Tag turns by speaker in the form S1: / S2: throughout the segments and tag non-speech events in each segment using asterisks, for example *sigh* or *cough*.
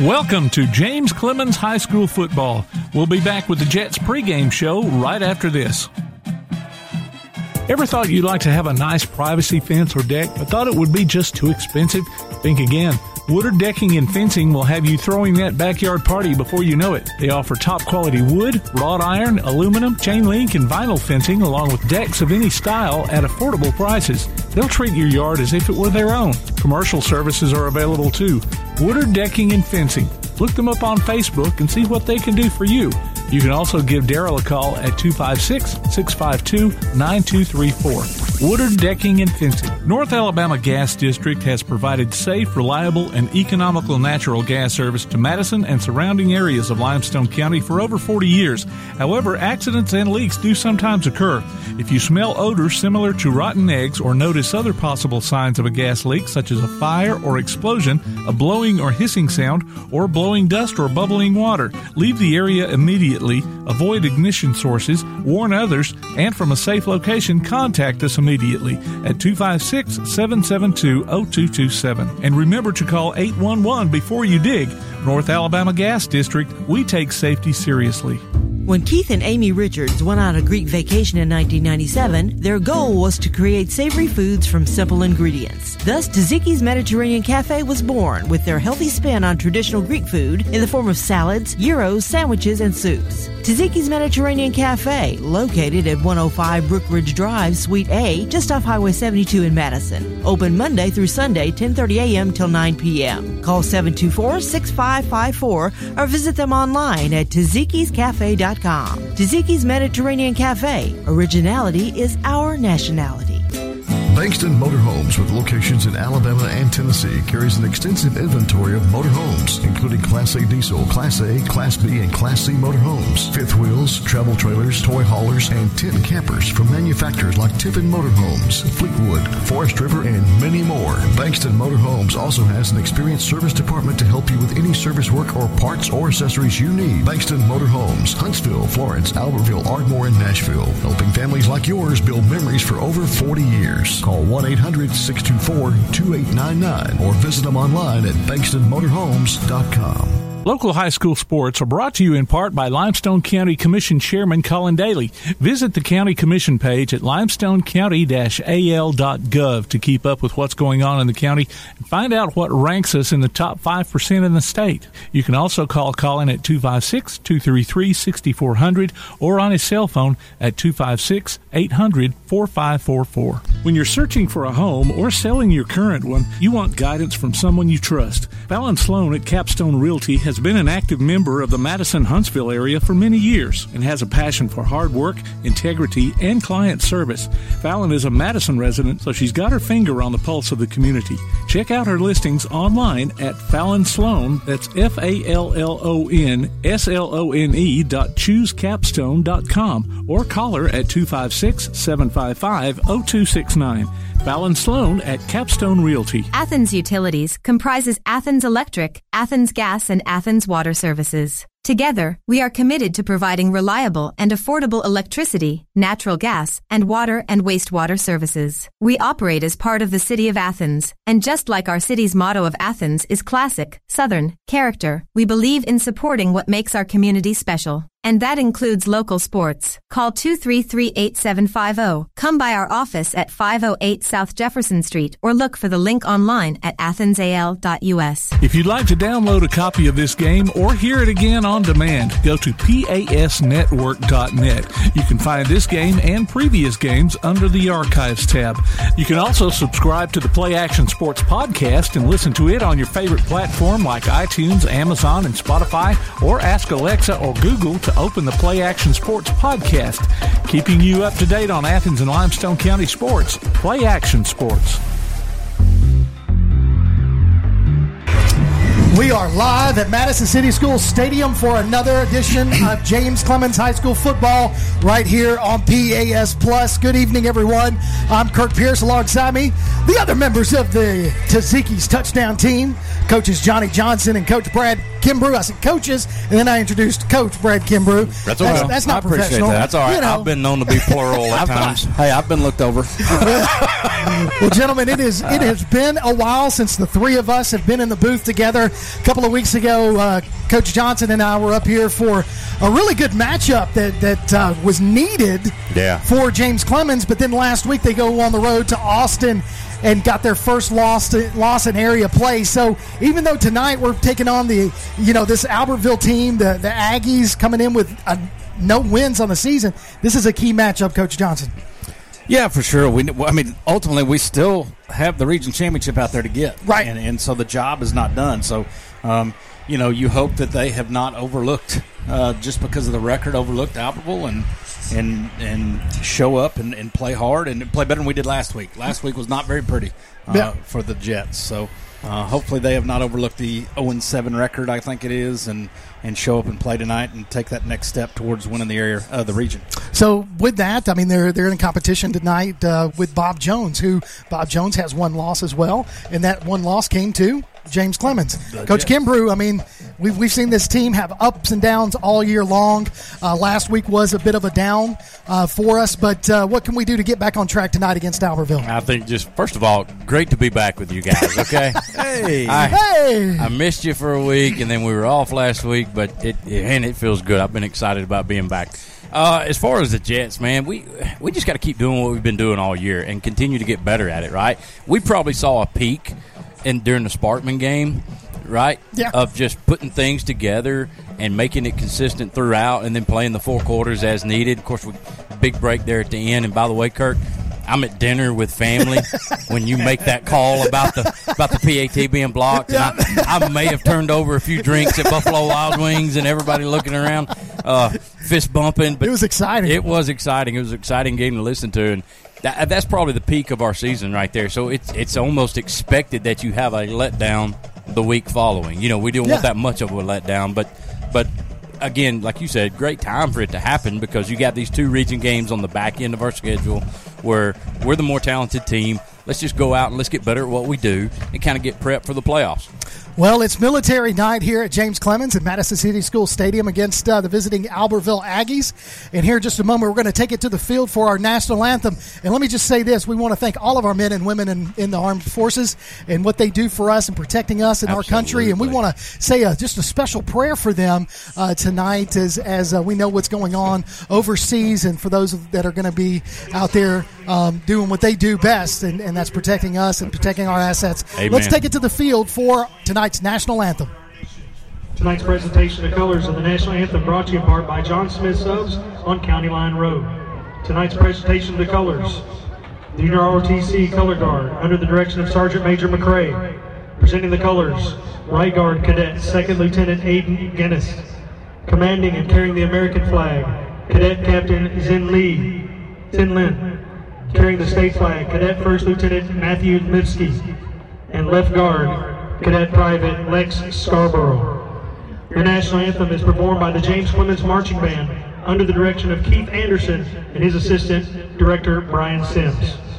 S1: Welcome to James Clemens High School football. We'll be back with the Jets pregame show right after this. Ever thought you'd like to have a nice privacy fence or deck, but thought it would be just too expensive? Think again. Woodard Decking and Fencing will have you throwing that backyard party before you know it. They offer top quality wood, wrought iron, aluminum, chain link, and vinyl fencing along with decks of any style at affordable prices. They'll treat your yard as if it were their own. Commercial services are available too. Woodard Decking and Fencing. Look them up on Facebook and see what they can do for you. You can also give Daryl a call at 256 652 9234. Woodard Decking and Fencing. North Alabama Gas District has provided safe, reliable, and economical natural gas service to Madison and surrounding areas of Limestone County for over 40 years. However, accidents and leaks do sometimes occur. If you smell odors similar to rotten eggs or notice other possible signs of a gas leak, such as a fire or explosion, a blowing or hissing sound, or blowing dust or bubbling water, leave the area immediately avoid ignition sources, warn others, and from a safe location, contact us immediately at 256 772 0227. And remember to call 811 before you dig. North Alabama Gas District, we take safety seriously.
S2: When Keith and Amy Richards went on a Greek vacation in 1997, their goal was to create savory foods from simple ingredients. Thus, Taziki's Mediterranean Cafe was born with their healthy spin on traditional Greek food in the form of salads, gyros, sandwiches, and soups. Taziki's Mediterranean Cafe, located at 105 Brookridge Drive, Suite A, just off Highway 72 in Madison. Open Monday through Sunday, 10:30 a.m. till 9 p.m. Call 724-6554 or visit them online at Taziki's Mediterranean Cafe. Originality is our nationality.
S3: Bankston Motorhomes, with locations in Alabama and Tennessee, carries an extensive inventory of motorhomes, including Class A diesel, Class A, Class B, and Class C motorhomes, fifth wheels, travel trailers, toy haulers, and tent campers from manufacturers like Tiffin Motorhomes, Fleetwood, Forest River, and many more. Bankston Motorhomes also has an experienced service department to help you with any service work or parts or accessories you need. Bankston Motorhomes, Huntsville, Florence, Albertville, Ardmore, and Nashville, helping families like yours build memories for over 40 years. Call 1 800 624 2899 or visit them online at bankstonmotorhomes.com.
S1: Local high school sports are brought to you in part by Limestone County Commission Chairman Collin Daly. Visit the County Commission page at limestonecounty-al.gov to keep up with what's going on in the county and find out what ranks us in the top 5% in the state. You can also call Collin at 256-233-6400 or on his cell phone at 256-800-4544. When you're searching for a home or selling your current one, you want guidance from someone you trust. Fallon Slone at Capstone Realty has been an active member of the Madison Huntsville area for many years and has a passion for hard work, integrity, and client service. Fallon is a Madison resident, so she's got her finger on the pulse of the community. Check out her listings online at Fallon Slone, that's F A L L O N S L O N E dot choosecapstone.com or call her at 256 755 0269. Fallon Slone at Capstone Realty.
S4: Athens Utilities comprises Athens Electric, Athens Gas, and Athens Water Services. Together, we are committed to providing reliable and affordable electricity, natural gas, and water and wastewater services. We operate as part of the City of Athens, and just like our city's motto of Athens is classic, southern, character, we believe in supporting what makes our community special. And that includes local sports. Call 233-8750. Come by our office at 508 South Jefferson Street or look for the link online at athensal.us.
S1: If you'd like to download a copy of this game or hear it again on demand, go to pasnetwork.net. You can find this game and previous games under the Archives tab. You can also subscribe to the Play Action Sports podcast and listen to it on your favorite platform like iTunes, Amazon, and Spotify, or ask Alexa or Google to open the Play Action Sports podcast, keeping you up to date on Athens and Limestone County sports. Play Action Sports.
S5: We are live at Madison City School Stadium for another edition of *coughs* James Clemens High School football right here on PAS Plus. Good evening, everyone. I'm Kirk Pierce alongside me, the other members of the Taziki's touchdown team, coaches Johnny Johnson and Coach Brad Kimbrough. I said coaches, and then I introduced Coach Brad Kimbrough.
S6: That's, okay.
S5: that's, that's not
S7: I appreciate
S5: professional.
S7: that.
S6: That's all right.
S5: You know.
S6: I've been known to be plural at *laughs* times.
S7: Hey, I've been looked over. *laughs*
S5: Well, gentlemen, it is it has been a while since the three of us have been in the booth together. A couple of weeks ago, uh, Coach Johnson and I were up here for a really good matchup that that uh, was needed
S6: Yeah.
S5: for James Clemens. But then last week they go on the road to Austin and got their first loss loss in area play. So even though tonight we're taking on the you know this Albertville team, the the Aggies coming in with a, no wins on the season, this is a key matchup, Coach Johnson.
S7: Yeah, for sure. We, I mean, ultimately, we still have the region championship out there to get,
S5: Right.
S7: And, and so the job is not done. So, um, you know, you hope that they have not overlooked uh, just because of the record, overlooked Albertville and and and show up and, and play hard and play better than we did last week. Last week was not very pretty uh,
S5: Yeah.
S7: for the Jets. So. Uh, hopefully they have not overlooked the 0 7 record, I think it is, and, and show up and play tonight and take that next step towards winning the area, uh, the region.
S5: So with that, I mean they're they're in competition tonight uh, with Bob Jones, who Bob Jones has one loss as well, and that one loss came to James Clemens. Coach Kimbrough, I mean we've we've seen this team have ups and downs all year long. Uh, last week was a bit of a down uh, for us, but uh, what can we do to get back on track tonight against Albertville?
S6: I think just first of all, great to be back with you guys. Okay. *laughs*
S7: Hey.
S6: I,
S5: Hey,
S6: I missed you for a week, and then we were off last week, but it and it feels good. I've been excited about being back. Uh, as far as the Jets, man, we we just got to keep doing what we've been doing all year and continue to get better at it. Right? We probably saw a peak in during the Sparkman game, right?
S5: Yeah.
S6: Of just putting things together and making it consistent throughout, and then playing the four quarters as needed. Of course, we big break there at the end. And by the way, Kirk. I'm at dinner with family *laughs* when you make that call about the about the PAT being blocked. And I, I may have turned over a few drinks at Buffalo Wild Wings and everybody looking around, uh, fist bumping. But
S5: It was exciting.
S6: It was exciting. It was an exciting game to listen to, and that, that's probably the peak of our season right there. So it's it's almost expected that you have a letdown the week following. You know, we didn't want that much of a letdown, but but again, like you said, great time for it to happen because you got these two region games on the back end of our schedule where we're the more talented team. Let's just go out and let's get better at what we do and kind of get prepped for the playoffs.
S5: Well, it's military night here at James Clemens at Madison City School Stadium against uh, the visiting Albertville Aggies. And here in just a moment, we're going to take it to the field for our national anthem. And let me just say this we want to thank all of our men and women in, in the armed forces and what they do for us and protecting us in our country. And we want to say uh, just a special prayer for them uh, tonight as, as uh, we know what's going on overseas and for those that are going to be out there um, doing what they do best, and, and that's protecting us and protecting our assets.
S6: Amen.
S5: Let's take it to the field for tonight's national anthem.
S8: Tonight's presentation of colors of the national anthem brought to you in part by John Smith Subs on County Line Road. Tonight's presentation of the colors, the Junior ROTC Color Guard under the direction of Sergeant Major McCrae. Presenting the colors, Right Guard Cadet Second Lieutenant Aiden Guinness. Commanding and carrying the American flag, Cadet Captain Zin Lee, Tin Lin. Carrying the state flag, Cadet First Lieutenant Matthew Lipsky. And left guard, Cadet Private Lex Scarborough. The national anthem is performed by the James Clemens Marching Band under the direction of Keith Anderson and his assistant, Director Brian Sims.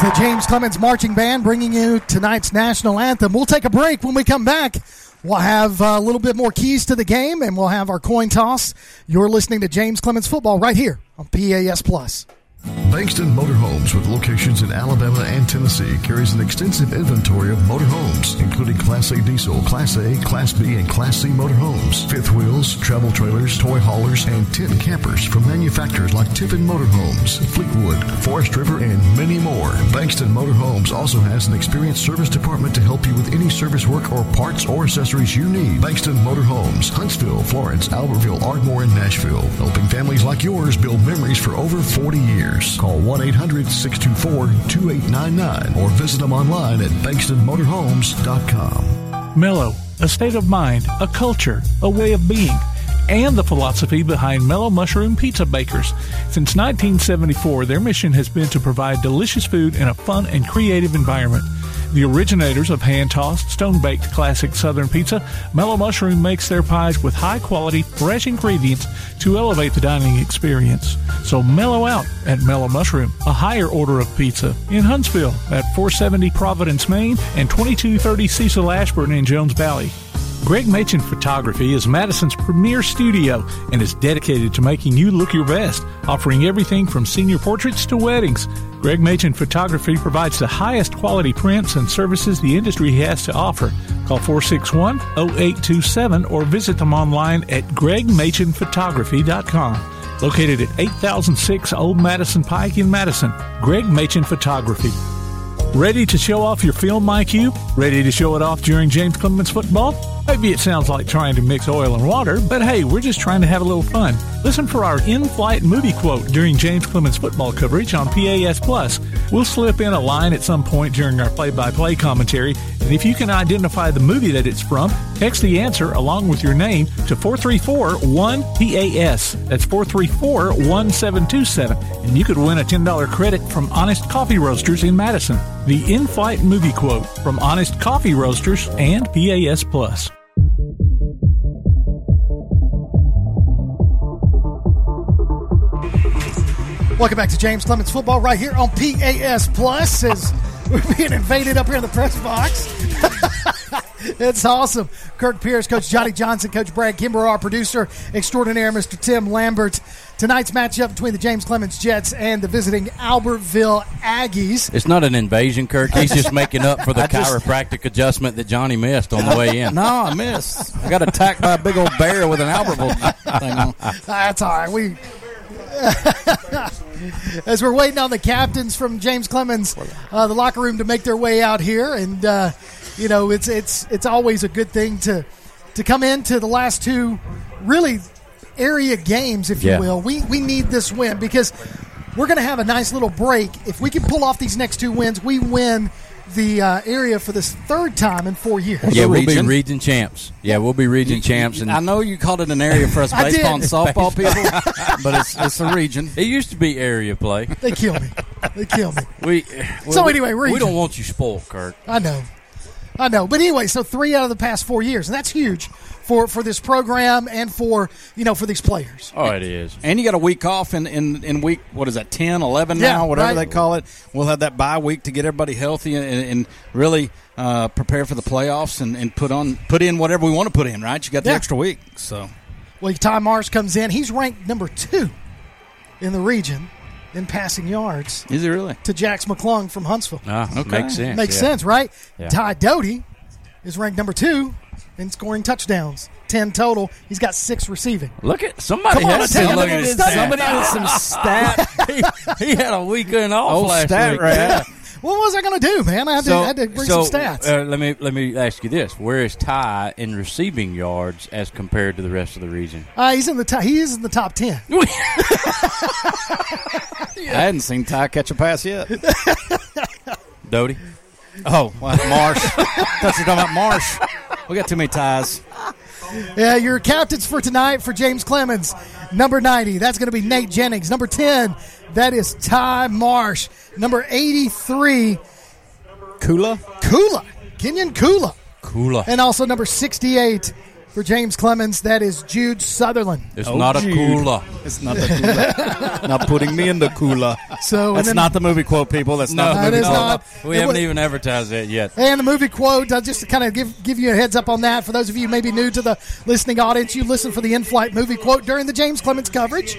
S5: The James Clemens Marching Band bringing you tonight's national anthem. We'll take a break. When we come back, we'll have a little bit more keys to the game and we'll have our coin toss. You're listening to James Clemens Football right here on PAS Plus.
S3: Bankston Motorhomes, with locations in Alabama and Tennessee, carries an extensive inventory of motorhomes, including Class A diesel, Class A, Class B, and Class C motorhomes, fifth wheels, travel trailers, toy haulers, and tent campers from manufacturers like Tiffin Motorhomes, Fleetwood, Forest River, and many more. Bankston Motorhomes also has an experienced service department to help you with any service work or parts or accessories you need. Bankston Motorhomes, Huntsville, Florence, Albertville, Ardmore, and Nashville, helping families like yours build memories for over 40 years. Call 1 800 624 2899 or visit them online at bankstonmotorhomes.com.
S1: Mellow, a state of mind, a culture, a way of being, and the philosophy behind Mellow Mushroom Pizza Bakers. Since 1974, their mission has been to provide delicious food in a fun and creative environment. The originators of hand tossed, stone baked classic Southern pizza, Mellow Mushroom makes their pies with high quality, fresh ingredients to elevate the dining experience. So mellow out at Mellow Mushroom, a higher order of pizza in Huntsville at 470 Providence, Main, and 2230 Cecil Ashburn in Jones Valley. Greg Machin Photography is Madison's premier studio and is dedicated to making you look your best, offering everything from senior portraits to weddings. Greg Machin Photography provides the highest quality prints and services the industry has to offer. Call 461 0827 or visit them online at gregmachinphotography.com. Located at 8006 Old Madison Pike in Madison, Greg Machin Photography. Ready to show off your film IQ? Ready to show it off during James Clemens football? Maybe it sounds like trying to mix oil and water, but hey, we're just trying to have a little fun. Listen for our in-flight movie quote during James Clemens football coverage on PAS Plus. We'll slip in a line at some point during our play-by-play commentary, and if you can identify the movie that it's from, text the answer along with your name to 434-1-PAS. That's 434-1727, and you could win a $10 credit from Honest Coffee Roasters in Madison. The in-flight movie quote from Honest Coffee Roasters and PAS Plus.
S5: Welcome back to James Clemens Football right here on PAS Plus as we're being invaded up here in the press box. *laughs* it's awesome. Kirk Pierce, Coach Johnny Johnson, Coach Brad Kimber, our producer extraordinaire, Mr. Tim Lambert. Tonight's matchup between the James Clemens Jets and the visiting Albertville Aggies.
S6: It's not an invasion, Kirk. He's just making up for the *laughs*
S7: just-
S6: chiropractic adjustment that Johnny missed on the way in. *laughs*
S7: No, I missed. I got attacked by a big old bear with an Albertville thing on.
S5: That's all right. We *laughs* as we're waiting on the captains from James Clemens, uh, the locker room to make their way out here, and uh, you know it's it's it's always a good thing to to come into the last two really area games, if
S6: Yeah.
S5: you will. We we need this win because we're going to have a nice little break. If we can pull off these next two wins, we win the uh, area for this third time in four years.
S6: Yeah, we'll be
S7: region.
S6: region champs. Yeah, we'll be region champs. And
S7: I know you called it an area for us *laughs* baseball and softball people, *laughs* but it's it's a region.
S6: it used to be area play.
S5: They kill me. They kill me.
S6: We
S5: So
S6: well, we-
S5: anyway,
S6: we don't want you spoiled, Kirk.
S5: I know. I know. But anyway, so three out of the past four years, and that's huge for, for this program and for you know for these players.
S6: Oh, it is.
S7: And you got a week off in, in, in week, what is that, 10, 11
S5: Yeah,
S7: now, whatever
S5: right.
S7: they call it. We'll have that bye week to get everybody healthy and, and really uh, prepare for the playoffs and, and put on put in whatever we want to put in, right? You got the
S5: Yeah.
S7: extra week. So
S5: Well, Ty Marsh comes in. He's ranked number two in the region in passing yards
S7: Is it really?
S5: to Jax McClung from Huntsville.
S6: Ah,
S7: Okay.
S6: Makes sense.
S5: Makes
S6: yeah.
S5: sense, right?
S6: Yeah.
S5: Ty Doty is ranked number two in scoring touchdowns, ten total. He's got six receiving.
S6: Look at somebody
S5: Come
S6: has
S5: take
S6: to look
S5: look
S6: at
S5: at
S6: his
S5: his
S6: stat. Somebody with some stat. *laughs* he, he had a weekend off
S7: Old
S6: last
S7: stat
S6: week.
S7: rat.
S6: Yeah.
S5: What was I going to do, man? I had, to, I had to bring
S6: so,
S5: some stats.
S6: Uh, let me let me ask you this: Where is Ty in receiving yards as compared to the rest of the region?
S5: Uh, he's in the top. He is in the top ten. *laughs*
S7: I hadn't seen Ty catch a pass yet. *laughs*
S6: Doty.
S7: Oh, well, Marsh. Thought you were talking about Marsh. We got too many ties.
S5: Yeah, your captains for tonight for James Clemens. Number 90, that's going to be Nate Jennings. Number 10, that is Ty Marsh. Number 83,
S7: Kula?
S5: Kula, Kenyon Kula.
S6: Kula.
S5: And also number 68, for James Clemens. That is Jude Sutherland.
S6: It's
S7: Oh,
S6: not a
S7: Jude.
S6: cooler.
S7: It's not the cooler. *laughs* not putting me in the cooler.
S5: So and
S7: That's
S5: then-
S7: not the movie quote, people. That's
S6: No,
S7: not the movie quote.
S5: not.
S6: We
S5: It
S6: haven't
S5: wa-
S6: even advertised that yet.
S5: And the movie quote, uh, just to kind of give give you a heads up on that, for those of you maybe new to the listening audience, you listen for the in-flight movie quote during the James Clemens coverage,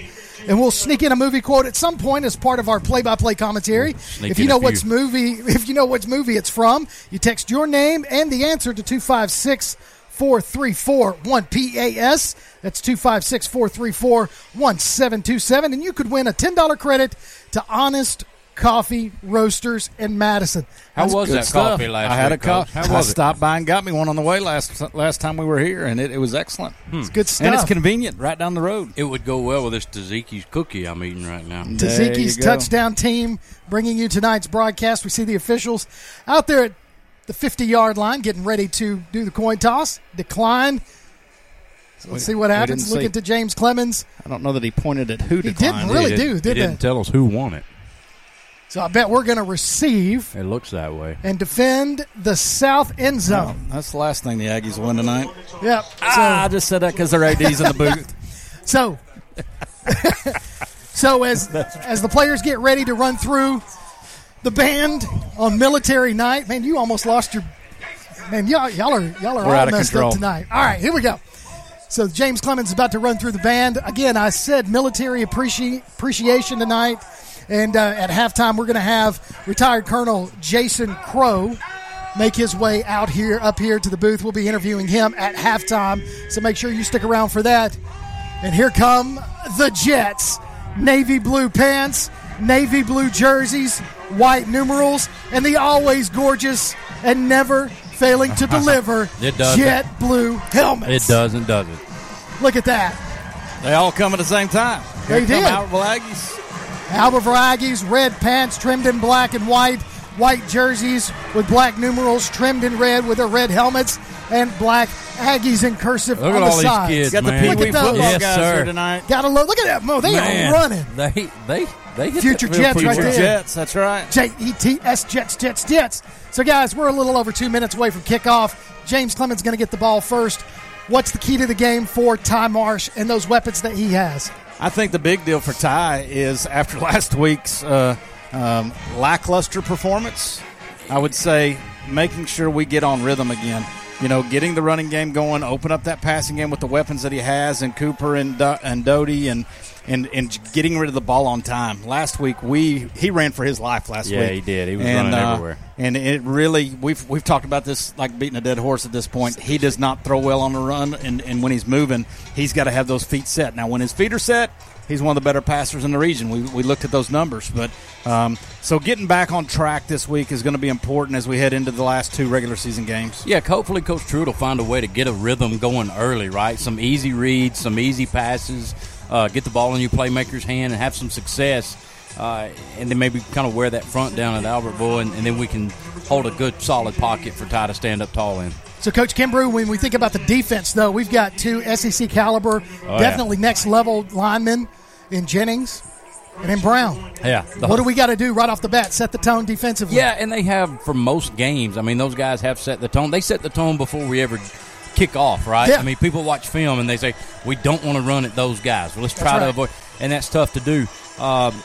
S5: and we'll sneak in a movie quote at some point as part of our play-by-play commentary.
S6: sneak
S5: If you know what's movie, *laughs* if you know which movie it's from, you text your name and the answer to two five six. 434 1PAS. That's 256 434 1727. And you could win a $10 credit to Honest Coffee Roasters in Madison.
S6: How
S5: That's
S6: was that
S7: stuff.
S6: coffee last
S7: I had
S6: week,
S7: a cup. I
S6: was it?
S7: stopped by and got me one on the way last last time we were here, and it, it was excellent. Hmm.
S5: It's good stuff.
S7: And it's convenient, right down the road.
S6: It would go well with this Taziki's cookie I'm eating right now.
S7: There
S5: Taziki's touchdown team bringing you tonight's broadcast. We see the officials out there at the 50 yard line getting ready to do the coin toss. Decline. So let's see what happens.
S7: didn't
S5: Looking
S7: see.
S5: to James Clemens.
S7: I don't know that he pointed at who
S5: He
S7: declined.
S5: didn't really
S6: He
S5: do,
S6: didn't-
S5: did
S6: he didn't
S5: they?
S6: tell us who won it.
S5: So I bet we're going to receive
S6: It looks that way.
S5: and defend the south end
S7: Oh,
S5: zone.
S7: that's the last thing the Aggies will win tonight.
S5: Yep.
S7: Ah, I just said that because their AD's in the booth. *laughs* *laughs*
S5: So, *laughs* so as as the players get ready to run through the band on military night, man, you almost lost your man. Y'all, y'all are y'all are
S7: We're
S5: all
S7: out
S5: messed
S7: control.
S5: up tonight. All right, here we go. So James Clemens is about to run through the band again. I said military appreci- appreciation tonight, and uh, at halftime we're going to have retired Colonel Jason Crow make his way out here up here to the booth. We'll be interviewing him at halftime, so make sure you stick around for that. And here come the Jets. Navy blue pants, navy blue jerseys, white numerals, and the always gorgeous and never failing to *laughs* deliver
S6: It does.
S5: jet blue helmets.
S6: It doesn't, does it?
S5: Look at that.
S7: They all come at the same time. Here
S5: They
S7: come
S5: did.
S7: Albertville Aggies.
S5: Albert Aggies, red pants trimmed in black and white, white jerseys with black numerals trimmed in red with their red helmets, and black Aggies in cursive
S6: Look
S5: on
S6: at
S5: the
S6: all these kids,
S7: Got the
S6: man.
S7: Pee
S5: Look
S7: Wee
S5: at those.
S7: football
S6: Yes,
S7: guys
S6: sir.
S7: here tonight.
S5: Gotta look. Look at that. Mo, they
S6: Man,
S5: are running.
S6: They they they hit
S5: Future
S6: real
S5: Jets right there.
S7: Jets, that's right.
S5: J E T S Jets, Jets, Jets. So, guys, we're a little over two minutes away from kickoff. James Clemens going to get the ball first. What's the key to the game for Ty Marsh and those weapons that he has?
S7: I think the big deal for Ty is after *laughs* last week's uh, um, lackluster performance, I would say making sure we get on rhythm again. You know, getting the running game going, open up that passing game with the weapons that he has, and Cooper and Do- and Doty, and and and getting rid of the ball on time. Last week we he ran for his life last
S6: Yeah,
S7: week.
S6: Yeah, he did. He was
S7: And,
S6: running
S7: uh,
S6: everywhere.
S7: And it really we've we've talked about this like beating a dead horse at this point. He does not throw well on the run, and, and when he's moving, he's got to have those feet set. Now, when his feet are set, he's one of the better passers in the region. We, we looked at those numbers, but um, so getting back on track this week is going to be important as we head into the last two regular season games.
S6: Yeah, hopefully Coach Trude will find a way to get a rhythm going early, right? Some easy reads, some easy passes, uh, get the ball in your playmaker's hand and have some success. Uh, and then maybe kind of wear that front down at Albertville, and, and then we can hold a good, solid pocket for Ty to stand up tall in.
S5: So, Coach Kimbrough, when we think about the defense, though, we've got two SEC caliber,
S6: Oh,
S5: definitely next level linemen in Jennings and in Brown.
S6: Yeah.
S5: What do we got to do right off the bat? Set the tone defensively.
S6: Yeah, and they have for most games. I mean, those guys have set the tone. They set the tone before we ever kick off, right?
S5: Yeah.
S6: I mean, people watch film and they say we don't want to run at those guys. Well, let's try to
S5: right.
S6: avoid, and that's tough to do. Um,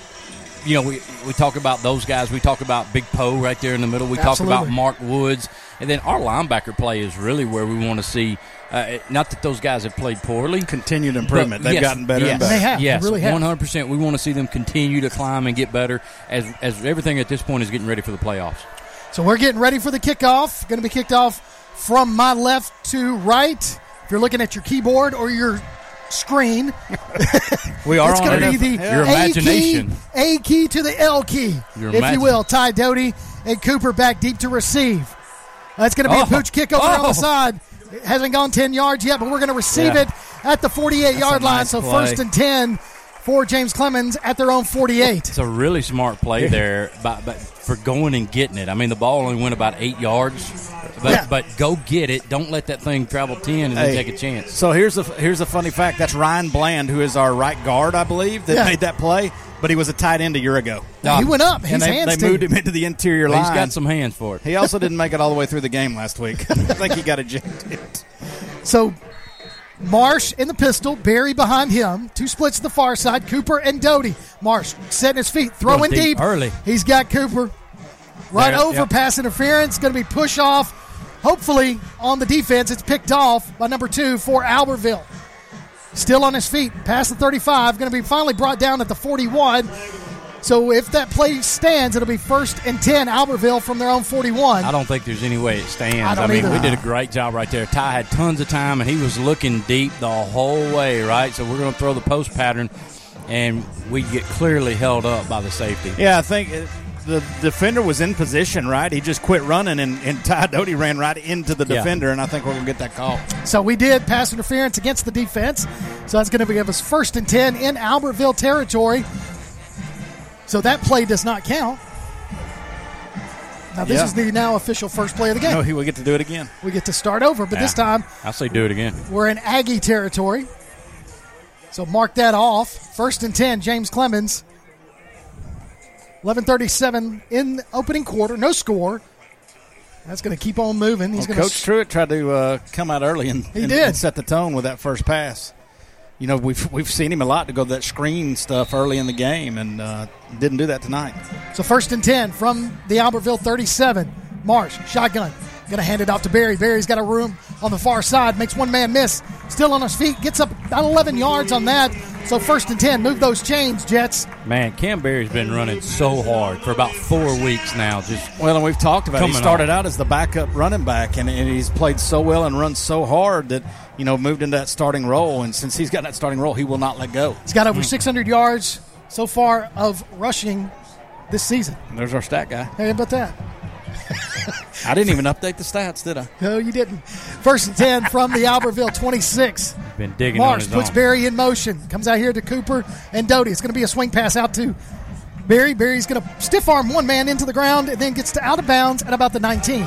S6: you know, we, we talk about those guys. We talk about Big Poe right there in the middle. We talk about Mark Woods, and then our linebacker play is really where we want to see. Uh, not that those guys have played poorly,
S7: Continued improvement. They've
S6: yes,
S7: gotten better
S6: yes,
S7: and better.
S5: They have. They
S6: Yes,
S5: really have.
S6: one hundred percent. We want to see them continue to climb and get better as as everything at this point is getting ready for the playoffs.
S5: So we're getting ready for the kickoff. Going to be kicked off from my left to right. If you're looking at your keyboard or your screen,
S7: We are
S5: it's going to be the
S6: Your
S5: A
S6: imagination.
S5: key, A key to the L key,
S6: Your
S5: if you will. Ty Doty and Cooper back deep to receive. That's going to be
S6: Oh.
S5: a pooch kick over on
S6: Oh.
S5: the side. It hasn't gone 10 yards yet, but we're going to receive
S7: Yeah.
S5: it at the 48 yard
S7: a
S5: line.
S7: nice
S5: so
S7: play.
S5: first and 10 for James Clemens at their own 48.
S6: It's a really smart play there, but for going and getting it. I mean, the ball only went about eight yards, but
S5: Yeah.
S6: but go get it. Don't let that thing travel ten and then
S7: Hey,
S6: take a chance.
S7: So here's a here's a funny fact. That's Ryan Bland, who is our right guard, I believe, that
S5: Yeah.
S7: made that play. But he was a tight end a year ago.
S5: he ah. went up. His
S7: and they,
S5: hands
S7: they moved
S5: team.
S7: him into the interior line.
S6: He's got some hands for it.
S7: He also didn't make it all the way through the game last week. *laughs* I think he got ejected.
S5: So Marsh in the pistol, Barry behind him. Two splits to the far side, Cooper and Doty. Marsh setting his feet, throwing
S6: deep
S5: deep.
S6: early.
S5: He's got Cooper. Right
S6: There,
S5: over,
S6: yep.
S5: pass interference. Going to be push off. Hopefully, on the defense, it's picked off by number two for Albertville. Still on his feet, past the 35. Going to be finally brought down at the 41. So if that play stands, it'll be first and 10, Albertville from their own 41.
S6: I don't think there's any way it stands.
S5: I don't
S6: mean,
S5: either.
S6: we did a great job right there. Ty had tons of time, and he was looking deep the whole way, right? So we're going to throw the post pattern, and we get clearly held up by the safety.
S7: Yeah, I think uh, the defender was in position, right? He just quit running, and, and Ty *laughs* Doty ran right into the
S6: Yeah.
S7: defender, and I think we're going to get that call.
S5: So we did pass interference against the defense. So that's going to give us first and 10 in Albertville territory. So that play does not count. Now, this
S7: Yeah.
S5: is the now official first play of the game.
S7: No, he will get to do it again.
S5: We get to start over, but this time
S6: I say do it again.
S5: we're in Aggie territory. So mark that off. First and 10, James Clemens. 11:37 in opening quarter, no score. That's going to keep on moving. He's
S7: Well,
S5: going
S7: Coach Truitt tried to uh, come out early and,
S5: He
S7: and,
S5: did.
S7: and set the tone with that first pass. You know, we've we've seen him a lot to go that screen stuff early in the game, and uh, didn't do that tonight.
S5: So first and 10 from the Albertville 37. Marsh, shotgun. Going to hand it off to Barry. Barry's got a room on the far side. Makes one man miss. Still on his feet. Gets up about 11 yards on that. So first and 10. Move those chains, Jets.
S6: Man, Cam Berry's been running so hard for about four weeks now. Just
S7: Well, and we've talked about it. he started
S6: on.
S7: out as the backup running back, and, and he's played so well and run so hard that you know moved into that starting role. And since he's got that starting role, he will not let go.
S5: He's got over 600 yards so far of rushing this season.
S7: There's our stat guy.
S5: How about that? *laughs*
S7: I didn't even update the stats, did I?
S5: No, you didn't. First and 10 from the Albertville 26.
S6: been digging on
S5: Marsh
S6: his
S5: puts
S6: own.
S5: Barry in motion. Comes out here to Cooper and Doty. It's going to be a swing pass out to Barry. Barry's going to stiff arm one man into the ground and then gets to out of bounds at about the 19.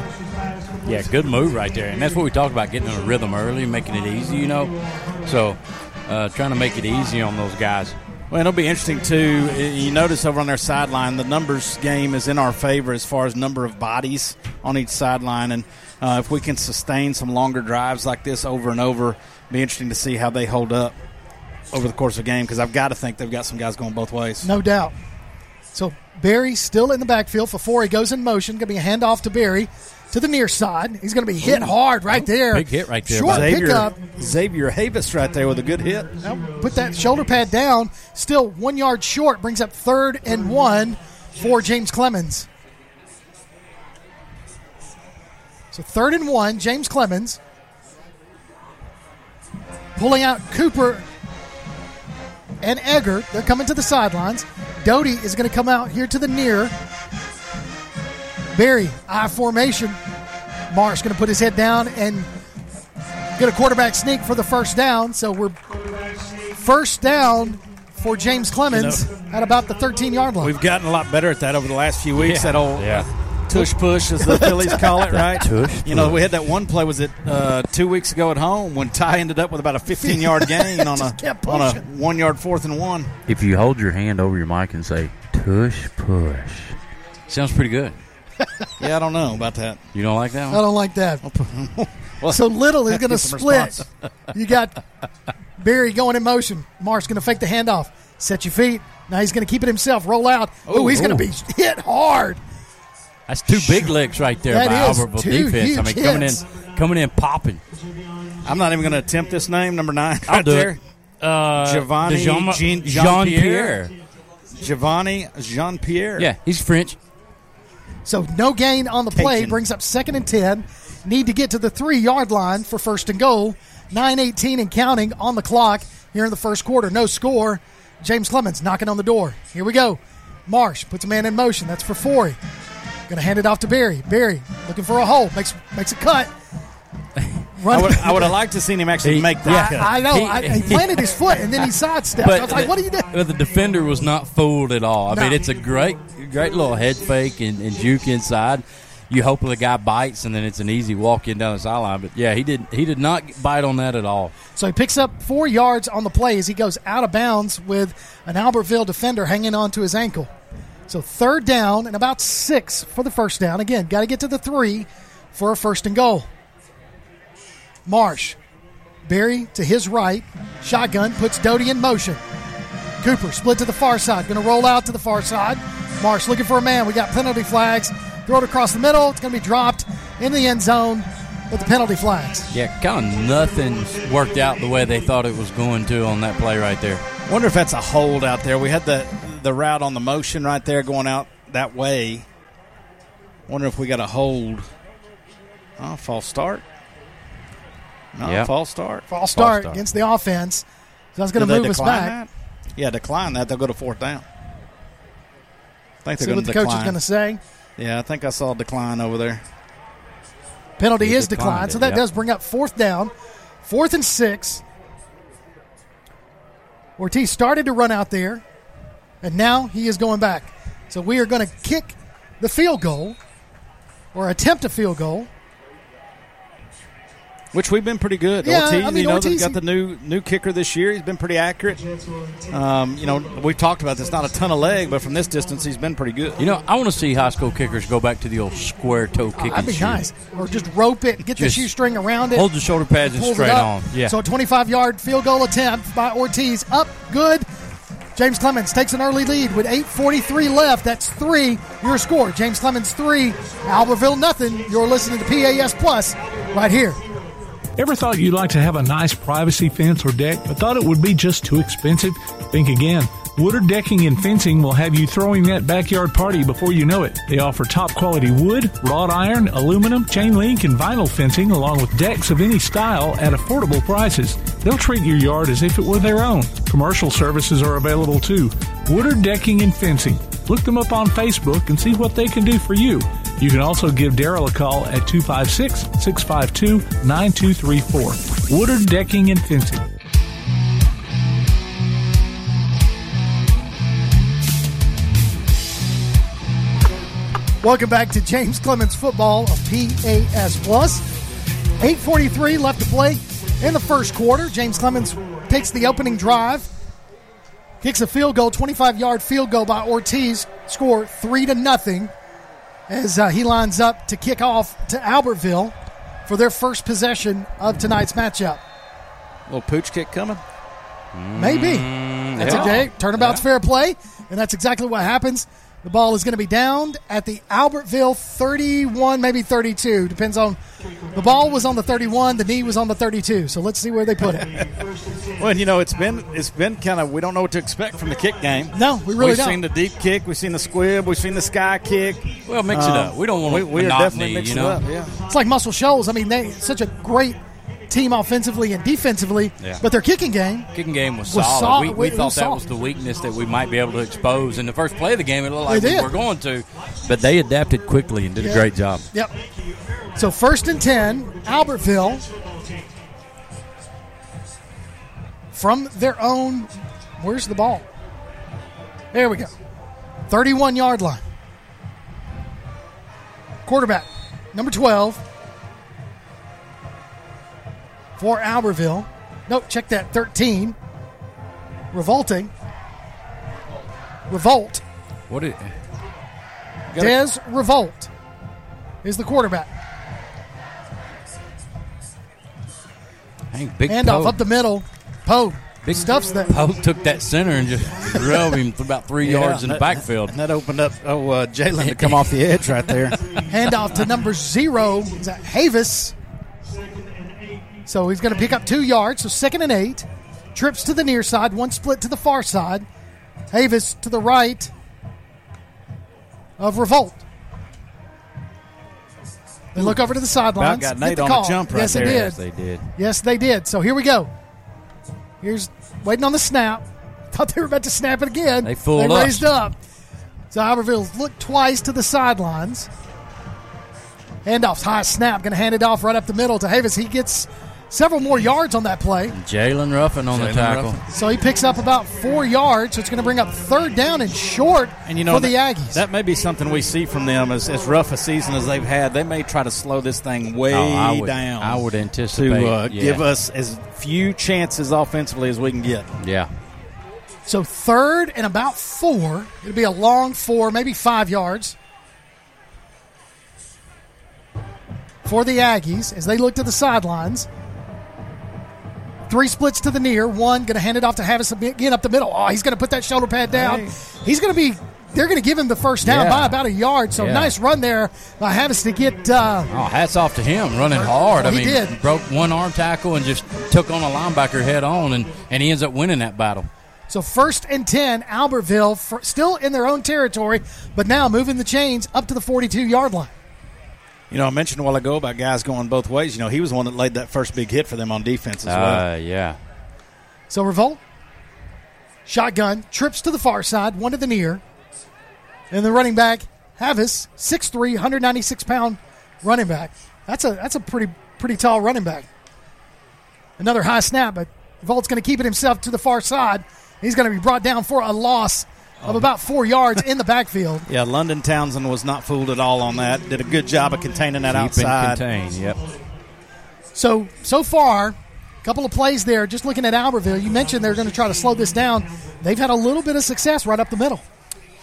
S6: Yeah, good move right there. And that's what we talked about getting in a rhythm early, making it easy, you know. So, uh, trying to make it easy on those guys.
S7: Well, it'll be interesting too. You notice over on their sideline, the numbers game is in our favor as far as number of bodies on each sideline, and uh, if we can sustain some longer drives like this over and over, be interesting to see how they hold up over the course of the game. Because I've got to think they've got some guys going both ways.
S5: No doubt. So Barry still in the backfield before he goes in motion. Going to be a handoff to Barry to the near side. He's going to be hit hard right there.
S6: Big hit right there
S5: Short
S6: by
S7: Xavier,
S5: pickup.
S7: Xavier Havis right there with a good hit.
S5: Now, put that shoulder pad down. Still one yard short. Brings up third and one for James Clemens. So third and one, James Clemens. Pulling out Cooper and Egger. They're coming to the sidelines. Doty is going to come out here to the near. Barry, I formation. Marsh going to put his head down and get a quarterback sneak for the first down. So we're first down for James Clemens at about the 13 yard line.
S7: We've gotten a lot better at that over the last few weeks.
S6: Yeah.
S7: That old
S6: Yeah.
S7: tush push, as the Phillies call it, right? *laughs*
S6: tush
S7: You know, we had that one play. Was it uh, two weeks ago at home when Ty ended up with about a *laughs* 15 yard gain on a on a one yard fourth and one?
S6: If you hold your hand over your mic and say, tush push. Sounds pretty good. *laughs*
S7: Yeah, I don't know about that.
S6: You don't like that
S5: I don't like that. *laughs*
S7: Well,
S5: So Little is going to split. *laughs* You got Barry going in motion. Marsh going to fake the handoff. Set your feet. Now he's going to keep it himself. Roll out. Oh,
S6: Ooh,
S5: he's going to be hit hard.
S6: That's two big legs right there
S5: That
S6: by
S5: is
S6: Albertville
S5: two
S6: defense. I mean, coming
S5: hits.
S6: in, coming in, popping.
S7: I'm not even going to attempt this name, number nine.
S6: I'll
S7: right
S6: do
S7: there.
S6: it. Uh,
S7: Giovanni
S6: Jean-
S7: Jean-
S6: Jean
S7: Jean-Pierre?
S6: Pierre.
S7: Giovanni Jean Pierre.
S6: Yeah, he's French.
S5: So no gain on the play
S7: Cajun.
S5: brings up second and 10. Need to get to the three yard line for first and goal. 9.18 and counting on the clock here in the first quarter. No score. James Clemens knocking on the door. Here we go. Marsh puts a man in motion. That's for Forey. Going to hand it off to Barry. Barry looking for a hole. Makes makes a cut. *laughs*
S7: I would, I would have liked to seen him actually
S6: He-
S7: make that. cut.
S5: I, I know.
S6: He-
S5: I, *laughs* he planted his foot and then he sidestepped. I was like, "What are you doing?"
S6: But the defender was not fooled at all. I
S5: No.
S6: mean, it's a great, great little head fake and, and juke inside. You hope the guy bites, and then it's an easy walk in down the sideline. But yeah, he did. He did not bite on that at all.
S5: So he picks up four yards on the play as he goes out of bounds with an Albertville defender hanging on to his ankle. So third down and about six for the first down. Again, got to get to the three for a first and goal. Marsh Barry to his right. Shotgun puts Doty in motion. Cooper split to the far side. Going to roll out to the far side. Marsh looking for a man. We got penalty flags. Throw it across the middle. It's going to be dropped in the end zone with the penalty flags.
S6: Yeah, kind of nothing worked out the way they thought it was going to on that play right there.
S7: Wonder if that's a hold out there. We had the the route on the motion right there going out that way. Wonder if we got a hold. Oh, false start. No,
S6: Yeah.
S7: false start.
S5: False start,
S6: start.
S5: against the offense. So that's going to move us back.
S7: that? Yeah, decline that. They'll go to fourth down. I think they're
S5: See what
S7: to
S5: the
S7: decline.
S5: coach is going to say.
S7: Yeah, I think I saw a decline over there.
S5: Penalty
S6: He
S5: is
S6: declined
S5: so that
S6: yep.
S5: does bring up fourth down, fourth and six. Ortiz started to run out there, and now he is going back. So we are going to kick the field goal, or attempt a field goal.
S7: Which we've been pretty good.
S5: Yeah,
S7: Ortiz,
S5: I mean,
S7: you know,
S5: Ortiz-
S7: they've got the new new kicker this year. He's been pretty accurate. Um, you know, we've talked about this. Not a ton of leg, but from this distance, he's been pretty good.
S6: You know, I want to see high school kickers go back to the old square toe kicking.
S5: That'd be
S6: shoe.
S5: nice. Or just rope it, get
S6: Just
S5: the shoestring around it.
S6: Hold the shoulder pads and
S5: pulls
S6: straight
S5: it
S6: on. Yeah.
S5: So a 25 yard field goal attempt by Ortiz. Up good. James Clemens takes an early lead with 8.43 left. That's three. Your score. James Clemens three. Albertville nothing. You're listening to PAS Plus right here.
S1: Ever thought you'd like to have a nice privacy fence or deck, but thought it would be just too expensive? Think again. Woodard Decking and Fencing will have you throwing that backyard party before you know it. They offer top quality wood, wrought iron, aluminum, chain link, and vinyl fencing, along with decks of any style at affordable prices. They'll treat your yard as if it were their own. Commercial services are available too. Woodard Decking and Fencing. Look them up on Facebook and see what they can do for you. You can also give Daryl a call at 256 652 9234. Woodard Decking and Fencing.
S5: Welcome back to James Clemens Football of PAS Plus. 8.43 left to play in the first quarter. James Clemens takes the opening drive, kicks a field goal, 25 yard field goal by Ortiz, score 3 to nothing as uh, he lines up to kick off to Albertville for their first possession of tonight's matchup.
S7: little pooch kick coming.
S5: Maybe. That's
S6: yeah.
S5: okay. Turnabout's fair play, and that's exactly what happens. The ball is going to be downed at the Albertville 31, maybe 32. Depends on. The ball was on the 31, the knee was on the 32. So let's see where they put it.
S7: Well, you know, it's been it's been kind of we don't know what to expect from the kick game.
S5: No, we really
S7: we've
S5: don't.
S7: seen the deep kick, we've seen the squib, we've seen the sky kick.
S6: Well, mix it uh, up. We don't want
S7: we, we are definitely mixing
S6: you know?
S7: it up. Yeah.
S5: It's like Muscle Shoals. I mean, they such a great team offensively and defensively,
S6: Yeah.
S5: but their kicking game.
S6: Kicking game was,
S5: Was
S6: solid.
S5: sol-
S6: we we thought
S5: was
S6: that was the weakness that we might be able to expose in the first play of the game. It looked like
S5: They
S6: we were going to, but they adapted quickly and did
S5: Yeah.
S6: a great job.
S5: Yep. So first and 10, Albertville. From their own, where's the ball? There we go. 31 yard line. Quarterback, number 12 for Albertville. Nope, check that. 13. Revolting. Revolt.
S6: What it,
S5: Des Revolt is the quarterback.
S6: Dang, big
S5: Handoff
S6: Poe.
S5: up the middle. Poe
S6: Big
S5: stuffs that.
S6: Poe took that center and just drove him for about three *laughs* yards in the backfield.
S7: And that opened up oh uh, Jalen to come *laughs* off the edge right there.
S5: Handoff to number zero. Is that Havis? So he's going to pick up two yards. So second and eight. Trips to the near side. One split to the far side. Havis to the right of Revolt. They look over to the sidelines.
S7: got Nate
S5: the
S7: on a
S5: call.
S7: jump right
S5: yes,
S7: there.
S5: It
S6: Yes, they did.
S5: Yes, they did. So here we go. Here's waiting on the snap. Thought they were about to snap it again.
S6: They fooled us.
S5: raised up. So Albertville looked twice to the sidelines. Handoff's high snap. Going to hand it off right up the middle to Havis. He gets several more yards on that play.
S6: Jalen Ruffin on the tackle.
S7: Ruffin.
S5: So he picks up about four yards. So it's going to bring up third down and short
S7: And you know
S5: for the
S7: that,
S5: Aggies.
S7: that may be something we see from them as, as rough a season as they've had. They may try to slow this thing way
S6: Oh, I would,
S7: down.
S6: I would anticipate.
S7: to uh,
S6: yeah.
S7: give us as few chances offensively as we can get.
S6: Yeah.
S5: So third and about four. It'll be a long four, maybe five yards for the Aggies as they look to the sidelines. Three splits to the near. One going to hand it off to Havis again up the middle. Oh, he's going to put that shoulder pad down. He's going to be. They're going to give him the first down
S6: Yeah.
S5: by about a yard. So
S6: Yeah.
S5: nice run there by Havis to get. Uh,
S6: Oh, hats off to him, running hard. I
S5: He
S6: mean,
S5: did.
S6: broke one arm tackle and just took on a linebacker head on, and, and he ends up winning that battle.
S5: so first and ten, Albertville for, still in their own territory, but now moving the chains up to the 42 yard line.
S7: You know, I mentioned a while ago about guys going both ways. You know, he was the one that laid that first big hit for them on defense as well.
S6: Uh, yeah.
S5: So Revolt, shotgun, trips to the far side, one to the near. And the running back, Havis, 6'3", 196 pound running back. That's a that's a pretty pretty tall running back. Another high snap, but Volt's going to keep it himself to the far side. He's going to be brought down for a loss of about four yards in the backfield. *laughs*
S7: Yeah, London Townsend was not fooled at all on that. Did a good job of containing that
S6: Keep and
S7: outside.
S6: contain. Yep.
S5: So so far, a couple of plays there. Just looking at Albertville, you mentioned they're going to try to slow this down. They've had a little bit of success right up the middle.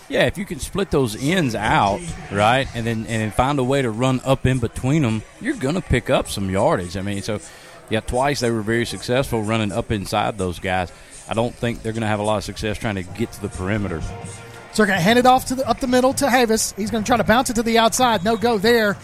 S6: Yeah, if you can split those ends out, right, and then and then find a way to run up in between them, you're going to pick up some yardage. I mean, so yeah, twice they were very successful running up inside those guys. I don't think they're going to have a lot of success trying to get to the perimeter.
S5: So they're going to hand it off to the up the middle to Havis. He's going to try to bounce it to the outside. No go there.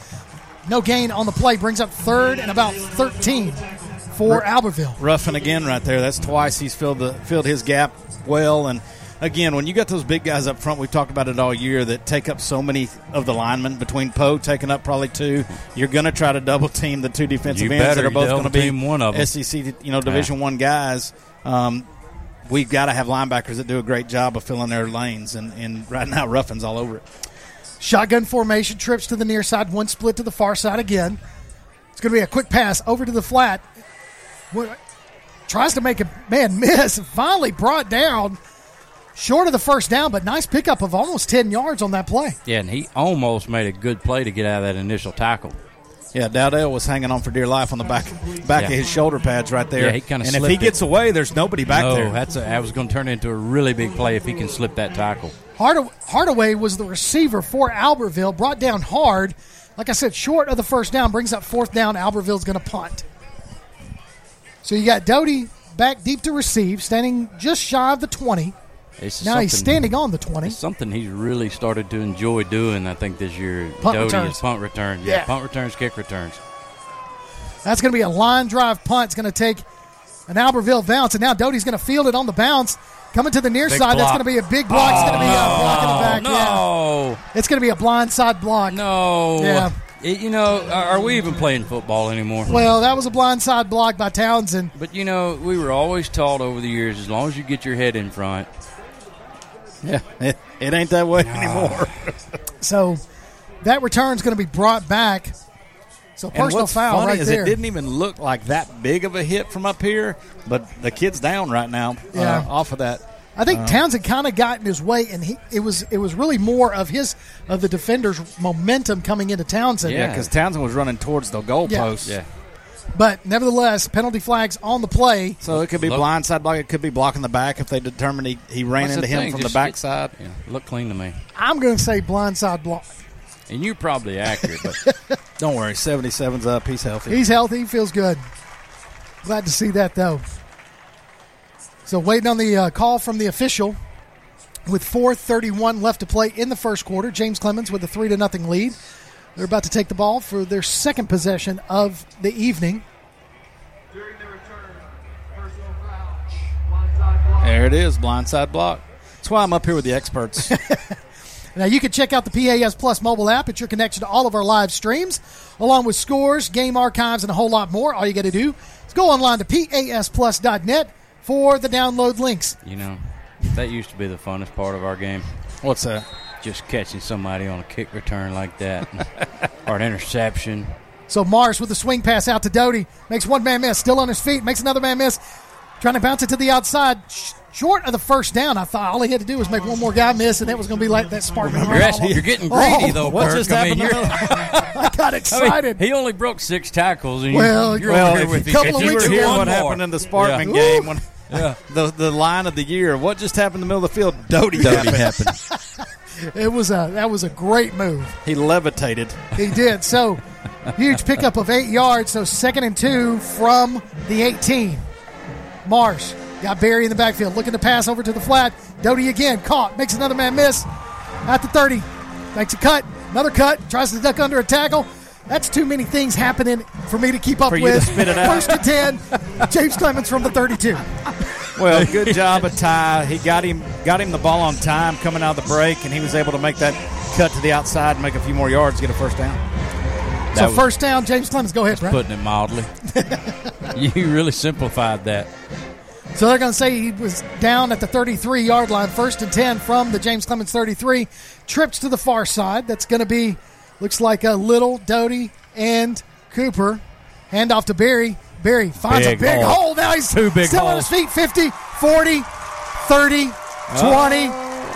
S5: No gain on the play. Brings up third and about 13 for Albertville.
S7: Ruffin again right there. That's twice he's filled the filled his gap well. And again, when you got those big guys up front, we've talked about it all year that take up so many of the linemen. Between Poe taking up probably two, you're going to try to double team the two defensive
S6: You
S7: ends
S6: better
S7: that are both going to be
S6: team one of 'em.
S7: SEC, you know, Division One guys. Um, we've got to have linebackers that do a great job of filling their lanes, and, and right now Ruffin's all over it.
S5: Shotgun formation, trips to the near side, one split to the far side again. It's going to be a quick pass over to the flat. What- Tries to make a man *laughs* miss. Finally brought down short of the first down, but nice pickup of almost 10 yards on that play.
S6: Yeah, and he almost made a good play to get out of that initial tackle.
S7: Yeah, Dowdell was hanging on for dear life on the back back
S6: Yeah.
S7: of his shoulder pads right there.
S6: Yeah, he kinda
S7: and if he
S6: slipped
S7: gets away, there's nobody back
S6: no,
S7: there.
S6: that's a, that was going to turn into a really big play if he can slip that tackle.
S5: Hard- Hardaway was the receiver for Albertville, brought down hard. Like I said, short of the first down, brings up fourth down. Albertville's going to punt. So you got Doty back deep to receive, standing just shy of the 20.
S6: It's
S5: Now he's standing on the 20.
S6: It's something he's really started to enjoy doing. I think this year,
S5: Punt
S6: Doty
S5: returns.
S6: punt returns. Yeah,
S5: Yeah.
S6: punt returns, kick returns.
S5: That's going to be a line drive punt. It's going to take an Albertville bounce, and now Doty's going to field it on the bounce. Coming to the near
S6: Big
S5: side, that's going to be a big block. it's going to be a oh, block in the back. Yeah.
S6: No,
S5: It's going to be a blind side block.
S6: no.
S5: Yeah.
S6: It- you know, are we even playing football anymore?
S5: Well, that was a blind side block by Townsend.
S6: But you know, we were always taught over the years, as long as you get your head in front,
S7: yeah, *laughs* it, it ain't that way anymore. *laughs*
S5: So that return's going to be brought back. So
S7: And
S5: personal
S7: what's
S5: foul
S7: funny
S5: right
S7: is
S5: there.
S7: it didn't even look like that big of a hit from up here, but the kid's down right now
S5: Yeah.
S7: uh, off of that.
S5: I think Townsend kind of got in his way, and he it was it was really more of his of the defender's momentum coming into Townsend.
S7: Yeah, because Townsend was running towards the goalpost.
S6: yeah.
S5: But nevertheless, penalty flags on the play.
S7: So it could be
S6: Look-
S7: blindside block. It could be blocking the back if they determine he, he ran
S6: What's
S7: into him from
S6: Just
S7: the backside.
S6: Yeah, look clean to me,
S5: I'm going to say blindside block.
S6: and you're probably accurate. But *laughs*
S7: Don't worry, 77's up. He's healthy.
S5: He's healthy. He feels good. Glad to see that, though. So waiting on the uh, call from the official. With 4:31 left to play in the first quarter, James Clemens with a three to nothing lead. They're about to take the ball for their second possession of the evening.
S7: There it is, blindside block. That's why I'm up here with the experts. *laughs*
S5: Now you can check out the PAS Plus mobile app. It's your connection to all of our live streams, along with scores, game archives, and a whole lot more. All you got to do is go online to pasplus.net for the download links.
S6: you know, that used to be the funnest part of our game.
S7: What's that?
S6: Just catching somebody on a kick return like that, *laughs* or an interception.
S5: So Marsh with the swing pass out to Doty makes one man miss, still on his feet, makes another man miss, trying to bounce it to the outside, short of the first down. I thought all he had to do was make one more guy miss, and that was going to be like that Sparkman.
S6: You're, actually, you're getting greedy oh, though,
S7: What
S6: Kirk.
S7: just
S6: I mean,
S7: happened?
S6: you're- *laughs*
S5: I got *laughs*
S6: I mean,
S5: excited.
S6: he only broke six tackles, and
S5: Well,
S6: you, you're
S5: well,
S6: here with
S5: a couple of
S6: you
S7: you
S5: weeks
S7: were
S6: do
S7: here
S6: one
S7: what
S6: more-
S7: happened in the Sparkman
S6: Yeah.
S7: game when
S6: Yeah.
S7: the the line of the year. What just happened in the middle of the field? Doty, happened.
S5: It was a that was a great move.
S7: he levitated.
S5: He did. So huge pickup of eight yards. So second and two from the 18. Marsh got Barry in the backfield, looking to pass over to the flat. Doty again, caught, makes another man miss at the 30. Makes a cut, another cut, tries to duck under a tackle. That's too many things happening for me to keep up
S7: For
S5: with.
S7: to spit it out.
S5: First to 10, James Clemens from the 32.
S7: Well, good job of Ty. He got him got him the ball on time coming out of the break, and he was able to make that cut to the outside and make a few more yards, get a first down.
S6: That
S5: So
S6: was
S5: first down, James Clemens. Go ahead, Brett.
S6: putting it mildly. *laughs* you really simplified that.
S5: So they're going to say he was down at the 33 yard line, first and 10 from the James Clemens 33. Trips to the far side. That's going to be, looks like a little Doty and Cooper. Hand off to Barry. Barry finds
S6: Big
S5: a big
S6: hole.
S5: hole. Now he's
S6: Two big
S5: still on his feet 50, 40, 30, 20,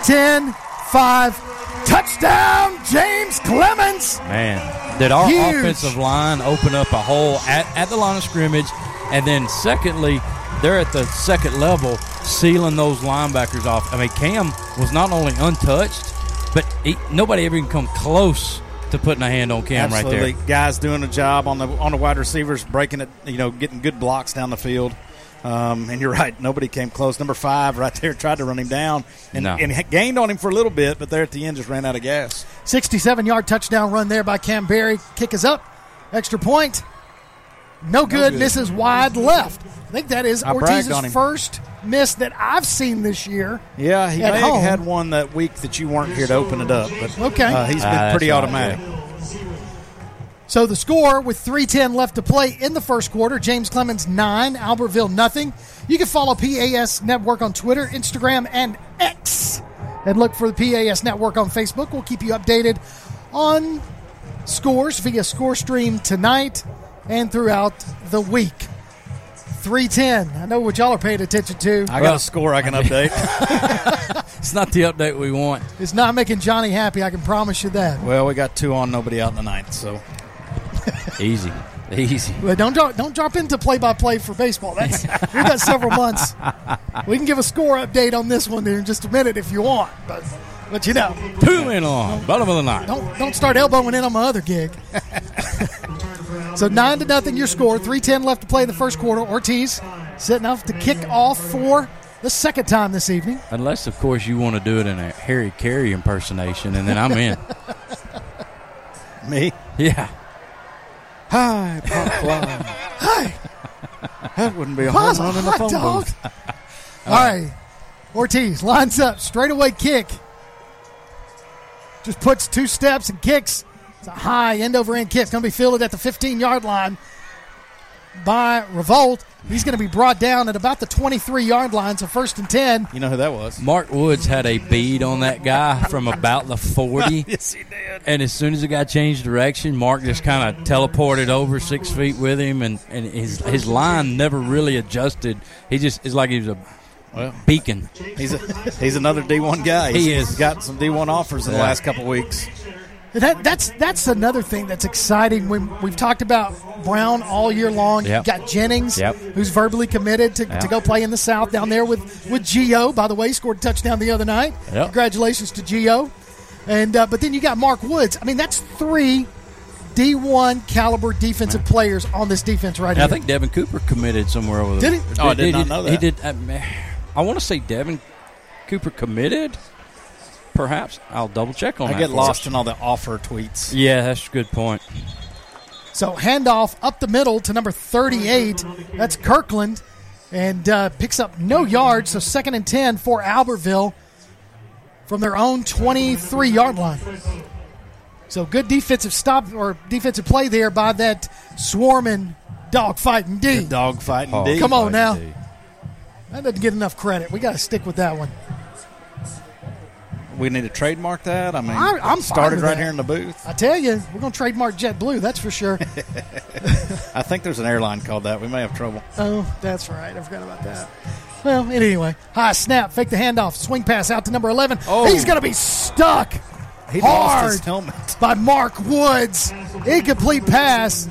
S5: 10, 5. Touchdown, James Clemens.
S6: Man, did our
S5: Huge.
S6: offensive line open up a hole at, at the line of scrimmage? And then, secondly, they're at the second level sealing those linebackers off. I mean, Cam was not only untouched, but he, nobody ever even come close to putting a hand on Cam
S7: Absolutely,
S6: right there.
S7: guys doing a job on the on the wide receivers, breaking it, you know, getting good blocks down the field. Um, and you're right, nobody came close. Number five, right there, tried to run him down and,
S6: No.
S7: and gained on him for a little bit, but there at the end just ran out of gas.
S5: 67 yard touchdown run there by Cam Barry. Kick is up. Extra point. No good.
S7: good.
S5: Misses wide left. I think that is
S7: I
S5: Ortiz's first miss that I've seen this year.
S7: Yeah, he
S5: At
S7: may
S5: home.
S7: have had one that week that you weren't here to open it up, but
S5: Okay.
S7: uh, he's been
S6: Ah,
S7: pretty
S6: that's right,
S7: automatic.
S5: So the score with 310 left to play in the first quarter, James Clemens 9, Albertville nothing. You can follow PAS Network on Twitter, Instagram, and X. And look for the PAS Network on Facebook. We'll keep you updated on scores via score stream tonight and throughout the week. 310. I know what y'all are paying attention to.
S7: I got a score I can update. *laughs*
S6: It's not the update we want.
S5: It's not making Johnny happy, I can promise you that.
S7: well, we got two on, nobody out in the ninth, so *laughs*
S6: Easy. Easy.
S5: But don't drop, don't drop into play by play for baseball. That's we've got several months. We can give a score update on this one there in just a minute if you want, but but you know,
S6: Two men on. Bottom of the ninth.
S5: don't don't start elbowing in on my other gig. *laughs* so nine to nothing your score. Three ten left to play in the first quarter. Ortiz setting off to kick off for the second time this evening.
S6: Unless, of course, you want to do it in a Harry Caray impersonation, and then I'm in. *laughs*
S7: me.
S6: yeah.
S7: Hi, Pop *laughs* Fly.
S5: Hi,
S7: That wouldn't be a
S5: Pa's
S7: home run in the
S5: hot
S7: phone
S5: dog.
S7: booth. *laughs*
S5: Uh, All right, Ortiz lines up straightaway kick. Just puts two steps and kicks. It's a high end over end kick. It's going to be fielded at the 15 yard line by Revolt. He's going to be brought down at about the 23 yard line, so first and 10.
S7: You know who that was?
S6: Mark Woods had a bead on that guy from about the 40. *laughs*
S7: yes, he did.
S6: And as soon as the guy changed direction, Mark just kind of teleported over six feet with him, and, and his his line never really adjusted. He just it's like he was a
S7: Well,
S6: beacon.
S7: he's a, he's another D1 guy.
S6: He
S7: He's
S6: is.
S7: got some D1 offers in the last couple weeks.
S5: And That, that's that's another thing that's exciting. When we've talked about Brown all year long,
S6: Yep.
S5: you've got Jennings,
S6: Yep.
S5: who's verbally committed to, to go play in the South down there with with Gio. By the way, scored a touchdown the other night.
S6: Yep.
S5: Congratulations to Gio. And uh, but then you got Mark Woods. I mean, that's three D1 caliber defensive players on this defense right now.
S6: I think Devin Cooper committed somewhere over there.
S5: Did he?
S7: Oh, I did not know that.
S6: He did. uh, I want to say Devin Cooper committed. Perhaps I'll double check on
S7: I
S6: that.
S7: I
S6: get
S7: lost
S6: us.
S7: in all the offer tweets.
S6: Yeah, that's a good point.
S5: So handoff up the middle to number 38. That's Kirkland. And uh, picks up no yards. So second and 10 for Albertville from their own 23 yard line. So good defensive stop or defensive play there by that swarming dogfighting D.
S7: Dog fighting
S6: Oh,
S7: D.
S5: Come on now.
S6: dude.
S5: That doesn't get enough credit. We got to stick with that one.
S7: We need to trademark that. I mean,
S5: I- I'm
S7: started right
S5: that.
S7: here in the booth.
S5: I tell you, we're going to trademark JetBlue, that's for sure. *laughs*
S7: I think there's an airline called that. We may have trouble.
S5: Oh, that's right. I forgot about that. Well, anyway, high snap, fake the handoff, swing pass out to number 11.
S7: Oh.
S5: He's going to be stuck
S7: He
S5: hard
S7: lost his helmet.
S5: by Mark Woods. Incomplete pass.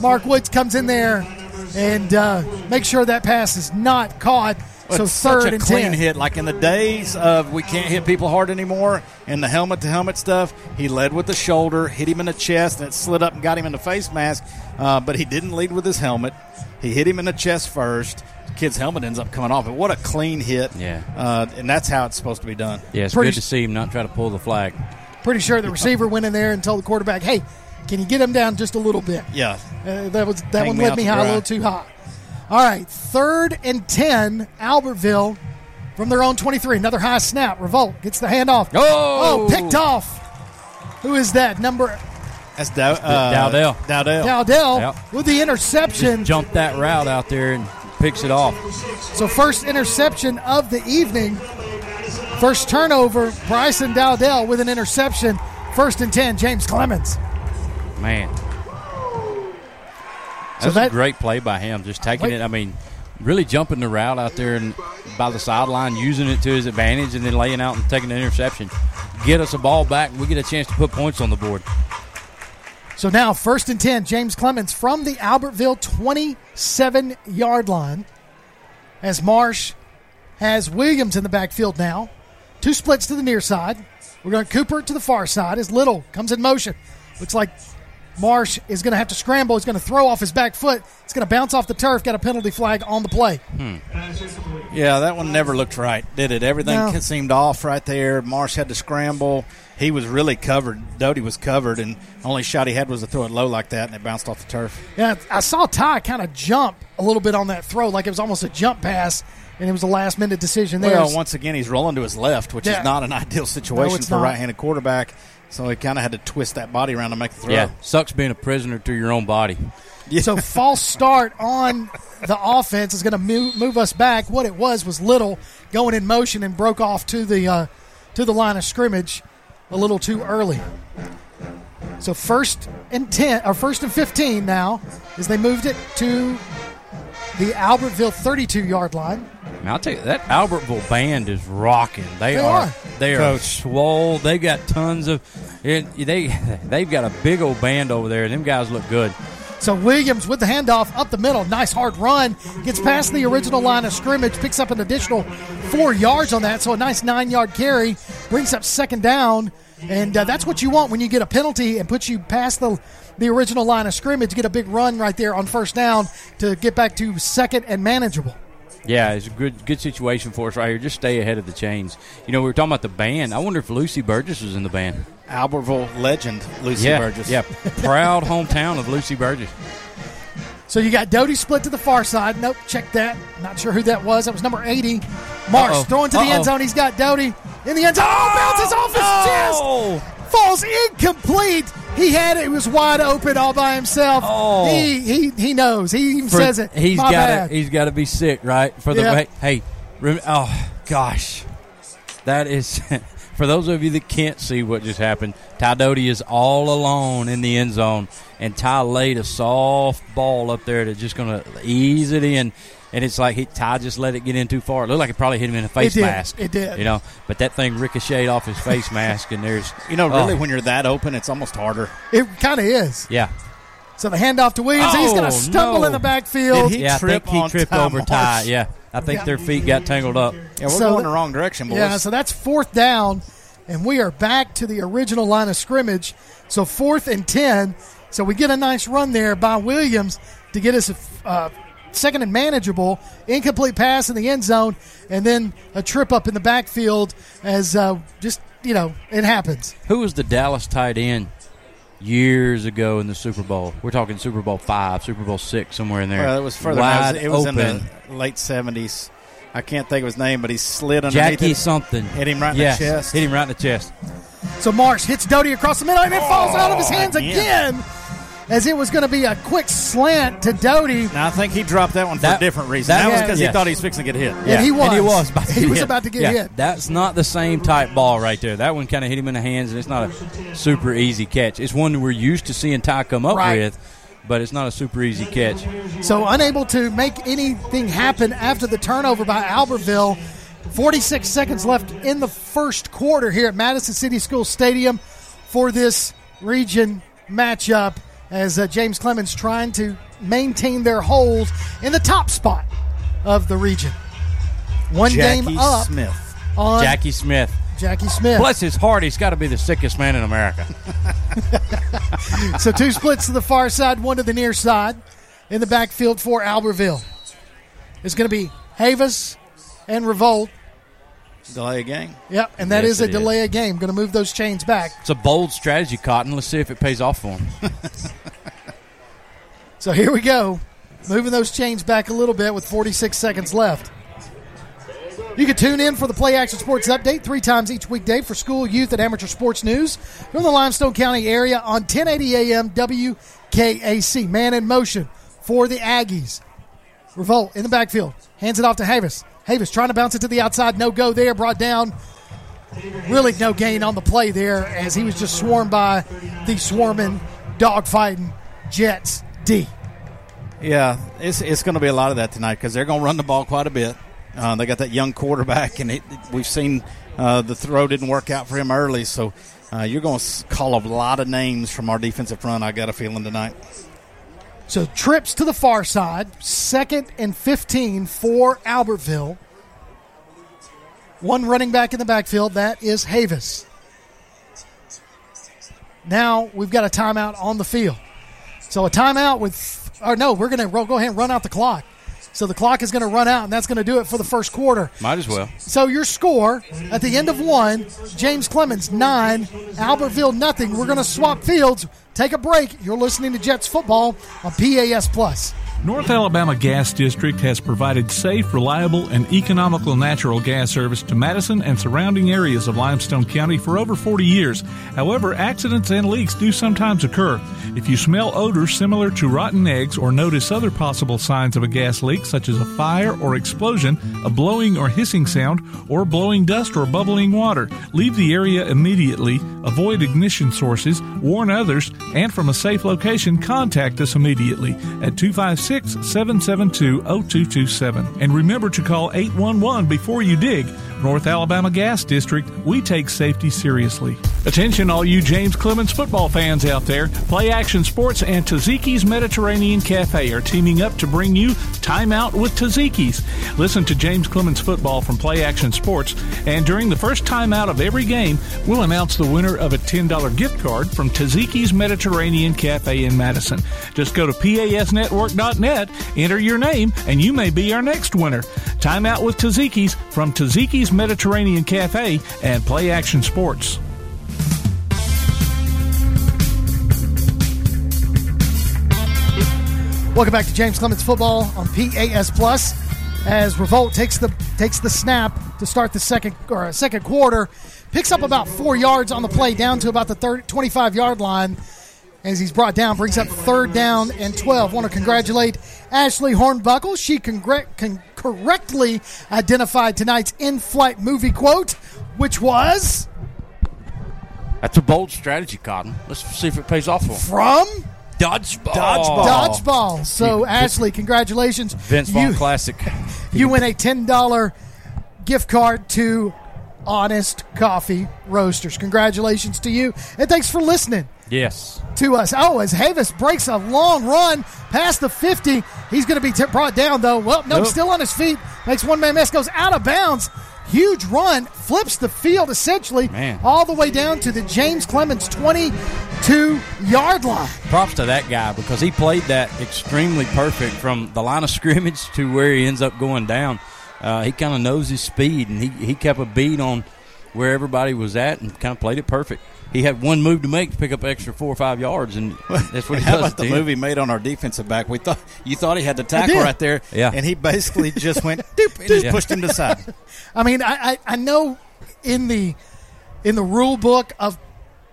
S5: Mark Woods comes in there and uh, makes sure that pass is not caught. So
S7: It's
S5: third
S7: such a clean
S5: 10.
S7: hit. Like in the days of we can't hit people hard anymore, and the helmet to helmet stuff, he led with the shoulder, hit him in the chest, and it slid up and got him in the face mask. Uh, but he didn't lead with his helmet. He hit him in the chest first, kid's helmet ends up coming off. But what a clean hit!
S6: Yeah.
S7: uh, and that's how it's supposed to be done.
S6: Yeah, it's
S5: Pretty
S6: good to see him not try to pull the flag.
S5: Pretty sure the receiver went in there and told the quarterback, "Hey, can you get him down just a little bit?"
S7: Yeah,
S5: Uh, that was that
S7: Hang
S5: one
S7: me
S5: led
S7: out
S5: me high a little too high. All right, third and ten, Albertville from their own twenty-three. Another high snap. Revolt gets the handoff.
S6: Oh!
S5: oh, picked off. Who is that? Number
S7: that's Dow- uh,
S6: Dowdell.
S7: Dowdell.
S5: Dowdell
S6: Yep.
S5: with the interception.
S6: Jump that route out there and picks it off.
S5: So first interception of the evening. First turnover, Bryson Dowdell with an interception. First and ten, James Clemens.
S6: Man. That's
S5: So that-
S6: a great play by him. Just taking it. I mean, really jumping the route out there and by the sideline, using it to his advantage, and then laying out and taking the interception. Get us a ball back, and we get a chance to put points on the board.
S5: So now first and ten, James Clemens from the Albertville 27 yard line. As Marsh has Williams in the backfield now. Two splits to the near side. We're going Cooper to the far side as Little comes in motion. Looks like Marsh is going to have to scramble. He's going to throw off his back foot. It's going to bounce off the turf. Got a penalty flag on the play.
S8: Pass incomplete.
S7: Yeah, that one never looked right, did it? Everything
S5: No.
S7: seemed off right there. Marsh had to scramble. He was really covered. Doty was covered, and only shot he had was to throw it low like that, and it bounced off the turf.
S5: Yeah, I saw Ty kind of jump a little bit on that throw, like it was almost a jump pass, and it was a last minute decision there.
S7: Well, once again, he's rolling to his left, which
S5: Yeah.
S7: is not an *laughs* ideal situation
S5: it's
S7: for a right-handed quarterback. So he kind of had to twist that body around to make the throw.
S6: Yeah, sucks being a prisoner to your own body.
S5: So false start on the offense is going to move, move us back. What it was was Little going in motion and broke off to the uh, to the line of scrimmage a little too early. So first and ten or first and fifteen now as they moved it to the Albertville 32 yard line.
S6: Now, I'll tell you that Albertville band is rocking. They,
S5: They
S6: are,
S5: are.
S6: They are
S7: Coach.
S6: swole. They've got tons of. It, they *laughs* they've got a big old band over there. Them guys look good.
S5: So Williams with the handoff up the middle, nice hard run, gets past the original line of scrimmage, picks up an additional four yards on that. So a nice nine yard carry brings up second down, and uh, that's what you want when you get a penalty and puts you past the the original line of scrimmage. Get a big run right there on first down to get back to second and manageable.
S6: Yeah, it's a good good situation for us right here. Just stay ahead of the chains. You know, we were talking about the band. I wonder if Lucy Burgess was in the band.
S7: Albertville legend Lucy
S6: yeah,
S7: Burgess.
S6: yeah, proud hometown of Lucy Burgess.
S5: So you got Doty split to the far side. Nope, check that. Not sure who that was. That was number 80. Marsh
S6: Uh-oh.
S5: throwing to the
S6: Uh-oh.
S5: end zone. He's got Doty in the end zone. Oh, bounces off his chest. Falls incomplete. He had it. It was wide open all by himself.
S6: Oh.
S5: He he he knows. He even
S6: for-
S5: says it.
S6: He's got to he's got to be sick, right? For the
S5: Yeah.
S6: hey, oh gosh, that is *laughs* for those of you that can't see what just happened. Ty Doty is all alone in the end zone, and Ty laid a soft ball up there that's just going to ease it in. And it's like he, Ty just let it get in too far. It looked like it probably hit him in the face
S5: did.
S6: mask.
S5: It did.
S6: You know, but that thing ricocheted off his face mask, and there's
S7: You know, really,
S6: oh,
S7: when you're that open, it's almost harder.
S5: It kind of is.
S6: yeah.
S5: So the handoff to Williams. He's going
S6: Oh,
S5: to stumble
S6: no.
S5: in the backfield.
S7: Did he
S6: yeah, I
S7: trip
S6: think he
S7: on
S6: tripped
S7: Ty
S6: over Ty. Yeah, I think
S5: Yeah.
S6: their feet got tangled up.
S7: Yeah, we're
S5: So
S7: going
S5: that-
S7: the wrong direction, boys.
S5: Yeah, so that's fourth down, and we are back to the original line of scrimmage. So fourth and ten. So we get a nice run there by Williams to get us uh, second and manageable. Incomplete pass in the end zone, and then a trip up in the backfield as uh, just you know it happens.
S6: Who was the Dallas tight end years ago in the Super Bowl? We're talking Super Bowl five, Super Bowl six, somewhere in there.
S7: Well, it was further.
S6: Wide
S7: it was, it was
S6: open.
S7: in the late seventies. I can't think of his name, but he slid underneath
S6: Jackie
S7: it.
S6: something
S7: Hit him right in the chest.
S6: Hit him right in the chest.
S5: So Marsh hits Doty across the middle, and it falls out of his hands
S7: again.
S5: again. As it was going to be a quick slant to Doty,
S7: Now I think he dropped that one for
S6: That-
S7: a different reason.
S6: that
S7: That, was
S5: was-
S7: because
S6: yes.
S7: he thought he was fixing to get hit.
S5: and he was.
S6: And he was about to *laughs*
S5: he
S6: get
S5: was
S6: hit.
S5: about to get
S6: Yeah,
S5: hit.
S6: That's not the same type ball right there. That one kind of hit him in the hands, and it's not a super easy catch. It's one we're used to seeing Ty come up
S5: Right.
S6: with, but it's not a super easy catch.
S5: So unable to make anything happen after the turnover by Albertville. 46 seconds left in the first quarter here at Madison City School Stadium for this region matchup as uh, James Clemens trying to maintain their hold in the top spot of the region. One
S7: Jackie
S5: game up
S7: Smith.
S5: on
S6: Jackie Smith.
S5: Jackie Smith.
S6: Bless his heart, he's got to be the sickest man in America. *laughs* *laughs*
S5: So two splits to the far side, one to the near side in the backfield for Albertville. is going to be Havis and Revolt.
S7: Delay a game.
S5: Yep, and that
S6: Yes,
S5: is a
S6: it is.
S5: delay a game. Going to move those chains back.
S6: It's a bold strategy, Cotton. Let's see if it pays off for him. *laughs*
S5: So here we go. Moving those chains back a little bit with 46 seconds left. You can tune in for the Play Action Sports Update three times each weekday for school, youth, and amateur sports news from the Limestone County area on 1080 AM WKAC. Man in motion for the Aggies. Revolt in the backfield. Hands it off to Havis. Havis trying to bounce it to the outside. No go there. Brought down. Really no gain on the play there as he was just swarmed by the swarming, dogfighting Jets D.
S7: Yeah, it's it's going to be a lot of that tonight because they're going to run the ball quite a bit. Uh, they got that young quarterback, and it, we've seen uh, the throw didn't work out for him early. So uh, you're going to call a lot of names from our defensive front. I got a feeling tonight.
S5: So trips to the far side, second and 15 for Albertville. One running back in the backfield, that is Havis. Now we've got a timeout on the field. So a timeout with, or no, we're going to go ahead and run out the clock. So the clock is going to run out, and that's going to do it for the first quarter.
S6: Might as well.
S5: So your score at the end of one, James Clemens nine, Albertville nothing. We're going to swap fields. Take a break. You're listening to Jets football on PAS Plus.
S1: North Alabama Gas District has provided safe, reliable, and economical natural gas service to Madison and surrounding areas of Limestone County for over 40 years. However, accidents and leaks do sometimes occur. If you smell odors similar to rotten eggs or notice other possible signs of a gas leak, such as a fire or explosion, a blowing or hissing sound, or blowing dust or bubbling water, leave the area immediately, avoid ignition sources, warn others, and from a safe location, contact us immediately at 256 772 0227. And remember to call 811 before you dig. North Alabama Gas District, we take safety seriously. Attention, all you James Clemens football fans out there. Play Action Sports and Taziki's Mediterranean Cafe are teaming up to bring you Timeout with Taziki's. Listen to James Clemens football from Play Action Sports, and during the first timeout of every game, we'll announce the winner of a $10 gift card from Taziki's Mediterranean Cafe in Madison. Just go to Enter your name, and you may be our next winner. Timeout with Taziki's from Taziki's Mediterranean Cafe and Play Action Sports.
S5: Welcome back to James Clemens football on PAS Plus. As Revolt takes the takes the snap to start the second or uh, second quarter, picks up about four yards on the play, down to about the 30, 25 yard line. As he's brought down, brings up third down and 12. Want to congratulate Ashley Hornbuckle. She congre- con- correctly identified tonight's in flight movie quote, which was
S6: That's a bold strategy, Cotton. Let's see if it pays off for him.
S5: from
S6: Dodgeball.
S7: Dodgeball.
S5: Dodgeball. So, Ashley, congratulations.
S6: Vince Vaughn
S5: You-
S6: Classic. *laughs*
S5: You win a $10 gift card to Honest Coffee Roasters. Congratulations to you. And thanks for listening
S6: Yes.
S5: to us. Oh, as Havis breaks a long run past the 50, he's going to be t- brought down, though. Well, no,
S7: Nope.
S5: still on his feet. Makes one man miss, goes out of bounds. Huge run, flips the field essentially
S6: Man.
S5: all the way down to the James Clemens 22 yard line.
S6: Props to that guy because he played that extremely perfect from the line of scrimmage to where he ends up going down. Uh, he kind of knows his speed and he, he kept a beat on where everybody was at and kind of played it perfect. He had one move to make to pick up extra four or five yards, and *laughs* that's what he
S7: How
S6: does.
S7: about the
S6: at end.
S7: movie made on our defensive back? We thought you thought he had the tackle right there,
S6: Yeah.
S7: and he basically just went *laughs* doop and just
S6: Yeah.
S7: pushed him to the side. *laughs*
S5: I mean, I, I, I know in the in the rule book of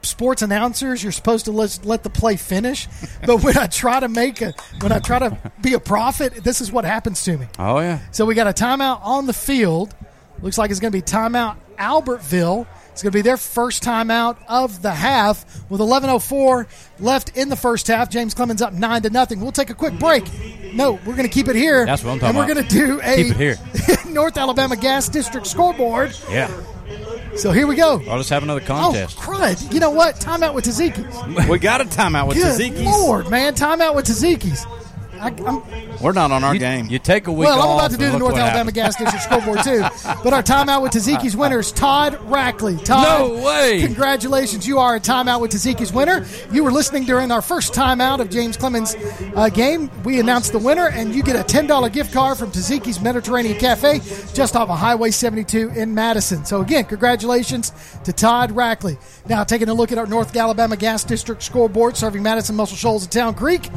S5: sports announcers, you're supposed to let, let the play finish. But when I try to make a when I try to be a prophet, this is what happens to me.
S6: Oh yeah,
S5: So we got a timeout on the field. Looks like it's going to be timeout Albertville. It's going to be their first timeout of the half with 11:04 left in the first half. James Clemens up nine to nothing. We'll take a quick break. No, we're going to keep it here.
S6: That's what I'm talking about.
S5: And we're going to do a
S6: Keep it here. *laughs*
S5: North Alabama Gas District scoreboard.
S6: yeah.
S5: So here we go.
S6: I'll just have another contest.
S5: Oh, crud. You know what? Timeout with Taziki's. *laughs*
S7: we got a timeout with
S5: Good
S7: Taziki's.
S5: Lord, man. Timeout with Taziki's. I, I'm,
S7: We're not on our
S6: You,
S7: game.
S6: you take a week
S5: well, I'm about to do the North Alabama
S6: happens.
S5: Gas District scoreboard *laughs* too. But our timeout with Taziki's winner is Todd Rackley. Todd,
S6: No way.
S5: Congratulations, you are a timeout with Taziki's winner. You were listening during our first timeout of James Clemens' uh, game. We announced the winner, and you get a ten dollar gift card from Taziki's Mediterranean Cafe, just off of Highway 72 in Madison. So again, congratulations to Todd Rackley. Now taking a look at our North Alabama Gas District scoreboard, serving Madison, Muscle Shoals, and Town Creek.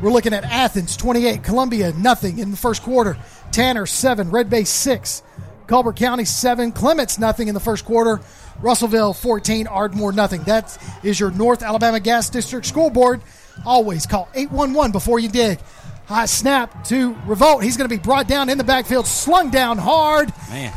S5: We're looking at Athens 28, Columbia nothing in the first quarter, Tanner 7, Red Bay 6, Colbert County 7, Clements nothing in the first quarter, Russellville 14, Ardmore nothing. That is your North Alabama Gas District scoreboard. Always call 811 before you dig. High snap to Revolt. He's going to be brought down in the backfield, slung down hard.
S6: Man,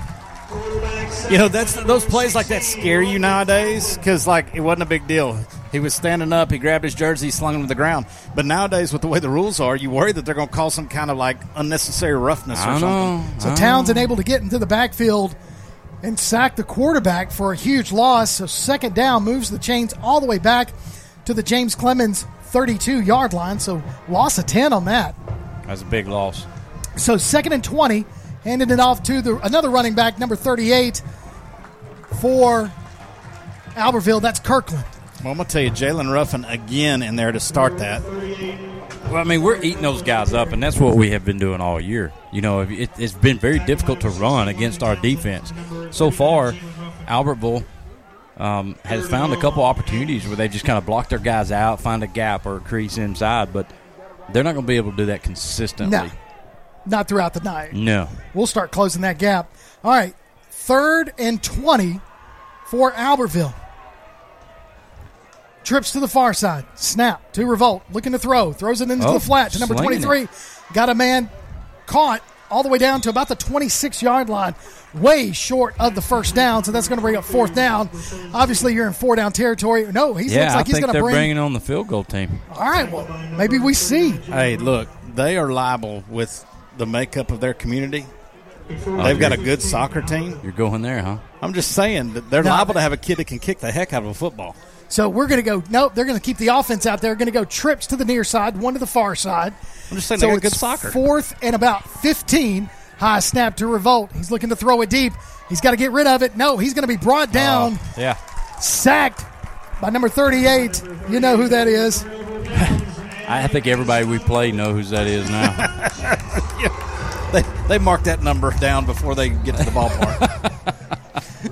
S7: You know, that's those plays like that scare you nowadays because like it wasn't a big deal. He was standing up, he grabbed his jersey, slung him to the ground. But nowadays, with the way the rules are, you worry that they're going to call some kind of like unnecessary roughness or
S6: I
S7: something.
S6: know.
S5: So Townsend able to get into the backfield and sack the quarterback for a huge loss. So second down moves the chains all the way back to the James Clemens 32 yard line. So loss of 10 on that.
S6: that's a big loss.
S5: So second and 20, handing it off to the another running back, number 38 for Albertville. That's Kirkland.
S7: Well, I'm gonna tell you, Jalen Ruffin again in there to start that.
S6: Well, I mean, we're eating those guys up, and that's what we have been doing all year. You know, it, it's been very difficult to run against our defense. So far, Albertville um, has found a couple opportunities where they just kind of block their guys out, find a gap or a crease inside, but they're not going to be able to do that consistently.
S5: No, not throughout the night.
S6: No.
S5: We'll start closing that gap. All right, third and 20 for Albertville. Trips to the far side. Snap to Revolt. Looking to throw. Throws it into
S6: Oh,
S5: the flat to number
S6: slinging
S5: 23. Got a man caught all the way down to about the 26 yard line. Way short of the first down, so that's going to bring up fourth down. Obviously, you're in four down territory. No, he
S6: Yeah,
S5: looks like
S6: I
S5: he's going to
S6: they're
S5: bring.
S6: bringing on the field goal team.
S5: all right, well, maybe we see.
S7: Hey, look, they are liable with the makeup of their community.
S6: Oh,
S7: They've got a good soccer team.
S6: You're going there, huh?
S7: I'm just saying that they're
S5: No.
S7: liable to have a kid that can kick the heck out of a football.
S5: So we're going to go. Nope, they're going to keep the offense out there. Going to go trips to the near side, one to the far side.
S7: I'm just saying
S5: so
S7: they got
S5: it's
S7: good soccer.
S5: Fourth and about 15. High snap to Revolt. He's looking to throw it deep. He's got to get rid of it. No, he's going to be brought oh, down,
S6: Yeah.
S5: sacked by number 38. You know who that is. *laughs*
S6: I think everybody we play know who that is now. *laughs*
S7: They they mark that number down before they get to the ballpark. *laughs*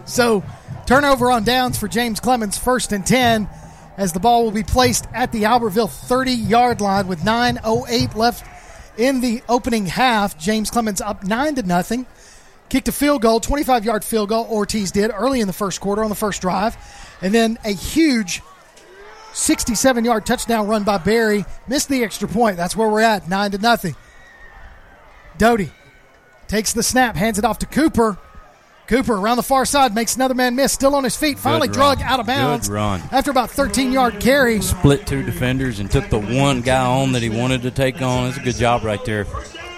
S5: So turnover on downs for James Clemens, first and 10, as the ball will be placed at the Albertville 30 yard line with 9.08 left in the opening half. James Clemens up 9 to nothing. Kicked a field goal, 25 yard field goal, Ortiz did early in the first quarter on the first drive. And then a huge 67 yard touchdown run by Barry. Missed the extra point. That's where we're at, 9 to nothing. Doty takes the snap, hands it off to Cooper. Cooper around the far side makes another man miss, still on his feet, finally drug out of bounds
S6: Good run.
S5: after about 13 yard carry.
S6: split two defenders and took the one guy on that he wanted to take on. It's a good job right there.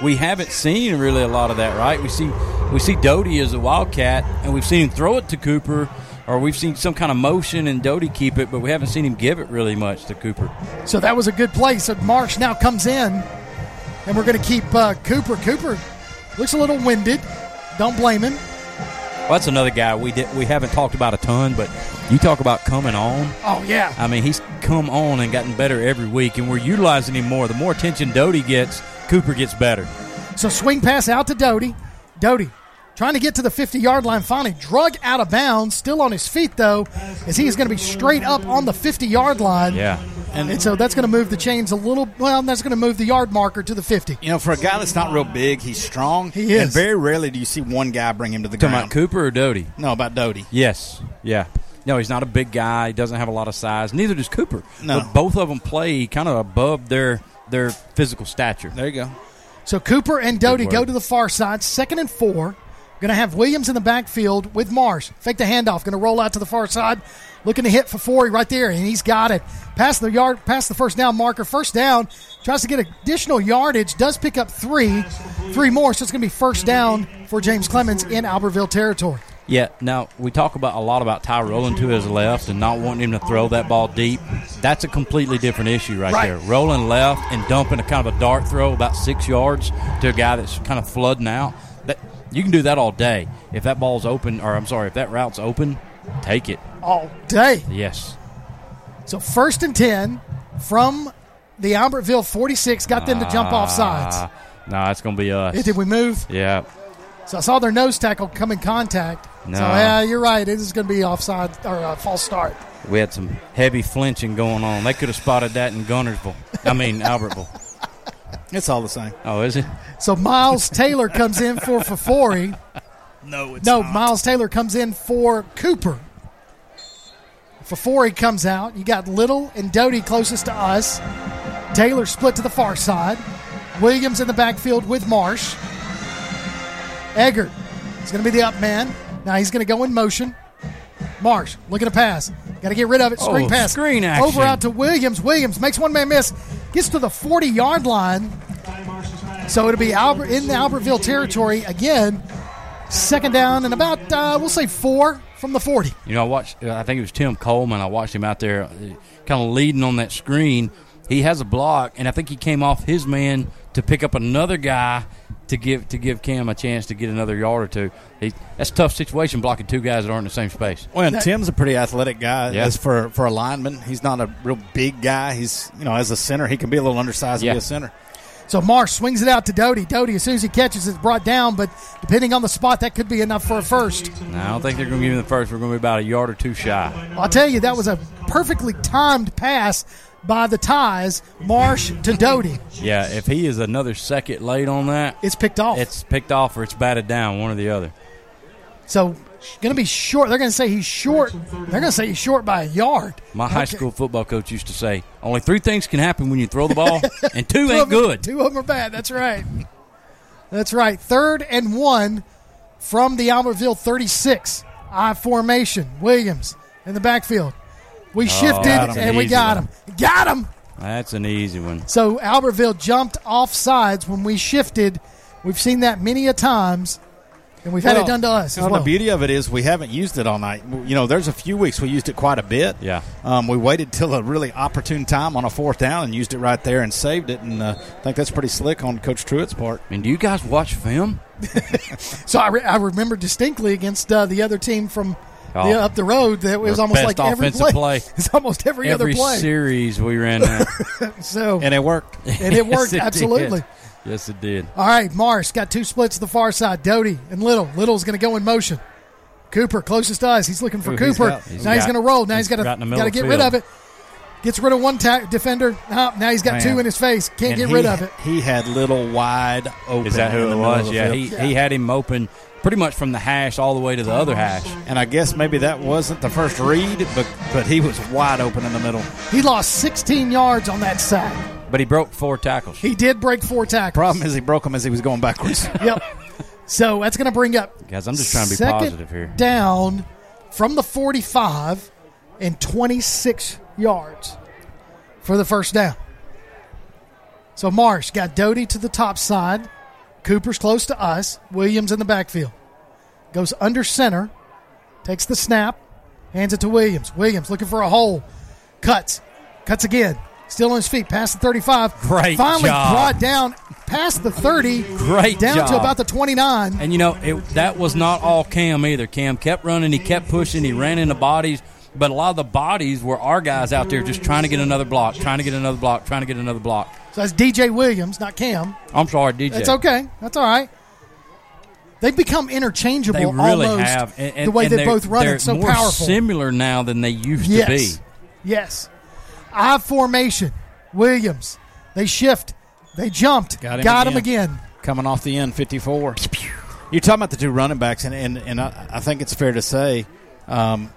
S6: We haven't seen really a lot of that, right? We see we see Doty as a wildcat, and we've seen him throw it to Cooper, or we've seen some kind of motion and Doty keep it, but we haven't seen him give it really much to Cooper.
S5: So that was a good play. So Marsh now comes in, and we're going to keep uh, Cooper. Cooper looks a little winded. Don't blame him.
S6: Well, that's another guy we did we haven't talked about a ton, but you talk about coming on.
S5: Oh, yeah.
S6: I mean, he's come on and gotten better every week, and we're utilizing him more. The more attention Doty gets, Cooper gets better.
S5: So swing pass out to Doty. Doty trying to get to the 50 yard line. Finally drug out of bounds. Still on his feet, though, as he is going to be straight up on the 50 yard line.
S6: Yeah.
S5: And, so that's going to move the chains a little. Well, that's going to move the yard marker to the 50.
S7: You know, for a guy that's not real big, he's strong.
S5: He is.
S7: And very rarely do you see one guy bring him to the
S6: Talking
S7: ground.
S6: about Cooper or Doty?
S7: No, about Doty.
S6: Yes. Yeah. No, he's not a big guy. He doesn't have a lot of size. Neither does Cooper.
S7: No.
S6: But both of them play kind of above their their physical stature.
S7: There you go.
S5: So Cooper and Doty go to the far side, second and four. Going to have Williams in the backfield with Marsh. Fake the handoff. Going to roll out to the far side. Looking to hit Fafori right there, and he's got it. Past the yard, past the first down marker. First down. Tries to get additional yardage. Does pick up three, three more. So it's going to be first down for James Clemens in Albertville territory.
S6: Yeah. Now we talk about a lot about Ty rolling to his left and not wanting him to throw that ball deep. That's a completely different issue right,
S5: Right.
S6: there. Rolling left and dumping a kind of a dart throw about six yards to a guy that's kind of flooding out. You can do that all day. If that ball's open, or I'm sorry, if that route's open, take it.
S5: All day.
S6: Yes.
S5: So first and 10 from the Albertville 46 got them to jump off sides.
S6: Ah, no, it's going to be us.
S5: Did we move?
S6: Yeah.
S5: So I saw their nose tackle come in contact.
S6: No.
S5: So yeah, you're right. It is going to be offside or a false start.
S6: We had some heavy flinching going on. They could have spotted that in Guntersville. I mean, Albertville.
S7: It's all the same.
S6: Oh, is it?
S5: So Miles *laughs* Taylor comes in for Fafori.
S7: No, it's
S5: No,
S7: not.
S5: Miles Taylor comes in for Cooper. Fafori comes out. You got Little and Doty closest to us. Taylor split to the far side. Williams in the backfield with Marsh. Eggert is going to be the up man. Now he's going to go in motion. Marsh looking to pass. Got to get rid of it. Screen
S6: Oh,
S5: pass.
S6: screen action.
S5: Over out to Williams. Williams makes one man miss. Gets to the 40 yard line. So it'll be Albert in the Albertville territory again. Second down and about uh, we'll say four from the 40.
S6: You know, I watched. I think it was Tim Coleman. I watched him out there, kind of leading on that screen. He has a block, and I think he came off his man to pick up another guy to give to give Cam a chance to get another yard or two. He, that's a tough situation blocking two guys that aren't in the same space.
S7: Well, and Tim's a pretty athletic guy.
S6: Yeah.
S7: As for for a lineman, he's not a real big guy. He's you know as a center, he can be a little undersized
S6: Yeah.
S7: to be a center.
S5: So Marsh swings it out to Doty. Doty, as soon as he catches, it's brought down, but depending on the spot, that could be enough for a first.
S6: Now, I don't think they're going to give him the first. We're going to be about a yard or two shy.
S5: I'll tell you, that was a perfectly timed pass by the ties, Marsh to Doty.
S6: Yeah, if he is another second late on that,
S5: It's picked off.
S6: it's picked off or it's batted down, one or the other.
S5: so going to be short. They're going to say he's short. They're going to say he's short by a yard.
S6: My high
S5: Okay.
S6: school football coach used to say, "Only three things can happen when you throw the ball, *laughs* and two
S5: Two
S6: ain't
S5: them-
S6: good."
S5: Two of them are bad. That's right. That's right. Third and one from the Albertville 36. I formation. Williams in the backfield. We shifted
S6: got him.
S5: and we got
S6: one.
S5: him. Got him.
S6: That's an easy one.
S5: So Albertville jumped off sides when we shifted. We've seen that many a times, and we've had it done to us as
S7: well,
S5: well.
S7: The beauty of it is we haven't used it all night. You know, there's a few weeks we used it quite a bit.
S6: Yeah.
S7: Um, we waited till a really opportune time on a fourth down and used it right there and saved it. And uh, I think that's pretty slick on Coach Truitt's part.
S6: I mean, do you guys watch film? *laughs*
S5: So I, re- I remember distinctly against uh, the other team from
S6: Oh.
S5: the, up the road that it was
S6: Our
S5: almost
S6: best
S5: like every
S6: offensive play. *laughs*
S5: It's almost every,
S6: Every
S5: other play.
S6: series we ran that. *laughs*
S5: so
S7: And it worked.
S5: and it worked *laughs*
S6: Yes,
S5: absolutely.
S6: did. Yes, it did.
S5: All right, Marsh got two splits to the far side. Doty and Little. Little's going to go in motion. Cooper closest to us. He's looking for
S7: Ooh, he's
S5: Cooper.
S7: got-
S6: he's
S5: now he's
S6: got-
S5: going to roll. Now he's
S6: he's
S5: got
S6: got in the
S5: to got to get
S6: the
S5: rid of it. Gets rid of one ta- defender. No, now he's got
S7: Man.
S5: two in his face. Can't
S7: And
S5: get
S7: he-
S5: rid of it.
S7: He had little wide open.
S6: Is that
S7: in
S6: who
S7: the
S6: it was? Yeah,
S7: field.
S6: he, he had him open pretty much from the hash all the way to the other hash.
S7: And I guess maybe that wasn't the first read, but but he was wide open in the middle.
S5: He lost 16 yards on that sack.
S6: But he broke four tackles.
S5: He did break four tackles.
S7: Problem is he broke them as he was going backwards. *laughs*
S5: Yep. So that's going to bring up
S6: Guys, I'm just trying to be positive here.
S5: down from the 45 and 26 yards for the first down. So Marsh got Doty to the top side. Cooper's close to us. Williams in the backfield. Goes under center. Takes the snap. Hands it to Williams. Williams looking for a hole. Cuts. Cuts again. Still on his feet. Past the 35.
S6: Great
S5: Finally
S6: job.
S5: brought down past the 30.
S6: Great
S5: Down to about the 29.
S6: And you know, it, that was not all Cam either. Cam kept running, he kept pushing, he ran into bodies, but a lot of the bodies were our guys out there just trying to get another block, trying to get another block, trying to get another block.
S5: So that's DJ Williams, not Cam.
S6: I'm sorry, DJ.
S5: That's okay. That's all right. They've become interchangeable
S6: They really
S5: almost
S6: have. And, and-
S5: the way they
S6: they're-
S5: both run
S6: they're.
S5: So
S6: more
S5: powerful.
S6: similar now than they used
S5: yes.
S6: to be.
S5: Yes. I formation. Williams. They shift. They jumped.
S7: Got him
S5: Got him
S7: again.
S5: again.
S7: coming off the end, 54. You're talking about the two running backs, and, and, and I, I think it's fair to say um,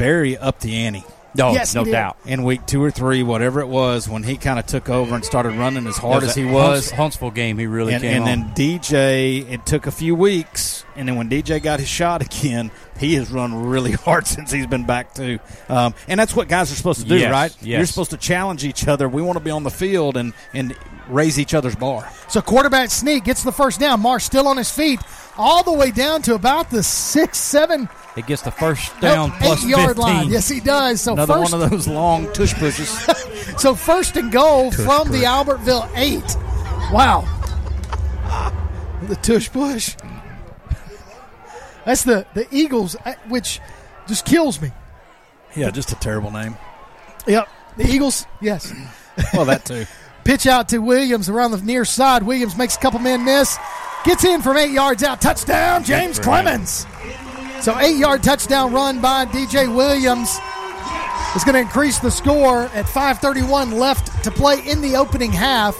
S7: Barry upped the ante.
S6: No,
S5: Yes,
S6: no doubt.
S7: In week two or three, whatever it was, when he kind of took over and started running as hard as he was.
S6: Hunts- Huntsville game, he really
S7: and,
S6: came
S7: and
S6: on.
S7: then DJ, it took a few weeks, and then when DJ got his shot again, he has run really *laughs* hard since he's been back too. Um, and that's what guys are supposed to do,
S6: Yes,
S7: right?
S6: yes.
S7: You're supposed to challenge each other. We want to be on the field and and raise each other's bar.
S5: So quarterback sneak gets the first down. Marsh still on his feet. All the way down to about the six, seven,
S6: It gets the first down
S5: nope,
S6: plus
S5: eight yard
S6: 15.
S5: line. Yes, he does. So
S7: Another
S5: first,
S7: one of those long tush pushes. *laughs*
S5: so first and goal from the Albertville eight. Wow, the tush push. That's the the Eagles, uh, which just kills me.
S7: yeah, just a terrible name.
S5: Yep, the Eagles. Yes.
S7: Well, that too. *laughs*
S5: Pitch out to Williams around the near side. Williams makes a couple men miss. Gets in from eight yards out. Touchdown, James Clemens. So eight yard touchdown run by DJ Williams is going to increase the score at 5:31 left to play in the opening half.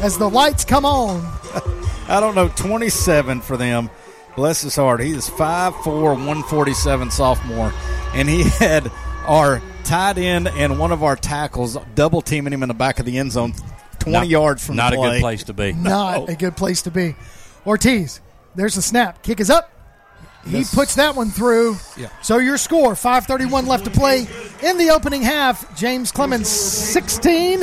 S5: As the lights come on, *laughs*
S7: I don't know, 27 for them. Bless his heart. He is 5'4", 147 sophomore. And he *laughs* had our tight end and one of our tackles double teaming him in the back of the end zone 20
S6: Not-
S7: yards from
S6: Not
S7: the *laughs*
S6: a good place to be.
S5: not a good place to be. Ortiz, there's the snap. Kick is up. He puts that one through.
S7: Yeah.
S5: So your score, 5:31 left to play in the opening half. James Clemens 16,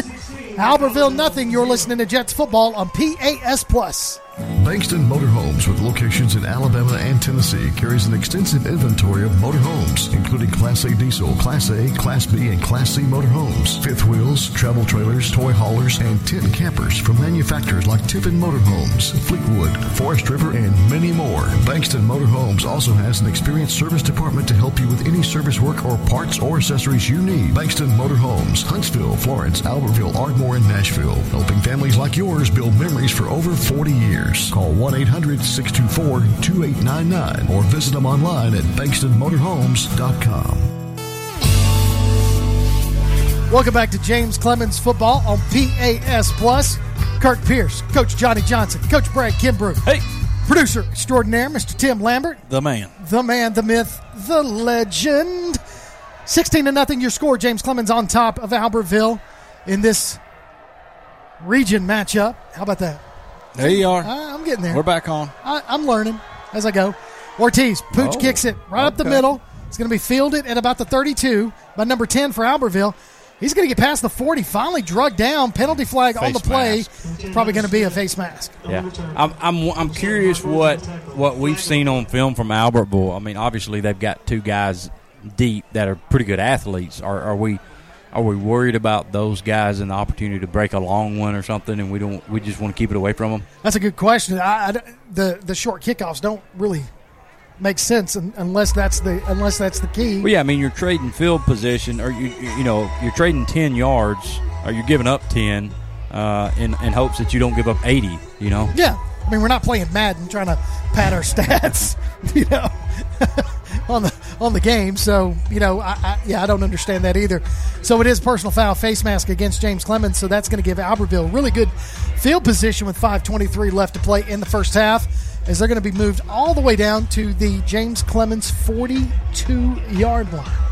S5: Albertville nothing. You're listening to Jets football on PAS Plus.
S3: Bankston Motorhomes, with locations in Alabama and Tennessee, carries an extensive inventory of motorhomes, including Class A diesel, Class A, Class B, and Class C motorhomes, fifth wheels, travel trailers, toy haulers, and tent campers from manufacturers like Tiffin Motorhomes, Fleetwood, Forest River, and many more. Bankston Motorhomes also has an experienced service department to help you with any service work or parts or accessories you need. Bankston Motorhomes, Huntsville, Florence, Albertville, Ardmore, and Nashville, helping families like yours build memories for over 40 years. Call 1 800 624 2899 or visit them online at bankstonmotorhomes.com.
S5: Welcome back to James Clemens football on PAS Plus. Kirk Pierce, Coach Johnny Johnson, Coach Brad Kimbrough,
S6: Hey,
S5: producer extraordinaire Mr. Tim Lambert,
S7: The man.
S5: the man, the myth, the legend. 16 to nothing your score. James Clemens on top of Albertville in this region matchup. How about that?
S7: There you are.
S5: I, I'm getting there.
S7: We're back on.
S5: I, I'm learning as I go. Ortiz, Pooch
S7: Oh,
S5: kicks it right up the middle. It's going to be fielded at about the 32 by number 10 for Albertville. He's going to get past the 40. Finally drugged down. Penalty flag on the play.
S6: mask.
S5: Probably going to be a face mask.
S6: yeah. I'm, I'm I'm curious what what we've seen on film from Albertville. I mean, obviously they've got two guys deep that are pretty good athletes. Are, are we are we worried about those guys and the opportunity to break a long one or something, and we don't we just want to keep it away from them?
S5: That's a good question. I, I- the the short kickoffs don't really make sense unless that's the unless that's the key.
S6: Well, yeah, I mean, you're trading field position, or you you know, you're trading ten yards, or you're giving up ten, uh, in in hopes that you don't give up eighty. You know,
S5: Yeah. I mean, we're not playing Madden trying to pad our *laughs* stats, you know, *laughs* on the on the game. So, you know, I, I, yeah, I don't understand that either. So it is personal foul face mask against James Clemens. So that's going to give Albertville really good field position with 5:23 left to play in the first half, as they're going to be moved all the way down to the James Clemens 42 yard line.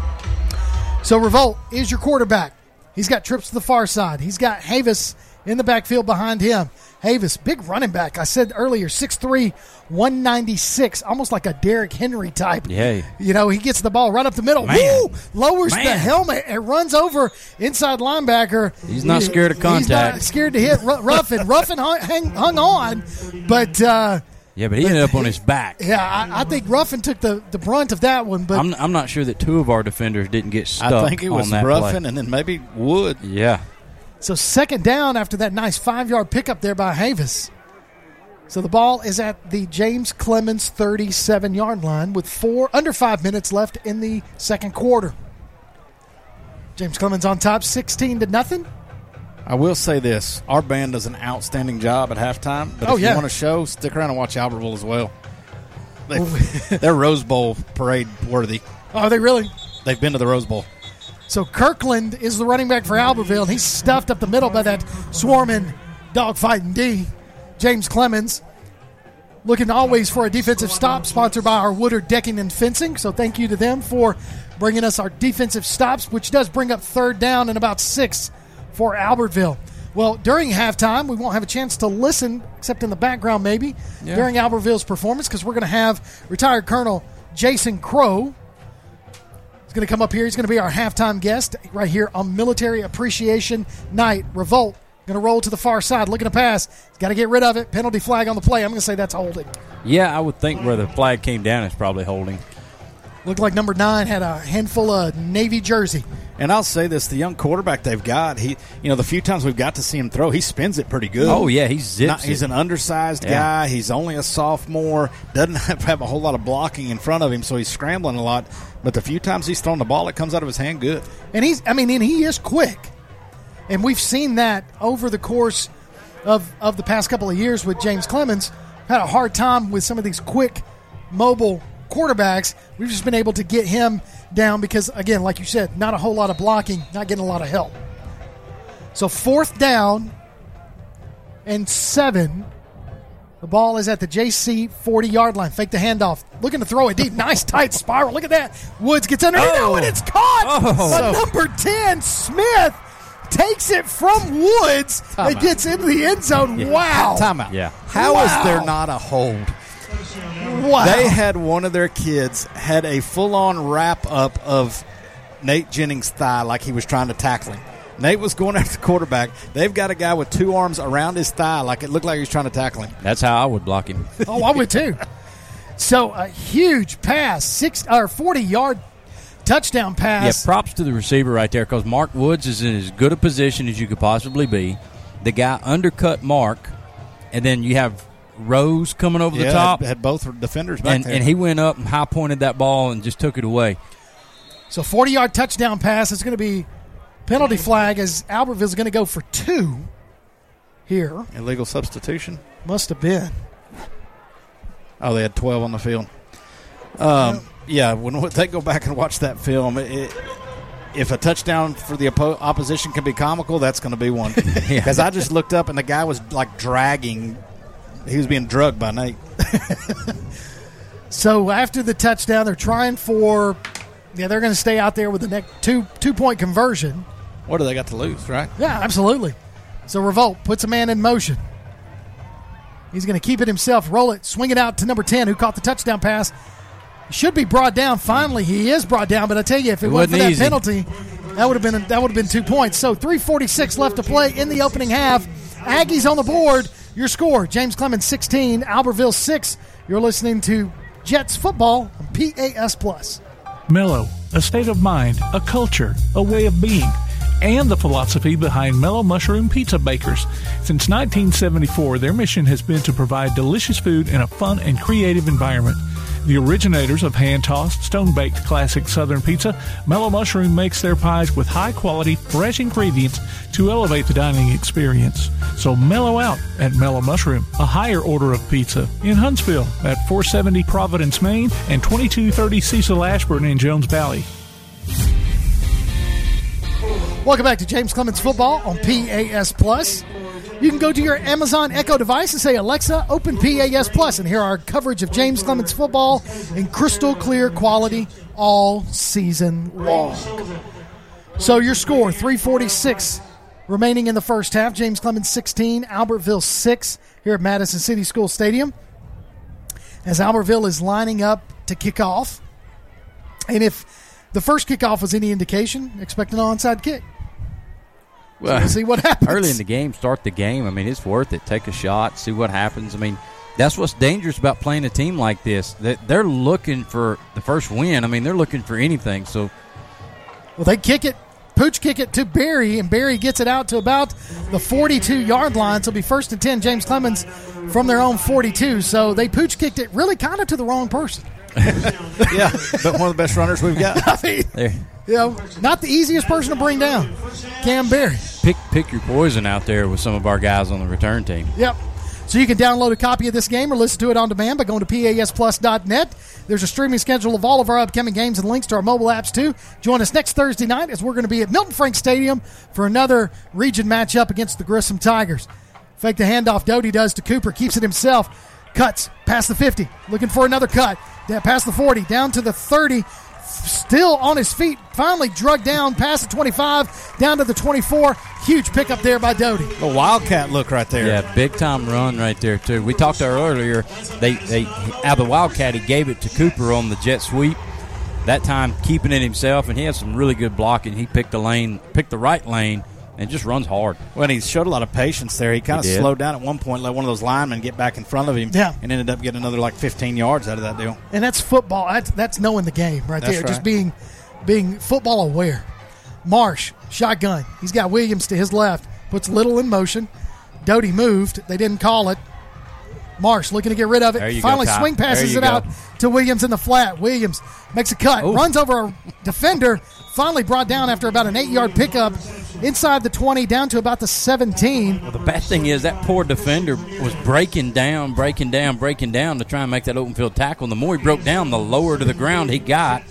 S5: So Revolt is your quarterback. He's got trips to the far side. He's got Havis in the backfield behind him. Havis, big running back. I said earlier, 6'3", 196, almost like a Derrick Henry type.
S6: Yeah.
S5: You know, he gets the ball right up the middle.
S6: Man.
S5: Woo! Lowers the helmet and runs over inside linebacker.
S6: He's not
S5: He-
S6: scared of
S5: He's not
S6: contact.
S5: scared to hit Ru- Ruffin. Ruffin hung, hung on, but uh,
S6: yeah, but he ended up on his back.
S5: yeah, I, I think Ruffin took the, the brunt of that one. But
S6: I'm I'm not sure that two of our defenders didn't get stuck.
S7: I think it was
S6: on that
S7: Ruffin
S6: play.
S7: and then maybe Wood.
S6: Yeah,
S5: So second down after that nice five yard pickup there by Havis. So the ball is at the James Clemens 37 yard line with four under five minutes left in the second quarter. James Clemens on top, 16 to nothing.
S7: I will say this: our band does an outstanding job at halftime. But
S5: Oh,
S7: if
S5: yeah.
S7: you want a show, stick around and watch Albertville as well. They, *laughs* they're Rose Bowl parade worthy.
S5: Oh, are they really?
S7: They've been to the Rose Bowl.
S5: So Kirkland is the running back for Albertville, and he's stuffed up the middle by that swarming dogfighting D. James Clemens looking always for a defensive stop, sponsored by our Woodard Decking and Fencing. So thank you to them for bringing us our defensive stops, which does bring up third down and about six for Albertville. Well, during halftime, we won't have a chance to listen, except in the background maybe, during Albertville's performance, because we're going to have retired Colonel Jason Crow going to come up here. He's going to be our halftime guest right here on Military Appreciation Night. Revolt Going to roll to the far side, looking to pass. Got to get rid of it. Penalty flag on the play. I'm going to say that's holding.
S6: Yeah, I would think where the flag came down is probably holding.
S5: Looked like number nine had a handful of Navy jersey.
S7: And I'll say this: the young quarterback they've got, he, you know, the few times we've got to see him throw, he spins it pretty good.
S6: Oh yeah, he zips.
S7: Not- he's an undersized
S6: Yeah.
S7: guy. He's only a sophomore. Doesn't have, *laughs* have a whole lot of blocking in front of him, so he's scrambling a lot. But the few times he's thrown the ball, it comes out of his hand good.
S5: And he's, I mean, and he is quick. And we've seen that over the course of, of the past couple of years with James Clemens. Had a hard time with some of these quick, mobile quarterbacks. We've just been able to get him down because, again, like you said, not a whole lot of blocking, not getting a lot of help. So, fourth down and seven. The ball is at the JC 40 yard line. Fake the handoff. Looking to throw it deep. Nice tight spiral. Look at that. Woods gets underneath. Oh, and it's caught.
S6: Oh.
S5: But number 10, Smith, takes it from Woods and gets into the end zone. Wow.
S7: Timeout.
S6: Yeah.
S7: How is
S5: Wow.
S7: there not a hold?
S5: Wow.
S7: They had one of their kids had a full on wrap up of Nate Jennings' thigh like he was trying to tackle him. Nate was going *laughs* after the quarterback. They've got a guy with two arms around his thigh like it looked like he was trying to tackle him.
S6: That's how I would block him. *laughs*
S5: oh, I would too. So a huge pass, six or 40 yard touchdown pass.
S6: yeah, props to the receiver right there because Mark Woods is in as good a position as you could possibly be. The guy undercut Mark, and then you have Rose coming over the top,
S7: had, had both defenders back
S6: and,
S7: there.
S6: and he went up and high pointed that ball and just took it away.
S5: So 40 yard touchdown pass. It's going to be penalty flag as Albertville's going to go for two here.
S7: illegal substitution.
S5: Must have been.
S7: Oh, they had twelve on the field. Um, yeah, when *laughs* they go back and watch that film, it, it, if a touchdown for the oppo- opposition can be comical, that's going to be one. *laughs* Because I just looked up and the guy was like dragging. He was being drugged by Nate. *laughs*
S5: So after the touchdown, they're trying for. Yeah, they're going to stay out there with the next two two point conversion.
S7: What do they got to lose, right?
S5: Yeah, absolutely. So Revolt puts a man in motion. He's going to keep it himself, roll it, swing it out to number 10 who caught the touchdown pass. Should be brought down. Finally, he is brought down, but I tell you, if it,
S6: It
S5: wasn't for
S6: wasn't
S5: that
S6: easy.
S5: penalty, that would have been that would have been two points. So 346 left to play in the opening half. Aggies on the board. Your score, James Clemens 16, Albertville 6. You're listening to Jets football on PAS Plus.
S1: Mellow, a state of mind, a culture, a way of being, and the philosophy behind Mellow Mushroom Pizza Bakers. Since 1974, their mission has been to provide delicious food in a fun and creative environment. The originators of hand tossed, stone baked classic Southern pizza, Mellow Mushroom makes their pies with high quality, fresh ingredients to elevate the dining experience. So mellow out at Mellow Mushroom, a higher order of pizza in Huntsville at 470 Providence, Main, and 2230 Cecil Ashburn in Jones Valley.
S5: Welcome back to James Clemens Football on PAS Plus. You can go to your Amazon Echo device and say, Alexa, open PAS Plus, and hear our coverage of James Clemens Football in crystal clear quality all season long. So your score, 346 remaining in the first half. James Clemens 16, Albertville 6 here at Madison City School Stadium. As Albertville is lining up to kick off. And if the first kickoff was any indication, expect an onside kick.
S6: Well,
S5: see what happens.
S6: early in the game, start the game. I mean, it's worth it. Take a shot, see what happens. I mean, that's what's dangerous about playing a team like this. That they're looking for the first win. I mean, they're looking for anything. So
S5: Well, they kick it, pooch kick it to Barry, and Barry gets it out to about the 42 yard line. So it'll be first and 10, James Clemens from their own 42. So they pooch kicked it really kind of to the wrong person.
S7: Yeah, but one of the best runners we've got.
S5: I *laughs* mean,
S6: there,
S5: you know, not the easiest person to bring down, Cam Berry.
S6: pick pick your poison out there with some of our guys on the return team.
S5: Yep. So you can download a copy of this game or listen to it on demand by going to pasplus.net. There's a streaming schedule of all of our upcoming games and links to our mobile apps too. Join us next Thursday night as we're going to be at Milton Frank Stadium for another region matchup against the Grissom Tigers. Fake the handoff. Doty does to Cooper. Keeps it himself. Cuts past the 50. Looking for another cut. Down past the 40. Down to the 30. Still on his feet. Finally drugged down past the 25. Down to the 24. Huge pickup there by Doty.
S7: A wildcat look right there.
S6: Yeah, big time run right there too. We talked to her earlier. They they out of the Wildcat he gave it to Cooper on the jet sweep. That time keeping it himself, and he had some really good blocking. He picked the lane, picked the right lane, and just runs hard.
S7: Well, he showed a lot of patience there. He kind of
S6: did.
S7: slowed down at one point, let one of those linemen get back in front of him,
S5: Yeah.
S7: and ended up getting another like 15 yards out of that deal.
S5: and that's football. That's, that's knowing the game right
S7: That's
S5: there. Just being being football aware. Marsh shotgun. He's got Williams to his left. Puts Little in motion. Doty moved. They didn't call it. Marsh looking to get rid of it.
S6: There you go,
S5: Finally,
S6: Ty.
S5: swing passes it
S6: go.
S5: out to Williams in the flat. Williams makes a cut,
S6: Ooh.
S5: runs over a defender. Finally brought down after about an eight-yard pickup inside the 20, down to about the 17.
S6: Well, the bad thing is that poor defender was breaking down, breaking down, breaking down to try and make that open field tackle. And the more he broke down, the lower to the ground he got.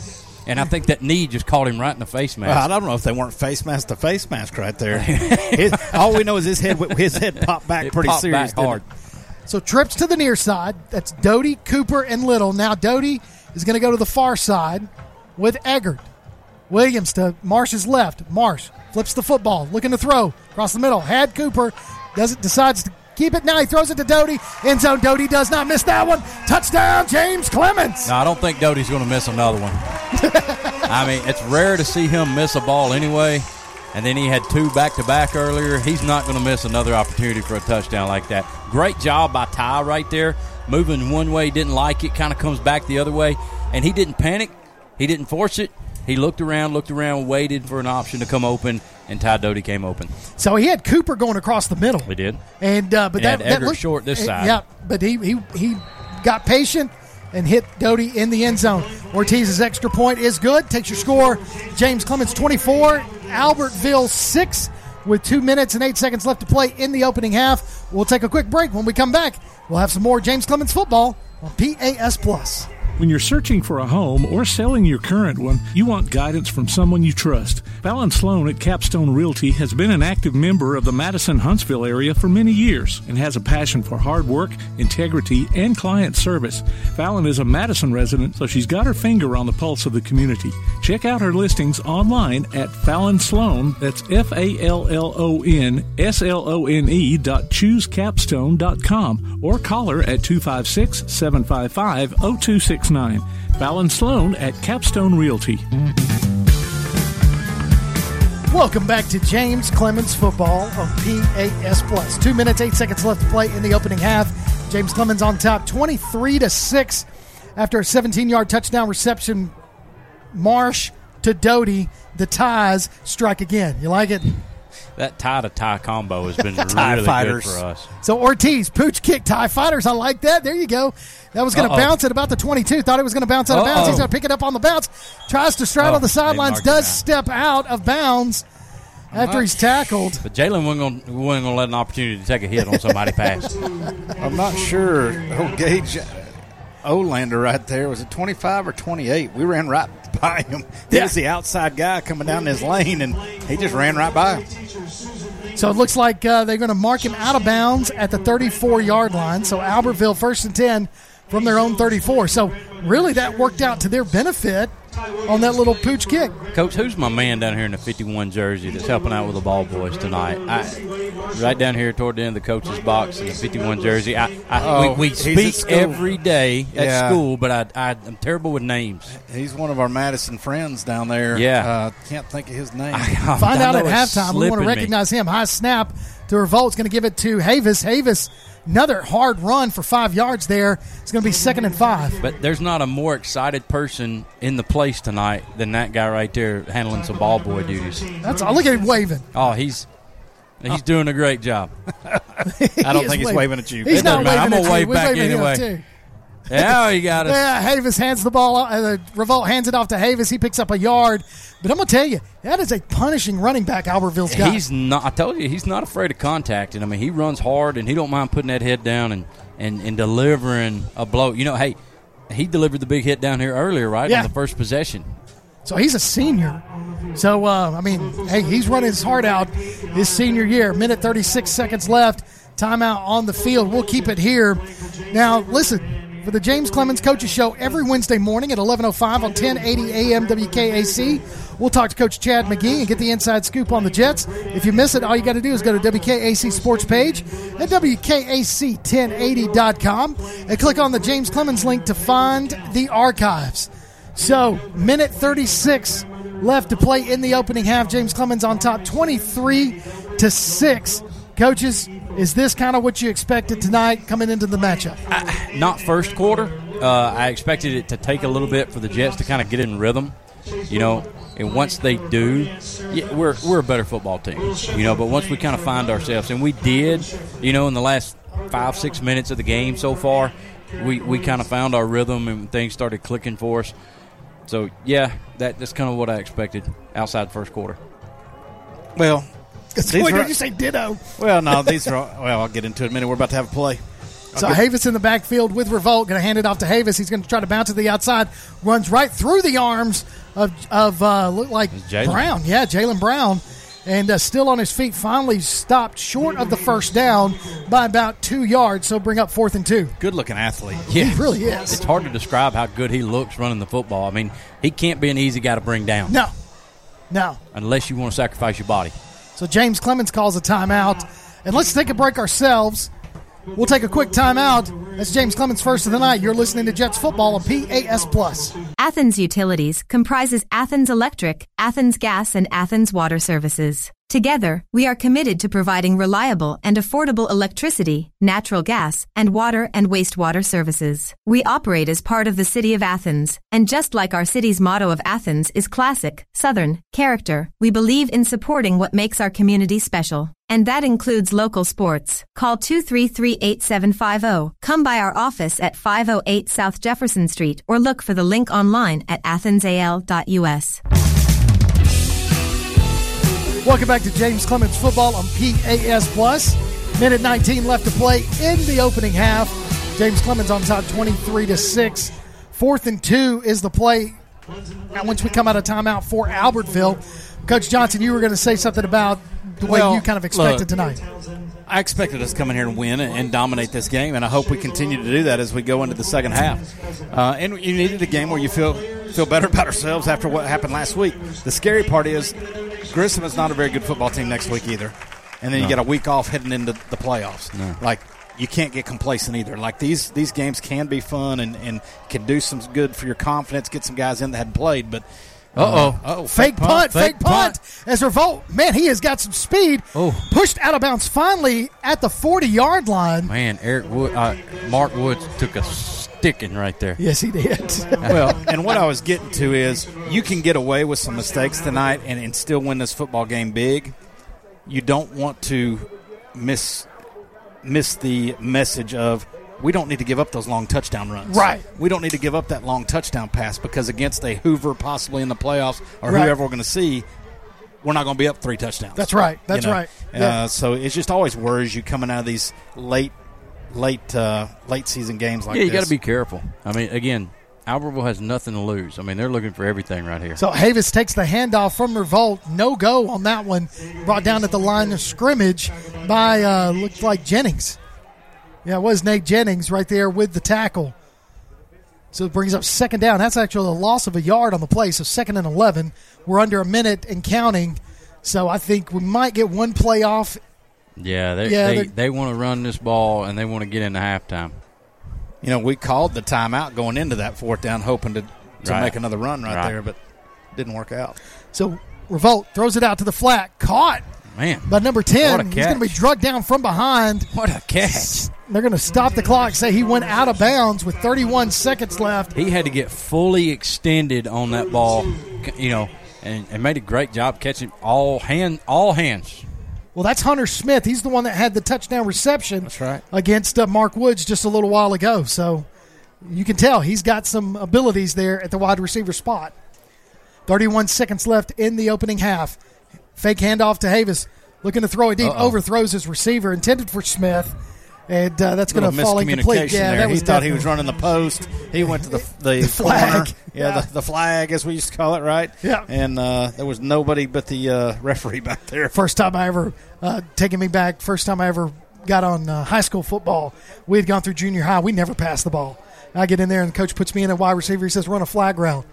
S6: And I think that knee just caught him right in the face mask.
S7: Well, I don't know if they weren't face mask to face mask right there. *laughs* His- all we know is his head his head popped back
S6: It
S7: pretty
S6: popped
S7: serious
S6: back hard.
S7: it?
S5: So trips to the near side. That's Doty, Cooper, and Little. Now Doty is going to go to the far side with Eggert. Williams to Marsh's left. Marsh flips the football, looking to throw across the middle. Had Cooper, does it decides to keep it. Now he throws it to Doty. End zone. Doty does not miss that one. Touchdown, James Clemens.
S6: No, I don't think Doty's going to miss another one. *laughs* I mean, it's rare to see him miss a ball anyway. And then he had two back to back earlier. He's not going to miss another opportunity for a touchdown like that. Great job by Ty right there. Moving one way, didn't like it, kind of comes back the other way. And he didn't panic. He didn't force it. He looked around, looked around, waited for an option to come open, and Ty Doty came open.
S5: So he had Cooper going across the middle.
S6: We did.
S5: And uh, but
S6: He
S5: that, that looked
S6: short this
S5: uh,
S6: side.
S5: Yeah, but he he he got patient and hit Doty in the end zone. Ortiz's extra point is good. Takes your score. James Clemens twenty four, Albertville six. With two minutes and eight seconds left to play in the opening half, we'll take a quick break. When we come back, we'll have some more James Clemens football on PAS Plus.
S1: When you're searching for a home or selling your current one, you want guidance from someone you trust. Fallon Slone at Capstone Realty has been an active member of the Madison Huntsville area for many years and has a passion for hard work, integrity, and client service. Fallon is a Madison resident, so she's got her finger on the pulse of the community. Check out her listings online at Fallon Slone, that's F A L L O N S L O N E dot choosecapstone.com or call her at 256 755 0269. Fallon Slone at Capstone Realty.
S5: Welcome back to James Clemens football on PAS Plus. Two minutes, eight seconds left to play in the opening half. James Clemens on top, twenty-three to six, after a seventeen-yard touchdown reception. Marsh to Doty, the ties strike again. You like it?
S6: That tie to tie combo has been *laughs* really
S7: fighters.
S6: good for us.
S5: So Ortiz, pooch kick, tie fighters. I like that. There you go. That was going to bounce at about the 22. Thought it was going to bounce out of bounds.
S6: Uh-oh.
S5: He's going to pick it up on the bounce. Tries to straddle
S6: Oh,
S5: the sidelines.
S6: they marked him
S5: Does step out of bounds after he's tackled.
S6: But Jalen wasn't going to let an opportunity to take a hit on somebody *laughs* pass.
S7: I'm not sure. Oh, Gage Olander right there was it 25 or 28? We ran right by him. He
S5: Yeah.
S7: was the outside guy coming down his lane, and he just ran right by him.
S5: So it looks like uh, they're going to mark him out of bounds at the 34 yard line. So Albertville first and 10 from their own 34. So really that worked out to their benefit on that little pooch kick.
S6: Coach, who's my man down here in the 51 jersey that's helping out with the ball boys tonight? I, right down here toward the end of the coach's box in the 51 jersey. I, I,
S7: Oh,
S6: we, we speak every day at
S7: Yeah.
S6: school, but I, I, I'm terrible with names.
S7: He's one of our Madison friends down there.
S6: Yeah.
S7: Uh, can't think of his name. *laughs*
S5: Find
S6: I
S5: out at halftime. We want to
S6: me.
S5: recognize him. High snap to Revolt's going to give it to Havis. Havis, another hard run for five yards there. It's going to be second and five.
S6: But there's not a more excited person in the place tonight than that guy right there handling some ball boy duties.
S5: That's all. Look at him waving.
S6: Oh, he's he's doing a great job. *laughs*
S7: I don't think
S5: is
S7: he's waving at you.
S5: He's
S6: It
S5: not
S6: doesn't matter.
S5: waving
S6: I'm
S5: at
S6: gonna wave back
S5: waving at
S6: anyway. Yeah, you got it.
S5: Yeah, Havis hands the ball. Uh, the Revolt hands it off to Havis. He picks up a yard. But I'm going to tell you, that is a punishing running back Albertville's got.
S6: He's not. I told you, he's not afraid of contacting. I mean, he runs hard and he don't mind putting that head down and and, and delivering a blow. You know, hey, he delivered the big hit down here earlier, right
S5: Yeah.
S6: on the first possession.
S5: So he's a senior. So, uh, I mean, hey, he's running his heart out his senior year. Minute 36 seconds left. Timeout on the field. We'll keep it here. Now, listen, for the James Clemens Coaches Show every Wednesday morning at 11.05 on 1080 AM WKAC, we'll talk to Coach Chad McGee and get the inside scoop on the Jets. If you miss it, all you got to do is go to WKAC Sports page at WKAC1080.com and click on the James Clemens link to find the archives. So, minute 36 left to play in the opening half. James Clemens on top 23 to six. Coaches, is this kind of what you expected tonight coming into the matchup?
S6: Not first quarter. Uh, I expected it to take a little bit for the Jets to kind of get in rhythm, you know. And once they do, yeah, we're we're a better football team, you know. But once we kind of find ourselves, and we did, you know, in the last five six minutes of the game so far, we we kind of found our rhythm and things started clicking for us. So yeah, that that's kind of what I expected outside first quarter.
S7: Well,
S5: Wait,
S7: These
S5: did you say ditto?
S7: well, no, these are. All, well, I'll get into it in a minute. We're about to have a play.
S5: So Havis in the backfield with Revolt, going to hand it off to Havis. He's going to try to bounce to the outside, runs right through the arms of of uh, look like
S6: Jalen.
S5: Brown. Yeah, Jalen Brown, and uh, still on his feet. Finally stopped short of the first down by about two yards. So bring up fourth and two.
S7: Good looking athlete.
S6: Yeah,
S5: He really is.
S6: It's hard to describe how good he looks running the football. I mean, he can't be an easy guy to bring down
S5: No, no.
S6: unless you want to sacrifice your body.
S5: So James Clemens calls a timeout, and let's take a break ourselves. We'll take a quick timeout. That's James Clemens first of the night. You're listening to Jets football on PAS Plus.
S4: Athens Utilities comprises Athens Electric, Athens Gas, and Athens Water Services. Together, we are committed to providing reliable and affordable electricity, natural gas, and water and wastewater services. We operate as part of the City of Athens, and just like our city's motto of Athens is classic, southern, character, we believe in supporting what makes our community special. And that includes local sports. Call 233-8750. oh. Come by our office at 508 South Jefferson Street or look for the link online at athensal.us.
S5: Welcome back to James Clemens football on PAS Plus. Minute 19 left to play in the opening half. James Clemens on top 23 to 6. Fourth and two is the play. Now, once we come out of timeout for Albertville, Coach Johnson, you were going to say something about the way
S7: Well,
S5: you kind of expected
S7: look.
S5: tonight.
S7: I expected us to come in here and win and, and dominate this game, and I hope we continue to do that as we go into the second half. Uh, and you needed a game where you feel feel better about ourselves after what happened last week. The scary part is Grissom is not a very good football team next week either, and then you get a week off heading into the playoffs. Like you can't get complacent either. Like these these games can be fun and, and can do some good for your confidence, get some guys in that hadn't played, but.
S6: Uh-oh.
S7: oh,
S5: Fake punt, fake,
S6: fake
S5: punt. As Revolt, man, he has got some speed.
S6: Oh.
S5: Pushed out of bounds finally at the 40 yard line.
S6: Man, Eric Wood, uh, Mark Woods took a sticking right there.
S5: Yes, he did. *laughs*
S7: well, and what I was getting to is you can get away with some mistakes tonight and, and still win this football game big. You don't want to miss miss the message of we don't need to give up those long touchdown runs.
S5: Right.
S7: We don't need to give up that long touchdown pass because against a Hoover possibly in the playoffs or
S5: Right.
S7: whoever we're going to see, we're not going to be up three touchdowns.
S5: That's right. That's
S7: You know?
S5: right.
S7: Uh,
S5: Yeah.
S7: So it just always worries you coming out of these late late uh, late season games like
S6: yeah, you got to be careful. I mean, again, Albertville has nothing to lose. I mean, they're looking for everything right here.
S5: So Havis takes the handoff from Revolt. No go on that one. Brought down at the line of scrimmage by uh, looked like Jennings. Yeah, it was Nate Jennings right there with the tackle. So it brings up second down. That's actually a loss of a yard on the play. So second and eleven. We're under a minute and counting. So I think we might get one play off.
S6: Yeah, they
S5: Yeah,
S6: they,
S5: they're-
S6: want to run this ball and they want to get into halftime.
S7: You know, we called the timeout going into that fourth down, hoping to, to
S6: Right.
S7: make another run right,
S6: Right.
S7: there, but didn't work out.
S5: So Revolt throws it out to the flat. Caught
S6: Man,
S5: by number
S6: What
S5: ten.
S6: a
S5: He's going to be
S6: catch.
S5: drugged down from behind.
S6: what a catch!
S5: They're going to stop the clock. Say he went out of bounds with 31 seconds left.
S6: He had to get fully extended on that ball, you know, and, and made a great job catching all hand all hands.
S5: Well, that's Hunter Smith. He's the one that had the touchdown reception
S7: That's right.
S5: against uh, Mark Woods just a little while ago. So you can tell he's got some abilities there at the wide receiver spot. 31 seconds left in the opening half. Fake handoff to Havis. Looking to throw it deep.
S6: Uh-oh.
S5: Overthrows his receiver intended for Smith. And uh, that's going to fall
S7: miscommunication
S5: Yeah,
S7: there.
S5: that
S7: he thought he was running the post. He went to the *laughs* the,
S5: The flag. *laughs*
S7: Yeah,
S5: Yeah.
S7: The, the flag, as we used to call it, right?
S5: Yeah.
S7: And uh, there was nobody but the uh, referee back there.
S5: First time I ever, uh, taking me back, first time I ever got on uh, high school football. We had gone through junior high. We never passed the ball. I get in there and the coach puts me in a wide receiver. He says, run a flag route.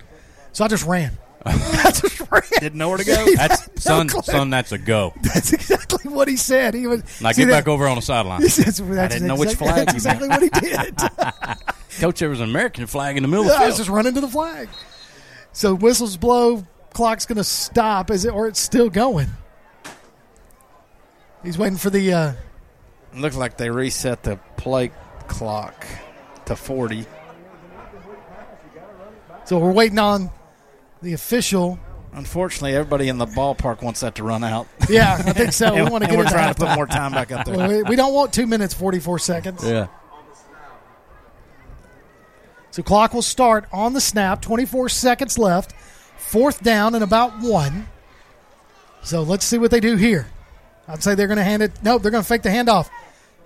S5: So I just ran. *laughs* I just ran.
S7: Didn't know where to go. *laughs*
S6: That's
S5: No
S6: son,
S5: clue.
S6: son. That's a go. *laughs*
S5: That's exactly what he said. He was
S6: Now get
S5: that-
S6: back over on the sideline.
S5: He says, that's
S6: didn't know which flag
S5: That's
S6: you meant.
S5: exactly what he did.
S6: Coach, there was an American flag in the middle of the
S5: I was just running to the flag. So whistles blow. Clock's going to stop. Is it or it's still going? He's waiting for the. Uh,
S7: Looks like they reset the play clock to 40.
S5: so we're waiting on the official.
S7: Unfortunately, everybody in the ballpark wants that to run out.
S5: Yeah, I think so. *laughs* We want to get
S7: we're trying to put more time back up there.
S5: Well, we, we don't want two minutes forty four seconds.
S6: Yeah.
S5: So clock will start on the snap. Twenty four seconds left. Fourth down and about one. So let's see what they do here. I'd say they're going to hand it. No, they're going to fake the handoff.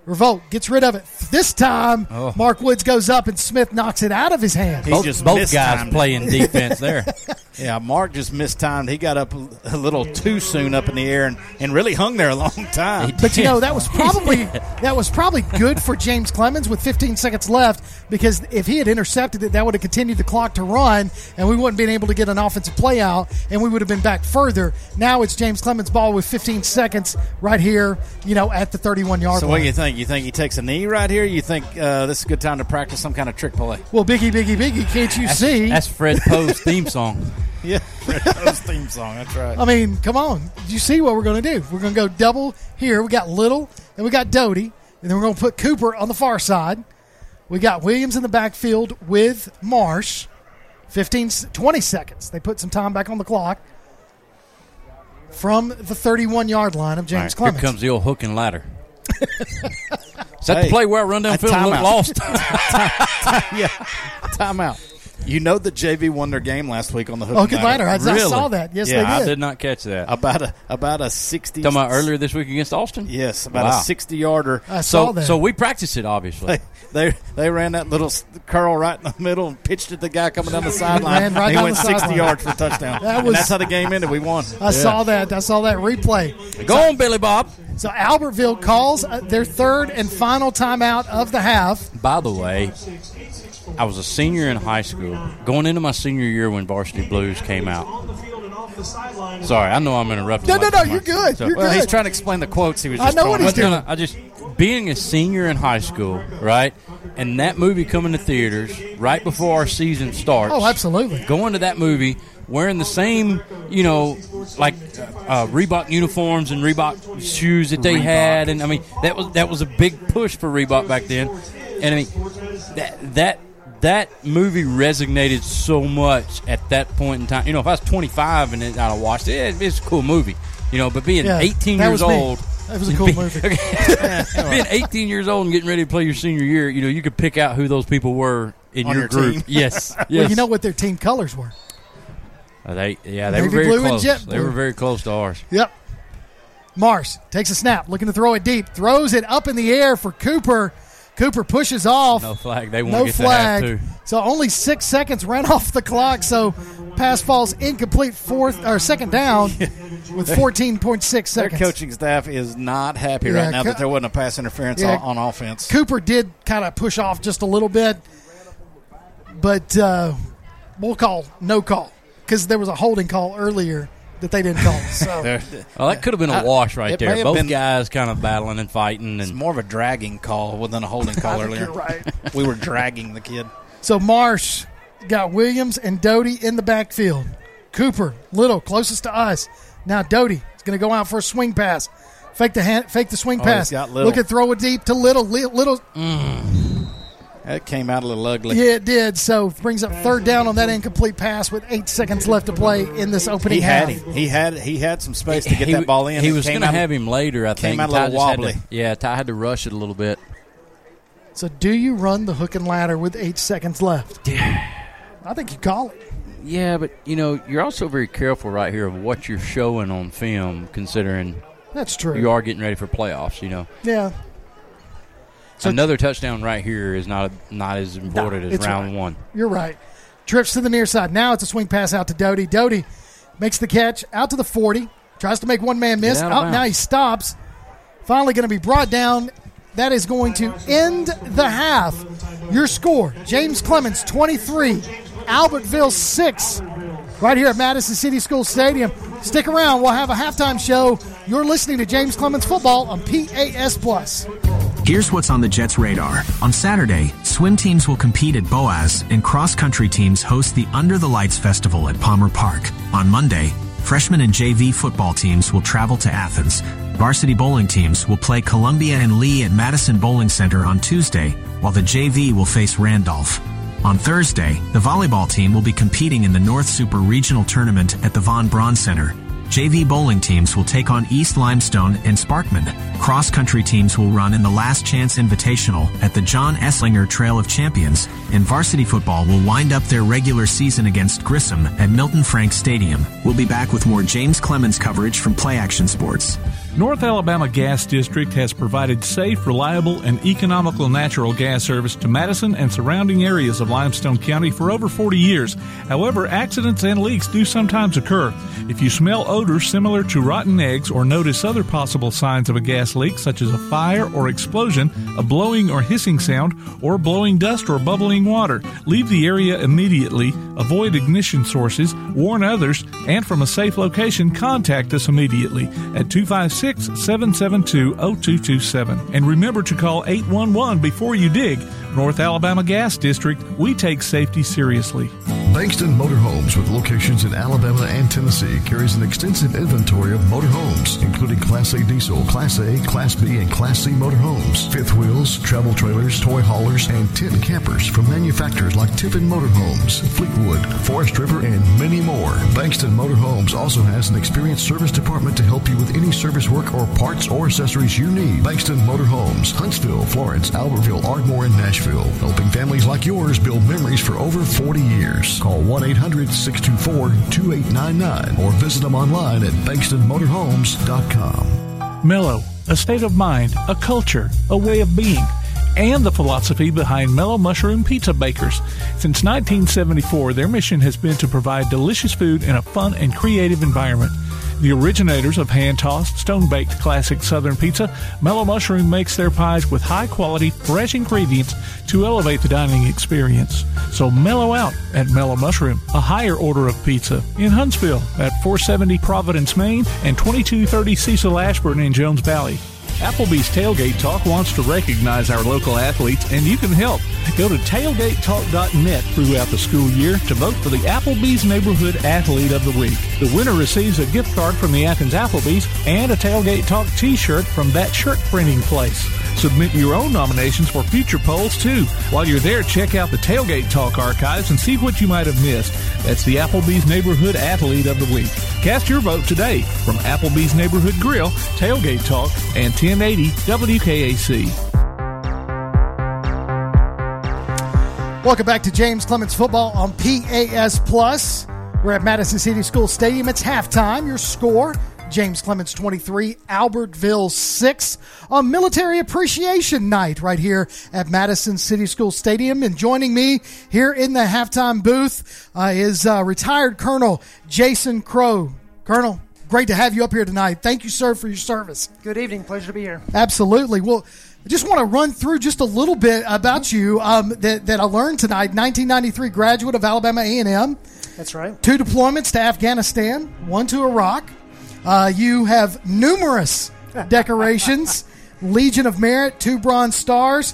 S5: Revolt gets rid of it. This time,
S6: Oh.
S5: Mark Woods goes up and Smith knocks it out of his hand.
S7: He
S6: Both,
S7: just
S6: both guys playing *laughs* defense there. *laughs*
S7: Yeah, Mark just mistimed. He got up a little too soon up in the air and, and really hung there a long time.
S5: But you know that *laughs* was probably that was probably good for James Clemens with 15 seconds left because if he had intercepted it, that would have continued the clock to run, and we wouldn't been able to get an offensive play out, and we would have been back further. Now it's James Clemens' ball with 15 seconds right here, you know, at the 31 yard
S7: So
S5: line.
S7: what do you think? You think he takes a knee right here? You think uh, this is a good time to practice some kind of trick play?
S5: well, Biggie, Biggie, Biggie, can't you see?
S6: That's Fred Poe's theme song. *laughs*
S7: Yeah, Fred Poe's theme song. That's right.
S5: I mean, come on. You see what we're going to do? We're going to go double here. We got Little, and we got Doty, and then we're going to put Cooper on the far side. We got Williams in the backfield with Marsh. 15, 20 seconds. They put some time back on the clock from the 31 yard line of
S6: All
S5: James
S6: right, here comes the old hook and ladder. Is that
S7: Hey,
S6: the play where I run
S7: a
S6: downfield and look lost? *laughs*
S7: yeah, timeout. You know that JV won their game last week on the hook.
S5: Oh, good
S7: ladder.
S5: ladder. I, I saw that. Yes,
S7: Yeah,
S5: they
S6: I
S5: did.
S6: did not catch that.
S7: About a about a sixty.
S6: Talking about earlier this week against Austin.
S7: Yes, about
S6: Wow.
S7: a sixty yarder.
S5: I saw
S6: So,
S5: that.
S6: so we practiced it obviously.
S7: They, they they ran that little curl right in the middle and pitched at the guy coming down the sideline.
S5: Ran right
S7: and he
S5: down
S7: went
S5: the
S7: sixty
S5: sideline.
S7: yards for a touchdown.
S5: That
S7: and
S5: was-
S7: that's how the game ended. We won. *laughs*
S5: I saw that. I saw that replay.
S6: Go on, Billy Bob.
S5: So Albertville calls uh, their third and final timeout of the half.
S6: By the way, I was a senior in high school, going into my senior year when Varsity Blues came out.
S8: On the field and off the sideline.
S6: Sorry, I know I'm interrupting.
S5: No, no, no, you're good.
S6: So-
S5: You're
S7: Well,
S5: good.
S7: he's trying to explain the quotes he was Just
S5: I
S7: just
S5: know
S7: throwing
S5: what he's
S7: out.
S6: But no,
S5: doing.
S6: I just being a senior in high school, right, and that movie coming to theaters right before our season starts.
S5: Oh, absolutely.
S6: Going to that movie wearing the same, you know, like uh, Reebok uniforms and Reebok shoes that they had, and I mean that was that was a big push for Reebok back then, and I mean that that. That movie resonated so much at that point in time. You know, if I was 25 and then I'd have watched it, it's a cool movie. You know, but being
S5: Yeah,
S6: 18 years
S5: was me.
S6: old,
S5: That was a cool movie. *laughs*
S6: being 18 years old and getting ready to play your senior year, you know, you could pick out who those people were in your,
S7: your
S6: group.
S7: team. *laughs*
S6: Yes, yes. *laughs*
S5: Well, you know what their team colors were.
S6: Uh, they, yeah, they were very
S5: blue and
S6: close.
S5: jet
S6: They were very close to ours.
S5: Yep. Marsh takes a snap, looking to throw it deep, throws it up in the air for Cooper. Cooper pushes off.
S6: No flag. They
S5: No flag. So only six seconds ran *laughs* off the clock. So pass falls incomplete. Fourth or second down *laughs* with fourteen point six
S7: Their
S5: seconds.
S7: coaching staff is not happy
S5: Yeah,
S7: right now
S5: co-
S7: that there wasn't a pass interference
S5: Yeah.
S7: on, on offense.
S5: Cooper did kind of push off just a little bit, but uh, we'll call no call because there was a holding call earlier that they didn't call. So *laughs*
S6: Well, that could have been a wash right
S7: it
S6: there. Both
S7: been-
S6: guys kind of battling and fighting,
S7: It's
S6: and
S7: more of a dragging call than a holding *laughs* call
S5: I think
S7: earlier.
S5: you're right. *laughs*
S7: We were dragging the kid.
S5: So Marsh got Williams and Doty in the backfield. Cooper, Little, closest to us. Now Doty is going to go out for a swing pass. Fake the hand, fake the swing
S7: Oh, he's
S5: pass.
S7: got Little.
S5: Look at throw it deep to Little. Li- Little, mm.
S7: That came out a little ugly.
S5: yeah, it did. So brings up third down on that incomplete pass with eight seconds left to play in this opening
S7: He had
S5: half.
S7: him. He had he had some space to get
S6: he,
S7: that ball in.
S6: He was going to have him later. I
S7: came
S6: think.
S7: out a
S6: Ty
S7: little
S6: just had to-
S7: wobbly.
S6: yeah, Ty had to rush it a little bit.
S5: So do you run the hook and ladder with eight seconds left? I think you call it.
S6: Yeah, but you know, you're also very careful right here of what you're showing on film, considering
S5: That's true.
S6: you are getting ready for playoffs. You know,
S5: Yeah. So-
S6: another touchdown right here is not not as important as round
S5: right.
S6: one.
S5: You're right. Drifts to the near side. Now it's a swing pass out to Doty. Doty makes the catch out to the 40. Tries to make one man miss.
S6: Out
S5: Oh, now he stops. Finally going to be brought down. That is going to end the half. Your score James Clemens 23, Albertville 6. Right here at Madison City School Stadium. Stick around. We'll have a halftime show. You're listening to James Clemens Football on PAS Plus.
S9: Here's what's on the Jets' radar. On Saturday, swim teams will compete at Boaz, and cross country teams host the Under the Lights Festival at Palmer Park. On Monday, freshman and JV football teams will travel to Athens. Varsity bowling teams will play Columbia and Lee at Madison Bowling Center on Tuesday, while the JV will face Randolph. On Thursday, the volleyball team will be competing in the North Super Regional Tournament at the Von Braun Center. JV bowling teams will take on East Limestone and Sparkman. Cross country teams will run in the Last Chance Invitational at the John Esslinger Trail of Champions, and varsity football will wind up their regular season against Grissom at Milton Frank Stadium. We'll be back with more James Clemens coverage from Play Action Sports.
S1: North Alabama Gas District has provided safe, reliable, and economical natural gas service to Madison and surrounding areas of Limestone County for over 40 years. However, accidents and leaks do sometimes occur. If you smell odors similar to rotten eggs or notice other possible signs of a gas leak, such as a fire or explosion, a blowing or hissing sound, or blowing dust or bubbling water, leave the area immediately, avoid ignition sources, warn others, and from a safe location, contact us immediately at 256 772 0227. And remember to call 811 before you dig. North Alabama Gas District, we take safety seriously.
S3: Bankston Motorhomes, with locations in Alabama and Tennessee, carries an extensive inventory of motorhomes, including Class A diesel, Class A, Class B, and Class C motorhomes, fifth wheels, travel trailers, toy haulers, and tent campers from manufacturers like Tiffin Motorhomes, Fleetwood, Forest River, and many more. Bankston Motorhomes also has an experienced service department to help you with any service work or parts or accessories you need. Bankston Motorhomes, Huntsville, Florence, Albertville, Ardmore, and Nashville, helping families like yours build memories for over 40 years. Call 1 800 624 2899 or visit them online at bankstonmotorhomes.com.
S1: Mellow, a state of mind, a culture, a way of being, and the philosophy behind Mellow Mushroom Pizza Bakers. Since 1974, their mission has been to provide delicious food in a fun and creative environment. The originators of hand tossed, stone baked classic Southern pizza, Mellow Mushroom makes their pies with high quality, fresh ingredients to elevate the dining experience. So mellow out at Mellow Mushroom, a higher order of pizza in Huntsville at 470 Providence, Main, and 2230 Cecil Ashburn in Jones Valley. Applebee's Tailgate Talk wants to recognize our local athletes, and you can help. Go to tailgatetalk.net throughout the school year to vote for the Applebee's Neighborhood Athlete of the Week. The winner receives a gift card from the Athens Applebee's and a Tailgate Talk t-shirt from that shirt printing place. Submit your own nominations for future polls, too. While you're there, check out the Tailgate Talk archives and see what you might have missed. That's the Applebee's Neighborhood Athlete of the Week. Cast your vote today from Applebee's Neighborhood Grill, Tailgate Talk, and 1080 WKAC.
S5: Welcome back to James Clemens Football on PAS Plus. We're at Madison City School Stadium. It's halftime. Your score James Clemens 23, Albertville 6. A military appreciation night right here at Madison City School Stadium. And joining me here in the halftime booth uh, is uh, retired Colonel Jason Crow. Colonel, great to have you up here tonight. Thank you, sir, for your service.
S10: Good evening. Pleasure to be here.
S5: Absolutely. Well, I just want to run through just a little bit about you um, that, that I learned tonight. 1993 graduate of Alabama A&M.
S10: That's right.
S5: Two deployments to Afghanistan, one to Iraq. Uh, you have numerous decorations, *laughs* Legion of Merit, two Bronze Stars,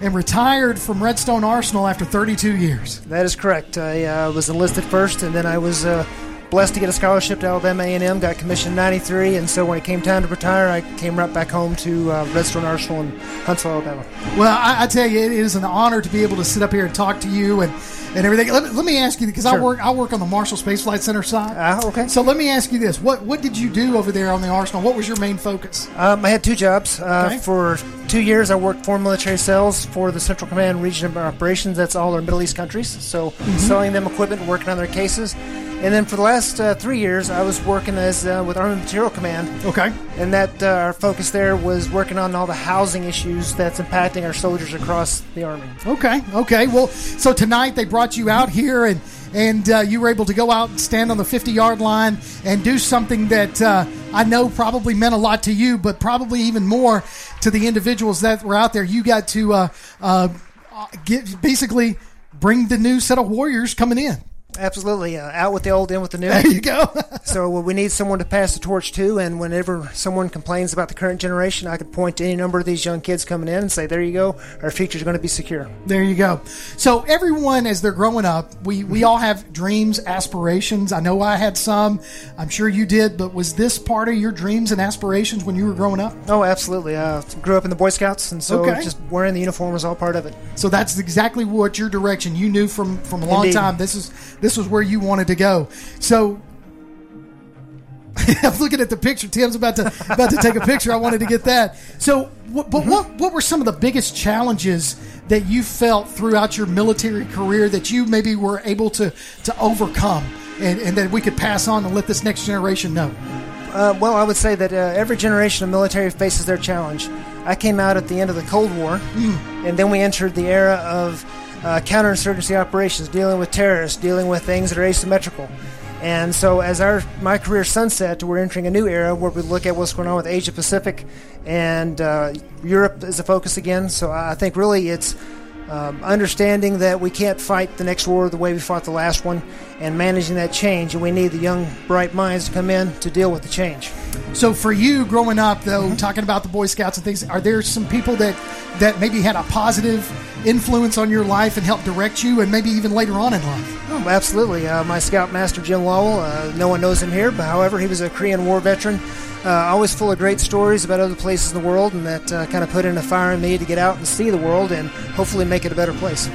S5: and retired from Redstone Arsenal after 32 years.
S10: That is correct. I uh, was enlisted first, and then I was uh, blessed to get a scholarship to Alabama A&M. Got commissioned in '93, and so when it came time to retire, I came right back home to uh, Redstone Arsenal in Huntsville, Alabama.
S5: Well, I, I, tell you, it is an honor to be able to sit up here and talk to you and and everything. Let, let me ask you because sure. I work I work on the Marshall Space Flight Center side.
S10: Uh, okay.
S5: So let me ask you this: what what did you do over there on the Arsenal? What was your main focus?
S10: Um, I had two jobs. Uh, okay. For two years, I worked for military sales for the Central Command Region of Operations. That's all our Middle East countries. So mm-hmm. selling them equipment, working on their cases. And then for the last uh, three years, I was working as uh, with Army Materiel Command.
S5: Okay.
S10: And that uh, our focus there was working on all the housing issues that's impacting our soldiers across the Army.
S5: Okay. Okay. Well, so tonight they brought you out here and and uh, you were able to go out and stand on the 50 yard line and do something that uh, I know probably meant a lot to you, but probably even more to the individuals that were out there. You got to uh, uh get, basically bring the new set of warriors coming in.
S10: Absolutely, uh, out with the old, in with the new.
S5: There you go. *laughs*
S10: so uh, we need someone to pass the torch to, and whenever someone complains about the current generation, I could point to any number of these young kids coming in and say, "There you go, our future's going to be secure."
S5: There you go. So everyone, as they're growing up, we we all have dreams, aspirations. I know I had some. I'm sure you did. But was this part of your dreams and aspirations when you were growing up?
S10: Oh, absolutely. I uh, grew up in the Boy Scouts, and so
S5: Okay.
S10: just wearing the uniform was all part of it.
S5: So that's exactly what your direction. You knew from from a long
S10: Indeed.
S5: time. This is this was where you wanted to go. So. *laughs* I'm looking at the picture. Tim's about to about to take a picture. I wanted to get that. So, what, but what what were some of the biggest challenges that you felt throughout your military career that you maybe were able to to overcome, and, and that we could pass on and let this next generation know?
S10: Uh, well, I would say that uh, every generation of military faces their challenge. I came out at the end of the Cold War, and then we entered the era of uh, counterinsurgency operations, dealing with terrorists, dealing with things that are asymmetrical. And so, as our my career sunset, we're entering a new era where we look at what's going on with Asia Pacific, and uh, Europe is a focus again. So, I think really it's um, understanding that we can't fight the next war the way we fought the last one, and managing that change. And we need the young, bright minds to come in to deal with the change.
S5: So for you growing up, though, talking about the Boy Scouts and things, are there some people that that maybe had a positive influence on your life and helped direct you, and maybe even later on in life?
S10: Oh, absolutely. Uh, my scoutmaster, Jim Lowell, uh, no one knows him here, but however, he was a Korean War veteran. Uh, always full of great stories about other places in the world, and that uh, kind of put in a fire in me to get out and see the world and hopefully make it a better place.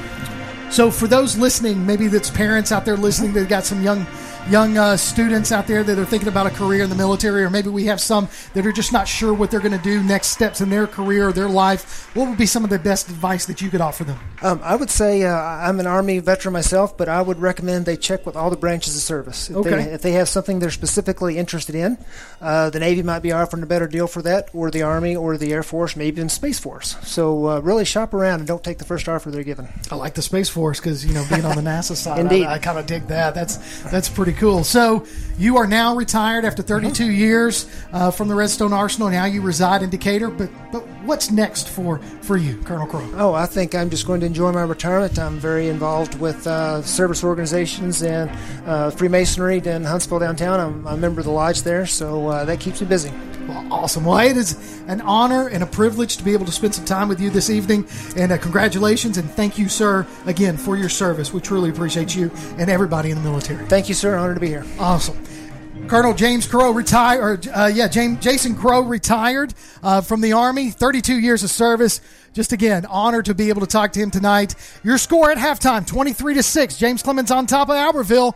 S5: So for those listening, maybe that's parents out there listening that got some young young uh, students out there that are thinking about a career in the military, or maybe we have some that are just not sure what they're going to do next steps in their career or their life. What would be some of the best advice that you could offer them?
S10: Um, I would say uh, I'm an Army veteran myself, but I would recommend they check with all the branches of service. If,
S5: Okay.
S10: they, if they have something they're specifically interested in, uh, the Navy might be offering a better deal for that, or the Army, or the Air Force, maybe even Space Force. So uh, really shop around and don't take the first offer they're given.
S5: I like the Space Force because you know being on the *laughs* NASA side,
S10: Indeed.
S5: I, I kind of dig that. That's that's pretty cool. So you are now retired after 32 years uh, from the Redstone Arsenal. Now you reside in Decatur. But but what's next for for you, Colonel Crow?
S10: Oh, I think I'm just going to enjoy my retirement. I'm very involved with uh, service organizations and uh, Freemasonry in Huntsville downtown. I'm, I'm a member of the lodge there, so uh, that keeps me busy.
S5: Well, awesome. Well, it is an honor and a privilege to be able to spend some time with you this evening. And uh, congratulations and thank you, sir, again for your service. We truly appreciate you and everybody in the military.
S10: Thank you, sir. Honored to be here.
S5: Awesome. Colonel James Crow retired. Or, uh, yeah, James Jason Crow retired uh, from the Army. 32 years of service. Just again, honored to be able to talk to him tonight. Your score at halftime, 23 to six. James Clemens on top of Albertville.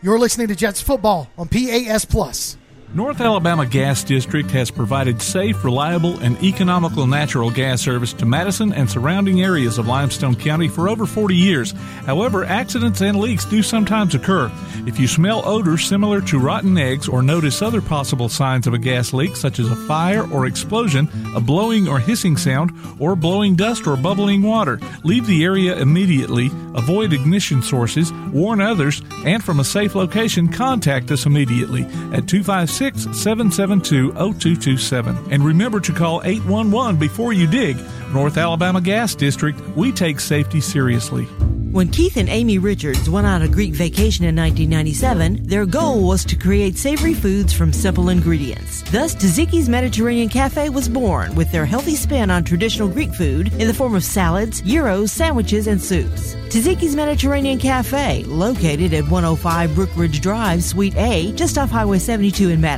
S5: You're listening to Jets football on PAS Plus.
S1: North Alabama Gas District has provided safe, reliable, and economical natural gas service to Madison and surrounding areas of Limestone County for over 40 years. However, accidents and leaks do sometimes occur. If you smell odors similar to rotten eggs or notice other possible signs of a gas leak, such as a fire or explosion, a blowing or hissing sound, or blowing dust or bubbling water, leave the area immediately, avoid ignition sources, warn others, and from a safe location, contact us immediately at 256 772 0227. And remember to call 811 before you dig. North Alabama Gas District, we take safety seriously.
S2: When Keith and Amy Richards went on a Greek vacation in 1997, their goal was to create savory foods from simple ingredients. Thus, Taziki's Mediterranean Cafe was born with their healthy spin on traditional Greek food in the form of salads, gyros, sandwiches, and soups. Taziki's Mediterranean Cafe, located at 105 Brookridge Drive, Suite A, just off Highway 72 in Madison.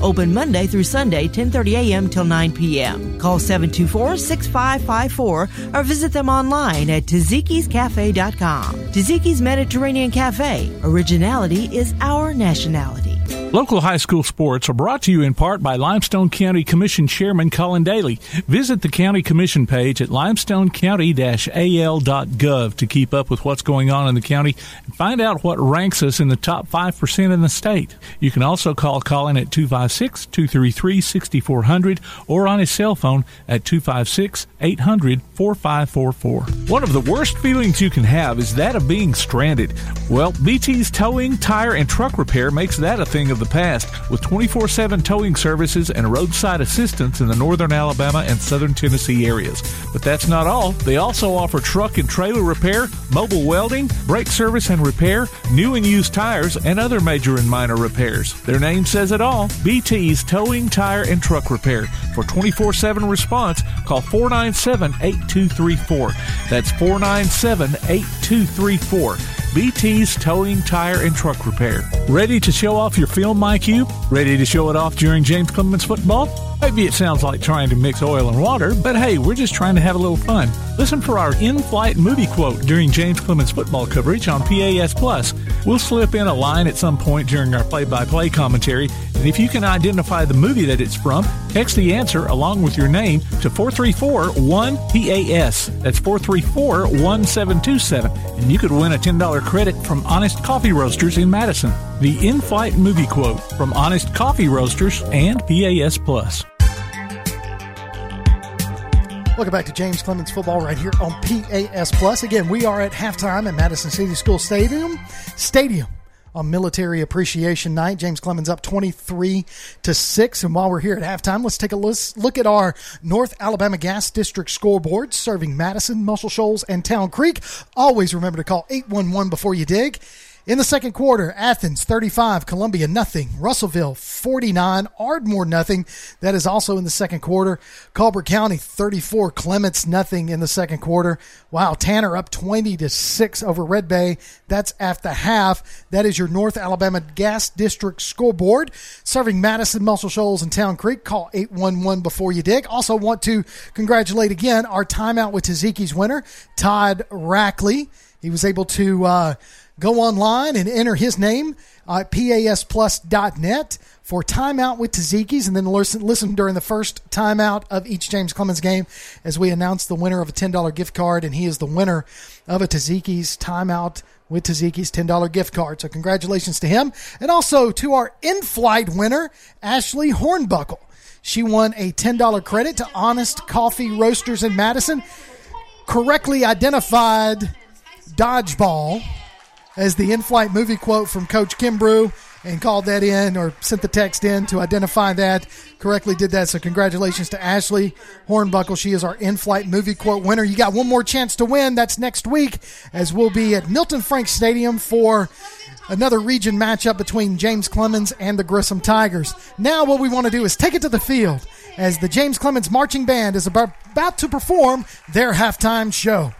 S2: Open Monday through Sunday, 10:30 a.m. till 9 p.m. Call 724-6554 or visit them online at tazikiscafe.com. Taziki's Mediterranean Cafe. Originality is our nationality.
S1: Local high school sports are brought to you in part by Limestone County Commission Chairman Collin Daly. Visit the County Commission page at limestonecounty-al.gov to keep up with what's going on in the county and find out what ranks us in the top 5% in the state. You can also call Collin at 256-233-6400 or on his cell phone at 256-800-4544. One of the worst feelings you can have is that of being stranded. Well, BT's towing, tire, and truck repair makes that a thing of the the past with 24 7 towing services and roadside assistance in the northern Alabama and southern Tennessee areas. But that's not all. They also offer truck and trailer repair, mobile welding, brake service and repair, new and used tires, and other major and minor repairs. Their name says it all BT's Towing, Tire, and Truck Repair. For 24 7 response, call 497 8234. That's 497 8234. BT's Towing, Tire, and Truck Repair. Ready to show off your film IQ? Ready to show it off during James Clemens football? Maybe it sounds like trying to mix oil and water, but hey, we're just trying to have a little fun. Listen for our in-flight movie quote during James Clemens football coverage on PAS Plus. We'll slip in a line at some point during our play-by-play commentary, and if you can identify the movie that it's from, text the answer along with your name to 434-1-PAS. That's 434-1727, and you could win a $10 credit from Honest Coffee Roasters in Madison. The in-flight movie quote from Honest Coffee Roasters and PAS Plus.
S5: Welcome back to James Clemens football right here on PAS Plus. Again, we are at halftime at Madison City School Stadium. Stadium on Military Appreciation Night. James Clemens up 23 to 6. And while we're here at halftime, let's take a look at our North Alabama Gas District scoreboard serving Madison, Muscle Shoals, and Town Creek. Always remember to call 811 before you dig. In the second quarter, Athens 35, Columbia nothing, Russellville 49, Ardmore nothing. That is also in the second quarter. Colbert County 34, Clements nothing in the second quarter. Wow, Tanner up 20 to 6 over Red Bay. That's after half. That is your North Alabama Gas District scoreboard. Serving Madison, Muscle Shoals, and Town Creek. Call 811 before you dig. Also want to congratulate again our timeout with Taziki's winner, Todd Rackley. He was able to uh, Go online and enter his name uh, at pasplus.net for timeout with Taziki's and then listen, listen during the first timeout of each James Clemens game as we announce the winner of a $10 gift card. And he is the winner of a Taziki's timeout with Taziki's $10 gift card. So congratulations to him. And also to our in-flight winner, Ashley Hornbuckle. She won a $10 credit to Honest Coffee Roasters in Madison. Correctly identified dodgeball as the in-flight movie quote from Coach Kimbrough and called that in or sent the text in to identify that. Correctly did that. So congratulations to Ashley Hornbuckle. She is our in-flight movie quote winner. You got one more chance to win. That's next week as we'll be at Milton Frank Stadium for another region matchup between James Clemens and the Grissom Tigers. Now what we want to do is take it to the field as the James Clemens Marching Band is about, about to perform their halftime show.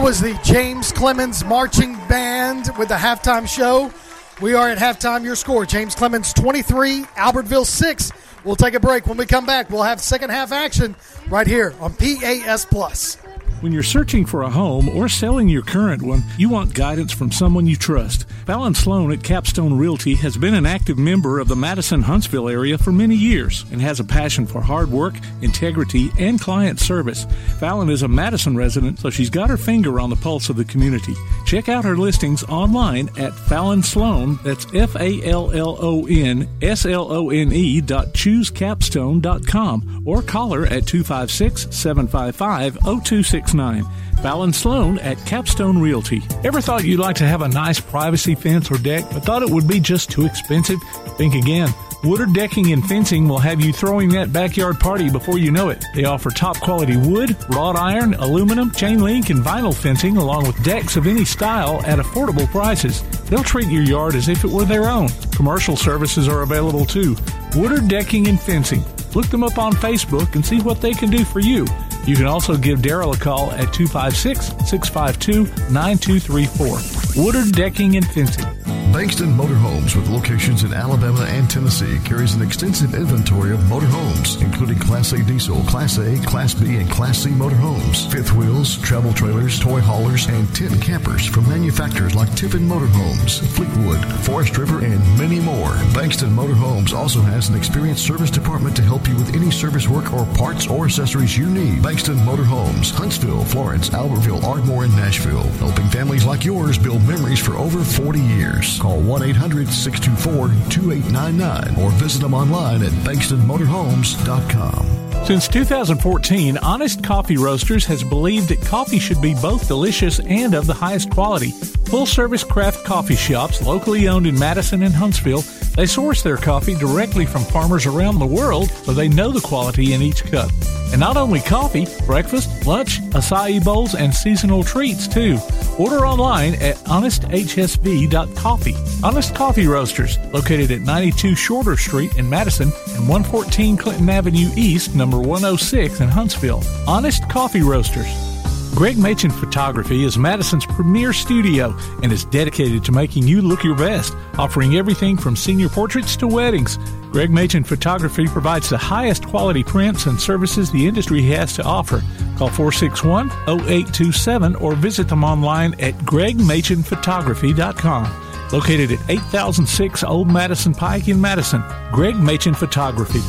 S5: That was the James Clemens Marching Band with the halftime show. We are at halftime. Your score James Clemens 23, Albertville 6. We'll take a break. When we come back, we'll have second half action right here on PAS Plus.
S1: When you're searching for a home or selling your current one, you want guidance from someone you trust. Fallon Slone at Capstone Realty has been an active member of the Madison Huntsville area for many years and has a passion for hard work, integrity, and client service. Fallon is a Madison resident, so she's got her finger on the pulse of the community. Check out her listings online at Fallon Slone, that's F A L L O N S L O N E dot choosecapstone.com or call her at 256 755 0269. Fallon Slone at Capstone Realty. Ever thought you'd like to have a nice privacy fence or deck, but thought it would be just too expensive? Think again. Woodard Decking and Fencing will have you throwing that backyard party before you know it. They offer top quality wood, wrought iron, aluminum, chain link, and vinyl fencing along with decks of any style at affordable prices. They'll treat your yard as if it were their own. Commercial services are available too. Woodard Decking and Fencing. Look them up on Facebook and see what they can do for you. You can also give Daryl a call at 256 652 9234. Woodard Decking and Fencing.
S3: Bankston Motorhomes, with locations in Alabama and Tennessee, carries an extensive inventory of motorhomes, including Class A diesel, Class A, Class B, and Class C motorhomes, fifth wheels, travel trailers, toy haulers, and tent campers from manufacturers like Tiffin Motorhomes, Fleetwood, Forest River, and many more. Bankston Motorhomes also has an experienced service department to help you with any service work or parts or accessories you need. Bankston Motorhomes, Huntsville, Florence, Albertville, Ardmore, and Nashville, helping families like yours build memories for over 40 years. Call 1 800 624 2899 or visit them online at bankstonmotorhomes.com.
S1: Since 2014, Honest Coffee Roasters has believed that coffee should be both delicious and of the highest quality. Full service craft coffee shops, locally owned in Madison and Huntsville, they source their coffee directly from farmers around the world so they know the quality in each cup. And not only coffee, breakfast, lunch, acai bowls, and seasonal treats too. Order online at honesthsv.coffee. Honest Coffee Roasters, located at 92 Shorter Street in Madison and 114 Clinton Avenue East, number 106 in Huntsville. Honest Coffee Roasters. Greg Machin Photography is Madison's premier studio and is dedicated to making you look your best, offering everything from senior portraits to weddings. Greg Machin Photography provides the highest quality prints and services the industry has to offer. Call 461 0827 or visit them online at gregmachinphotography.com. Located at 8006 Old Madison Pike in Madison, Greg Machin Photography.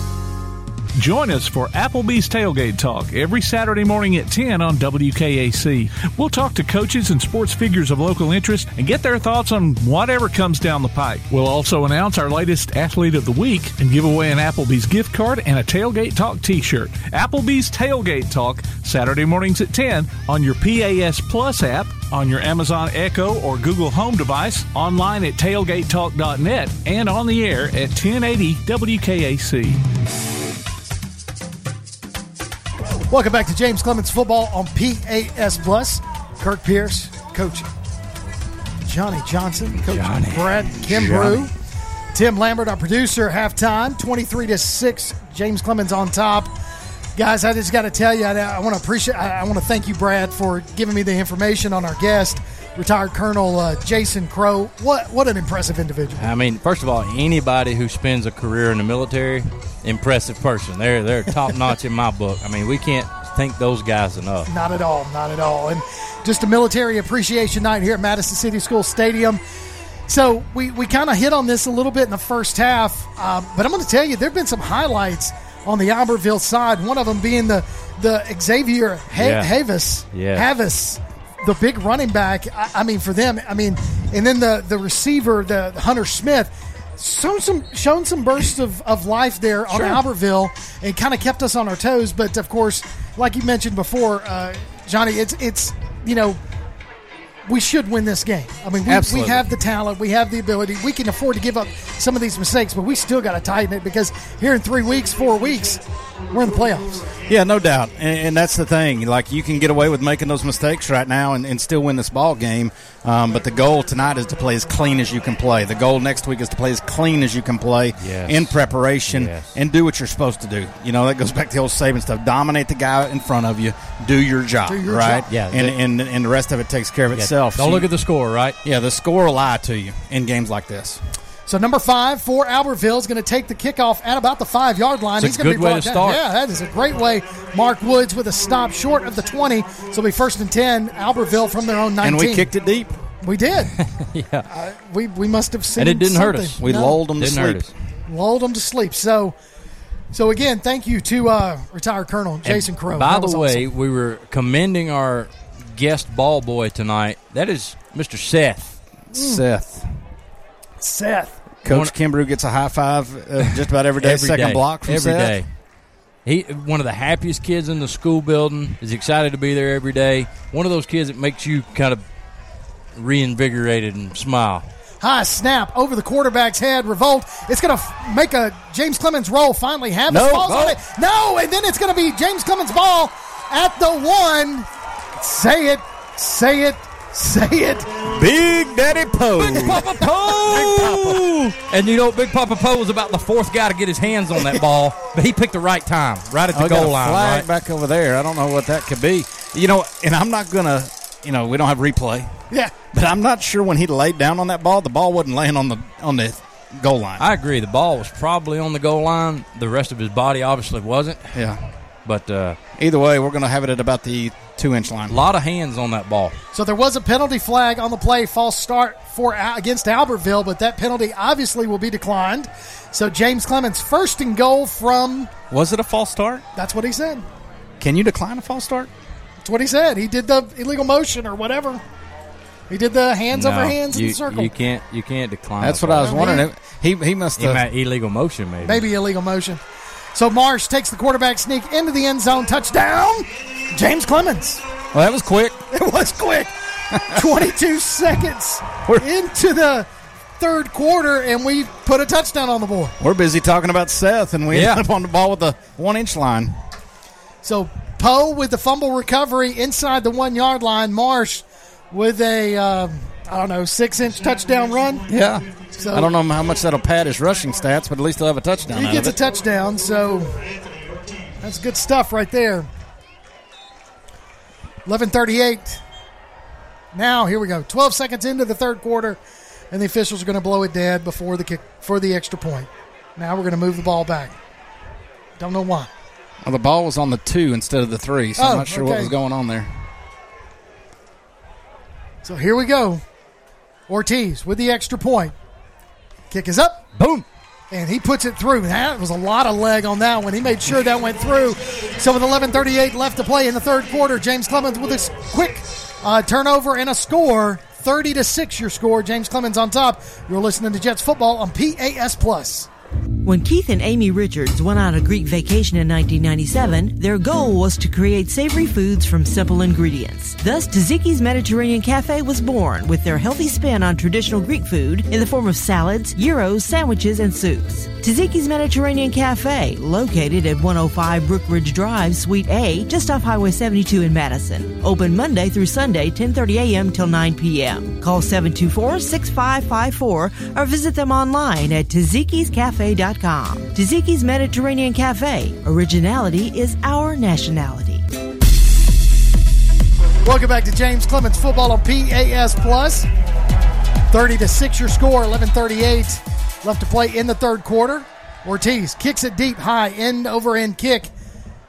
S1: Join us for Applebee's Tailgate Talk every Saturday morning at 10 on WKAC. We'll talk to coaches and sports figures of local interest and get their thoughts on whatever comes down the pike. We'll also announce our latest athlete of the week and give away an Applebee's gift card and a Tailgate Talk t shirt. Applebee's Tailgate Talk, Saturday mornings at 10 on your PAS Plus app on your Amazon Echo or Google Home device, online at tailgatetalk.net, and on the air at 1080 WKAC.
S5: Welcome back to James Clemens Football on PAS Plus. Kirk Pierce, Coach Johnny Johnson, Coach
S6: Johnny.
S5: Brad Kimbrough, Tim Lambert, our producer. Halftime, twenty-three to six. James Clemens on top. Guys, I just got to tell you, I, I want to appreciate. I, I want to thank you, Brad, for giving me the information on our guest, retired Colonel uh, Jason Crow. What what an impressive individual.
S6: I mean, first of all, anybody who spends a career in the military, impressive person. They're they're top notch in my book. I mean, we can't thank those guys enough.
S5: Not at all, not at all. And just a military appreciation night here at Madison City School Stadium. So we, we kind of hit on this a little bit in the first half, um, but I'm going to tell you there have been some highlights on the Albertville side. One of them being the the Xavier ha-
S6: Yeah.
S5: Havis,
S6: Yeah.
S5: Havis, the big running back. I, I mean, for them, I mean, and then the the receiver, the Hunter Smith. Shown some shown some bursts of, of life there on
S6: Sure.
S5: Albertville and kind of kept us on our toes. But of course, like you mentioned before, uh, Johnny, it's it's you know we should win this game. I mean, we, we have the talent, we have the ability, we can afford to give up some of these mistakes, but we still got to tighten it because here in three weeks, four weeks, we're in the playoffs.
S7: Yeah, no doubt, and, and that's the thing. Like you can get away with making those mistakes right now and, and still win this ball game, Um, but the goal tonight is to play as clean as you can play. The goal next week is to play as clean as you can play
S6: Yes.
S7: in preparation
S6: Yes.
S7: and do what you're supposed to do. You know that goes back to the old Saban stuff: dominate the guy in front of you, do your job,
S5: Do your
S7: right?
S5: job.
S6: Yeah,
S7: and,
S6: the-
S7: and and the rest of it takes care of itself.
S6: Don't
S7: So
S6: look
S7: you-
S6: at the score, right?
S7: yeah, the score will lie to you in games like this.
S5: So number five for Albertville is going to take the kickoff at about the five yard line.
S6: It's a
S5: He's going
S6: good
S5: be
S6: way
S5: brought
S6: to
S5: down.
S6: start.
S5: Yeah, that is a great way. Mark Woods with a stop short of the twenty. So it'll be first and ten. Albertville from their own nineteen.
S7: And we kicked it deep.
S5: We did. *laughs*
S6: yeah.
S5: Uh, we we must have seen.
S6: And it didn't hurt us.
S7: We
S5: No.
S7: lulled them to
S6: Didn't
S7: sleep.
S6: hurt us.
S5: lulled them to sleep. So, so again, thank you to uh, retired Colonel
S6: And
S5: Jason Crow.
S6: By the way,
S5: awesome.
S6: we were commending our guest ball boy tonight. That is Mr. Seth.
S7: Seth.
S5: Seth.
S7: Coach Kimbrough gets a high five uh, just about every day. *laughs*
S6: Every
S7: second
S6: day.
S7: block from
S6: every
S7: Seth.
S6: day. He one of the happiest kids in the school building. Is excited to be there every day. One of those kids that makes you kind of reinvigorated and smile.
S5: High snap over the quarterback's head. Revolt. It's going to f- make a James Clemens roll. Finally, have
S7: No,
S5: his balls
S7: no.
S5: on it. No, and then it's going to be James Clemens' ball at the one. Say it. Say it. Say it.
S7: Big Daddy Poe.
S6: Big Papa Poe! And you know, Big Papa Poe was about the fourth guy to get his hands on that ball, but he picked the right time, right at the oh,
S7: I got
S6: goal
S7: a
S6: line.
S7: flag
S6: Right?
S7: back over there. I don't know what that could be. You know, and I'm not gonna. You know, we don't have replay,
S5: Yeah.
S7: but I'm not sure when he laid down on that ball, the ball wasn't laying on the on the goal line.
S6: I agree. The ball was probably on the goal line. The rest of his body obviously wasn't.
S7: yeah.
S6: But uh,
S7: Either way, we're gonna have it at about the two inch line.
S6: a lot of hands on that ball.
S5: So there was a penalty flag on the play, false start for against Albertville, but that penalty obviously will be declined. So James Clemens first and goal from.
S7: Was it a false start?
S5: That's what he said.
S7: Can you decline a false start?
S5: That's what he said. He did the illegal motion or whatever. He did the hands over
S6: No,
S5: hands in the circle.
S6: You can't. You can't decline.
S7: That's what I was wondering. He he must have.
S6: meant illegal motion, maybe.
S5: Maybe illegal motion. So Marsh takes the quarterback sneak into the end zone. Touchdown, James Clemens.
S7: Well, that was quick. *laughs*
S5: It was quick. 22 seconds
S7: We're-
S5: into the third quarter, and we put a touchdown on the board.
S7: We're busy talking about Seth, and we
S6: Yeah.
S7: ended up on the ball with the one inch line.
S5: So Poe with the fumble recovery inside the one yard line. Marsh with a um, I don't know six inch touchdown run.
S7: Yeah.
S5: So
S7: I don't know how much that'll pad his rushing stats, but at least he'll have a touchdown.
S5: He gets a touchdown, so that's good stuff right there. 11:38. Now here we go. 12 seconds into the third quarter, and the officials are going to blow it dead before the kick for the extra point. Now we're going to move the ball back. Don't know why.
S7: Well, the ball was on the two instead of the three, so
S5: Oh,
S7: I'm not sure what was going on there.
S5: So here we go. Ortiz with the extra point. Kick is up.
S6: Boom.
S5: And he puts it through. That was a lot of leg on that one. He made sure that went through. So with 11:38 left to play in the third quarter, James Clemens with a quick uh, turnover and a score, 30 to six. Your score. James Clemens on top. You're listening to Jets football on PAS Plus.
S2: When Keith and Amy Richards went on a Greek vacation in 1997, their goal was to create savory foods from simple ingredients. Thus, Taziki's Mediterranean Cafe was born with their healthy spin on traditional Greek food in the form of salads, gyros, sandwiches, and soups. Taziki's Mediterranean Cafe, located at 105 Brookridge Drive, Suite A, just off Highway 72 in Madison. Open Monday through Sunday, 10:30 a.m. till 9 p.m. Call 724-6554 or visit them online at tazikiscafe.com. Taziki's Mediterranean Cafe. Originality is our nationality.
S5: Welcome back to James Clemens football on PAS Plus. 30 to 6 your score, 11:38 left to play in the third quarter. Ortiz kicks it deep, high, end over end kick.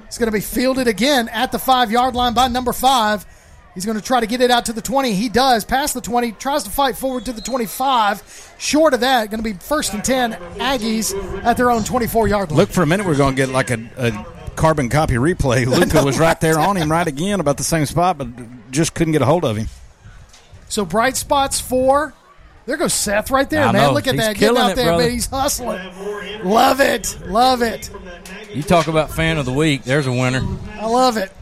S5: It's going to be fielded again at the 5-yard line by number 5. He's going to try to get it out to the 20. He does. Past the 20, tries to fight forward to the 25. Short of that, going to be first and 10 Aggies at their own 24-yard line.
S7: Look for a minute, we're going to get like a, a carbon copy replay. *laughs* Luca was right there on him, right again, about the same spot, but just couldn't get a hold of him.
S5: So bright spots for. There goes Seth right there,
S6: I
S5: man.
S6: know.
S5: Look at
S6: He's
S5: that. Getting out
S6: it,
S5: there,
S6: brother.
S5: man. He's hustling. Love it. Love it.
S6: You talk about fan of the week. There's a winner.
S5: I love it.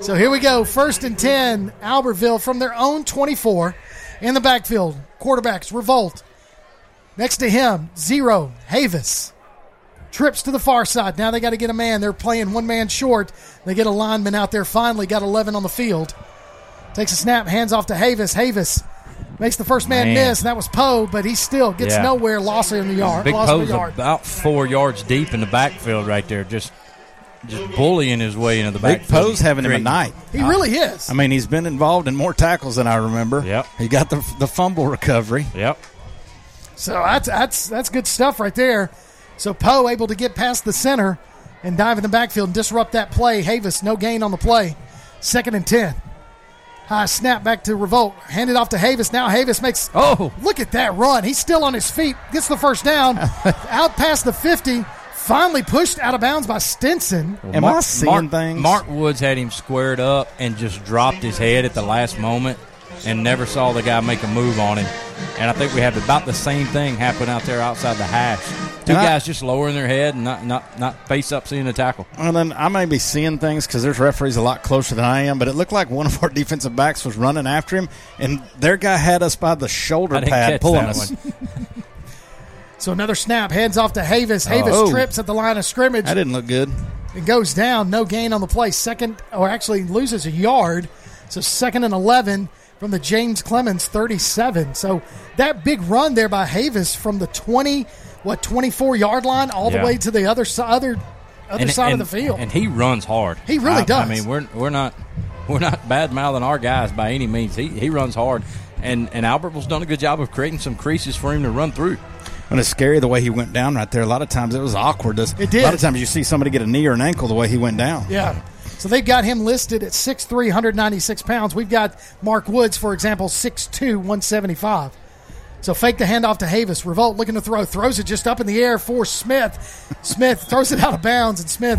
S5: So here we go. First and 10, Albertville from their own 24 in the backfield. Quarterbacks, Revolt. Next to him, Zero, Havis. Trips to the far side. Now they got to get a man. They're playing one man short. They get a lineman out there finally, got 11 on the field. Takes a snap, hands off to Havis. Havis makes the first man,
S6: Man.
S5: miss, and that was Poe, but he still gets
S6: Yeah.
S5: nowhere. Loss in the yard.
S6: Big
S5: loss of a
S6: Poe's
S5: yard.
S6: about four yards deep in the backfield right there, just just bullying his way into the
S7: Big. Poe's having him a
S6: Great.
S7: night.
S5: He really is.
S7: I mean, he's been involved in more tackles than I remember.
S6: Yep.
S7: He got the the fumble recovery.
S6: Yep.
S5: So that's that's that's good stuff right there. So Poe able to get past the center and dive in the backfield and disrupt that play. Havis no gain on the play. Second and ten. High snap back to Revolt. Handed off to Havis. Now Havis makes.
S6: Oh.
S5: look at that run! He's still on his feet. Gets the first down. *laughs* out past the fifty. Finally pushed out of bounds by Stinson.
S7: Am I seeing
S6: Mark,
S7: things?
S6: Mark Woods had him squared up and just dropped his head at the last moment and never saw the guy make a move on him. And I think we had about the same thing happen out there outside the hash. Two
S7: And I-
S6: guys just lowering their head and not, not, not face up seeing the tackle.
S7: And then I may be seeing things because there's referees a lot closer than I am, but it looked like one of our *laughs* defensive backs was running after him, and their guy had us by the shoulder pad pulling us. *laughs*
S6: one.
S5: So another snap. Hands off to Havis. Havis
S7: Oh.
S5: trips at the line of scrimmage.
S7: That didn't look good.
S5: It goes down, no gain on the play. Second, or actually loses a yard. So second and 11 from the James Clemens 37. So that big run there by Havis from the 20, what, 24 yard line all the way to the other, si- other, other side
S6: and,
S5: of the field.
S6: And he runs hard.
S5: He really
S6: I, I mean, we're we're not we're not bad mouthing our guys by any means. He he runs hard, and and Albertville's done a good job of creating some creases for him to run through.
S7: And it's scary the way he went down right there. A lot of times it was awkward. It
S5: did.
S7: A lot of times you see somebody get a knee or an ankle the way he went down.
S5: yeah. So they've got him listed at 6'3", 196 pounds. We've got Mark Woods, for example, 6'2", 175. So fake the handoff to Havis. Revolt looking to throw. Throws it just up in the air for Smith. Smith throws it out of bounds, and Smith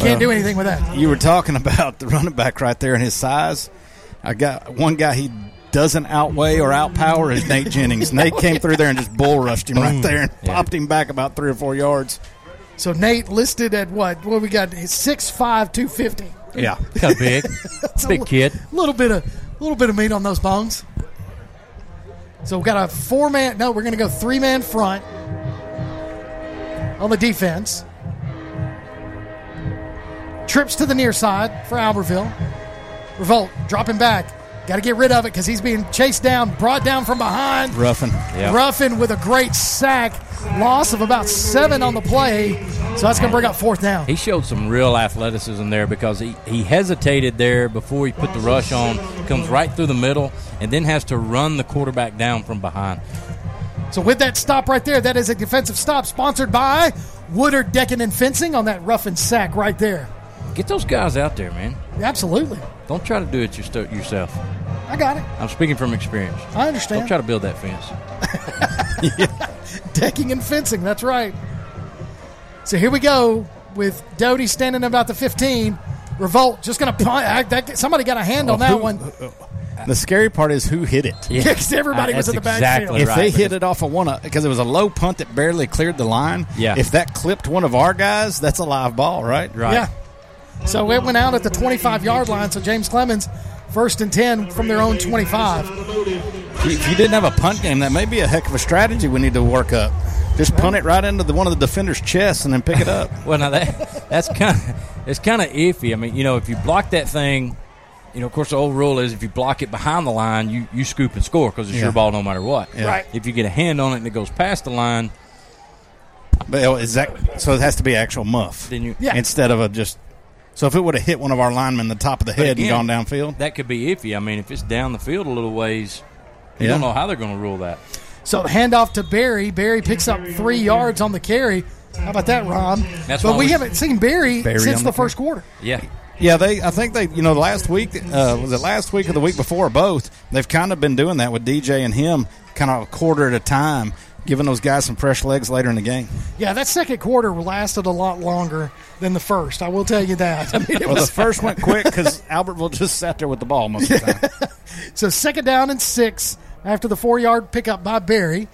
S5: can't do anything with that.
S7: You were talking about the running back right there and his size. I got one guy he doesn't outweigh or outpower is Nate Jennings. Nate came through there and just bull rushed him right mm. there and popped him back about three or four yards.
S5: So Nate listed at what? What we got? He's 6'5", 250.
S7: Yeah.
S6: Got big, *laughs*
S5: That's a
S6: big
S5: li-
S6: kid.
S5: little bit of little bit of meat on those bones. So we've got a four man. No, we're going to go three man front on the defense. Trips to the near side for Albertville. Revolt dropping back. Got to get rid of it because he's being chased down, brought down from behind.
S7: Ruffin.
S6: Yeah.
S5: Ruffin with a great sack. Loss of about seven on the play. So that's going to bring up fourth down.
S6: He showed some real athleticism there because he, he hesitated there before he put the rush on, comes right through the middle, and then has to run the quarterback down from behind.
S5: So with that stop right there, that is a defensive stop sponsored by Woodard Decking and Fencing on that Ruffin sack right there.
S6: Get those guys out there, man.
S5: Absolutely.
S6: Don't try to do it yourself.
S5: I got it.
S6: I'm speaking from experience.
S5: I understand.
S6: Don't try to build that fence. *laughs*
S5: Decking and fencing, that's right. So here we go with Doty standing about the 15. Revolt just going to punt. I- that- Somebody got a hand on oh, that
S7: who-
S5: one.
S7: Uh, the scary part is who hit it.
S5: Yeah, *laughs* 'cause everybody was
S6: That's
S5: in the
S6: exactly
S5: backfield.
S7: If
S6: right,
S7: they hit it off of one, uh, because it was a low punt that barely cleared the line.
S6: Yeah.
S7: If that clipped one of our guys, that's a live ball, right?
S6: Right.
S5: Yeah. So it went out at the 25 yard line. So James Clemens, first and 10 from their own 25.
S7: If you, didn't have a punt game, that may be a heck of a strategy we need to work up. Just punt it right into the, one of the defender's chest and then pick it up. *laughs*
S6: Well, now that that's kind of it's kind of iffy. I mean, you know, if you block that thing, you know, of course, the old rule is if you block it behind the line, you, you scoop and score because it's
S7: Yeah.
S6: your ball no matter what.
S7: Yeah. Right.
S6: If you get a hand on it and it goes past the line,
S7: But is that so? It has to be actual muff.
S6: Then you-
S5: Yeah.
S7: instead of a just. So if it would have hit one of our linemen in the top of the head
S6: again,
S7: and gone downfield,
S6: that could be iffy. I mean, if it's down the field a little ways, you
S7: Yeah.
S6: don't know how they're going to rule that.
S5: So the handoff to Barry. Barry picks up three yards on the carry. How about that, Ron?
S6: That's
S5: but we
S6: we-
S5: haven't seen Barry,
S7: Barry
S5: since the
S7: the
S5: first quarter.
S6: Yeah.
S7: Yeah, they. I think they. You know, last week uh, was it last week or the week before? Both. They've kind of been doing that with DJ and him, kind of a quarter at a time, giving those guys some fresh legs later in the game.
S5: Yeah, that second quarter lasted a lot longer than the first. I will tell you that. I mean, it
S7: Well, the first went quick because Albertville just sat there with the ball most of the time. *laughs*
S5: so second down and six after the four yard pickup by Barry.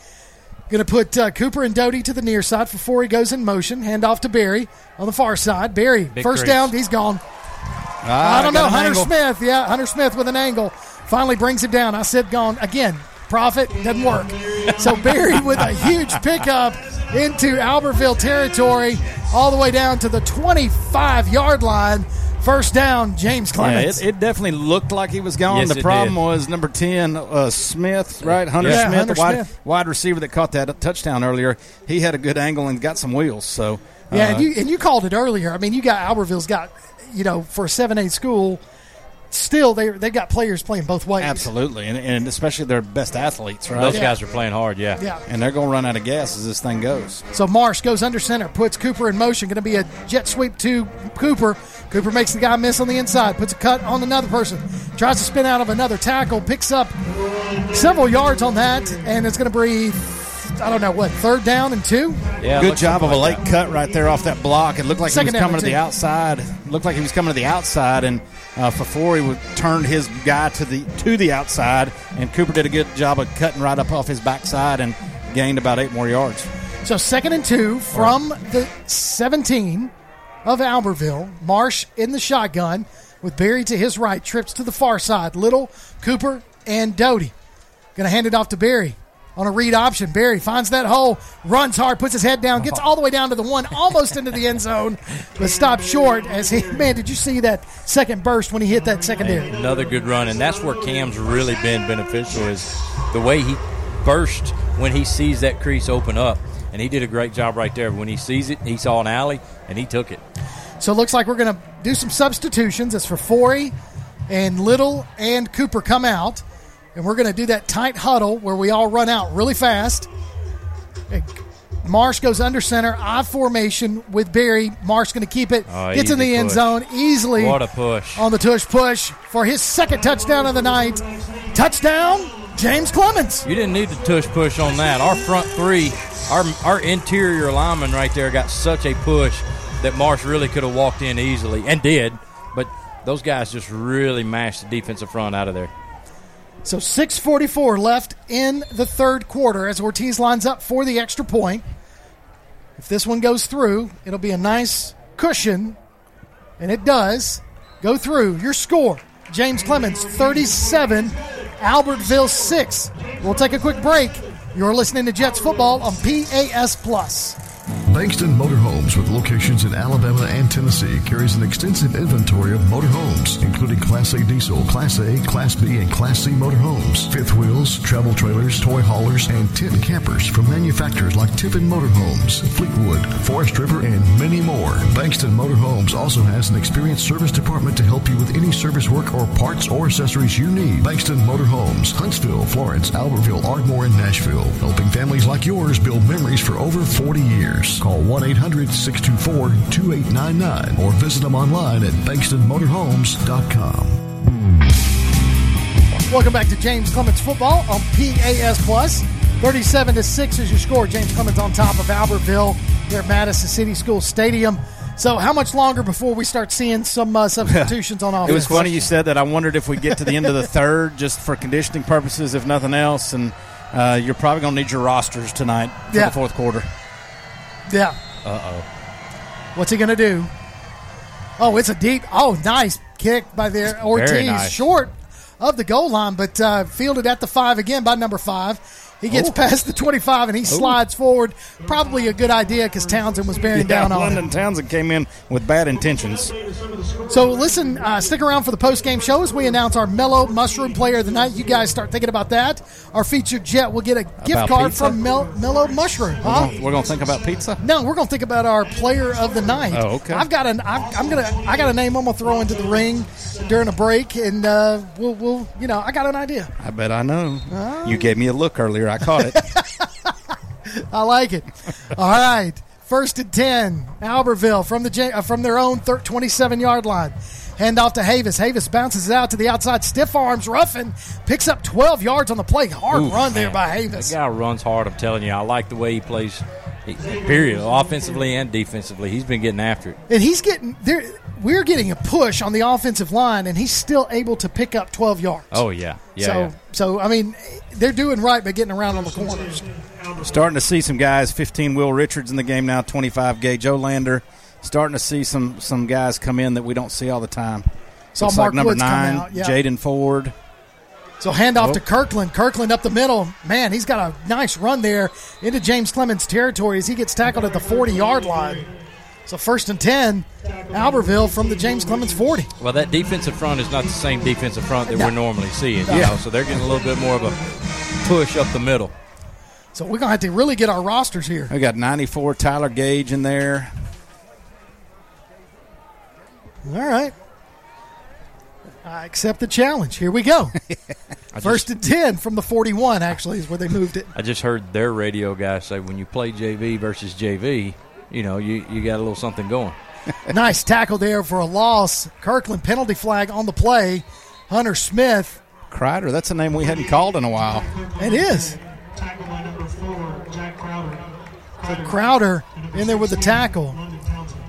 S5: Going to put uh, Cooper and Doty to the near side before he goes in motion. Hand off to Barry on the far side. Barry,
S6: Big
S5: first
S6: crease.
S5: down, he's gone.
S7: Ah,
S5: I don't know. Hunter
S7: angle.
S5: Smith, yeah, Hunter Smith with an angle finally brings him down. I said gone again. Profit doesn't work. So Barry with a huge pickup into Albertville territory, all the way down to the 25 yard line First down, James
S7: Yeah, it, it definitely looked like he was gone.
S6: Yes,
S7: the problem
S6: did.
S7: was number ten, uh, Smith, right? Hunter
S5: Yeah,
S7: Smith,
S5: Hunter
S7: the wide,
S5: Smith.
S7: wide receiver that caught that touchdown earlier. He had a good angle and got some wheels. So
S5: yeah,
S7: uh,
S5: and you and you called it earlier. I mean, you got Albertville's got you know for a seven eight school. Still, they they got players playing both ways.
S7: absolutely, and, and especially their best athletes, right?
S6: Those
S5: Yeah.
S6: guys are playing hard. Yeah.
S5: Yeah.
S7: And they're going to run out of gas as this thing goes.
S5: So Marsh goes under center, puts Cooper in motion. Going to be a jet sweep to Cooper. Cooper makes the guy miss on the inside, puts a cut on another person, tries to spin out of another tackle, picks up several yards on that, and it's going to be, I don't know what, third down and two.
S6: Yeah.
S7: Good job of a
S6: like
S7: late
S6: that.
S7: cut right there off that block. It looked like
S5: Second
S7: he was coming to the
S5: two.
S7: outside. Looked like he was coming to the outside, and uh, Fafori turned his guy to the to the outside, and Cooper did a good job of cutting right up off his backside and gained about eight more yards.
S5: So second and two from the 17 of Albertville. Marsh in the shotgun with Barry to his right, trips to the far side. Little, Cooper, and Doty. Going to hand it off to Barry on a read option. Barry finds that hole, runs hard, puts his head down, gets all the way down to the one, almost into the end zone, but stopped short. As he, man, did you see that second burst when he hit that secondary?
S6: Another good run, and that's where Cam's really been beneficial is the way he burst when he sees that crease open up, and he did a great job right there. When he sees it, he saw an alley, and he took it.
S5: So it looks like we're going to do some substitutions. It's Fafori and Little and Cooper come out. And we're going to do that tight huddle where we all run out really fast. And Marsh goes under center, I formation with Barry. Marsh going to keep it.
S6: Oh,
S5: gets in the end zone easily
S6: What a push!
S5: on the tush push for his second touchdown of the night. Touchdown, James Clemens.
S6: You didn't need the tush push on that. Our front three, our our interior lineman right there got such a push that Marsh really could have walked in easily and did, but those guys just really mashed the defensive front out of there.
S5: So 6:44 left in the third quarter as Ortiz lines up for the extra point. If this one goes through, it'll be a nice cushion, and it does go through. Your score: James Clemens 37, Albertville 6. We'll take a quick break. You're listening to Jets football on PAS Plus.
S3: Bankston Motorhomes, with locations in Alabama and Tennessee, carries an extensive inventory of motorhomes, including Class A diesel, Class A, Class B, and Class C motorhomes, fifth wheels, travel trailers, toy haulers, and tent campers from manufacturers like Tiffin Motorhomes, Fleetwood, Forest River, and many more. Bankston Motorhomes also has an experienced service department to help you with any service work or parts or accessories you need. Bankston Motorhomes, Huntsville, Florence, Albertville, Ardmore, and Nashville, helping families like yours build memories for over 40 years. Call 1 800 624 2899 or visit them online at bankstonmotorhomes.com.
S5: Welcome back to James Clemens football on PAS Plus. 37 to 6 is your score. James Clemens on top of Albertville here at Madison City School Stadium. So, how much longer before we start seeing some uh, *laughs* substitutions on offense?
S7: It was funny you said that. I wondered if we get to the end of the *laughs* third, just for conditioning purposes, if nothing else. And uh, you're probably going to need your rosters tonight for
S5: Yeah.
S7: the fourth quarter.
S5: Yeah.
S6: Uh oh.
S5: What's he going to do? Oh, it's a deep. Oh, nice kick by the Ortiz,
S6: nice.
S5: short of the goal line, but uh, fielded at the five again by number five. He gets past the 25 and he slides forward. Probably a good idea because Townsend was bearing
S7: Yeah,
S5: down on him.
S7: London Townsend came in with bad intentions.
S5: So listen, uh, stick around for the post game show as we announce our Mellow Mushroom Player of the Night. You guys start thinking about that. Our featured jet will get a gift
S7: About
S5: card
S7: pizza?
S5: from Mel- Mellow Mushroom. Huh?
S7: We're going to think about pizza.
S5: No, we're going to think about our Player of the Night.
S7: Oh, okay.
S5: I've got an. I'm, I'm gonna. I got a name I'm gonna throw into the ring during a break, and uh, we'll, we'll. You know, I got an idea.
S7: I bet I know. You gave me a look earlier. I caught it. *laughs*
S5: I like it. All right, first and ten, Albertville from the uh, from their own 27 yard line. Hand off to Havis. Havis bounces it out to the outside. Stiff arms, Ruffin picks up 12 yards on the play. Hard
S6: Ooh,
S5: run there
S6: man.
S5: by
S6: That
S5: Havis.
S6: guy runs hard. I'm telling you, I like the way he plays. He- Period, offensively and defensively, he's been getting after it.
S5: And he's getting there. We're getting a push on the offensive line, and he's still able to pick up 12 yards.
S6: Oh yeah, yeah.
S5: so,
S6: yeah.
S5: so I mean, they're doing right by getting around on the corners.
S7: Starting to see some guys. 15 Will Richards in the game now. 25 Gage Olander. Starting to see some some guys come in that we don't see all the time.
S5: Saw
S7: Looks
S5: Mark
S7: like number
S5: Woods
S7: nine,
S5: out, yeah.
S7: Jaden Ford.
S5: So hand off
S7: Oh.
S5: to Kirkland. Kirkland up the middle. Man, he's got a nice run there into James Clemens' territory as he gets tackled at the 40 yard line. So first and 10, Albertville from the James Clemens 40.
S6: Well, that defensive front is not the same defensive front that
S5: No.
S6: we're normally seeing. You
S5: Yeah.
S6: know, so they're getting a little bit more of a push up the middle.
S5: So we're going to have to really get our rosters here.
S7: We got 94 Tyler Gage in there.
S5: All right. I accept the challenge. Here we go. *laughs* First
S6: just,
S5: and 10 from the 41, actually, is where they moved it.
S6: I just heard their radio guy say when you play JV versus JV, you know, you, you got a little something going. *laughs*
S5: nice tackle there for a loss. Kirkland penalty flag on the play. Hunter Smith.
S7: Kreider, that's a name we hadn't called in a while.
S5: It is.
S8: Tackle by number four, Jack Crowder.
S5: So Crowder in there with the tackle.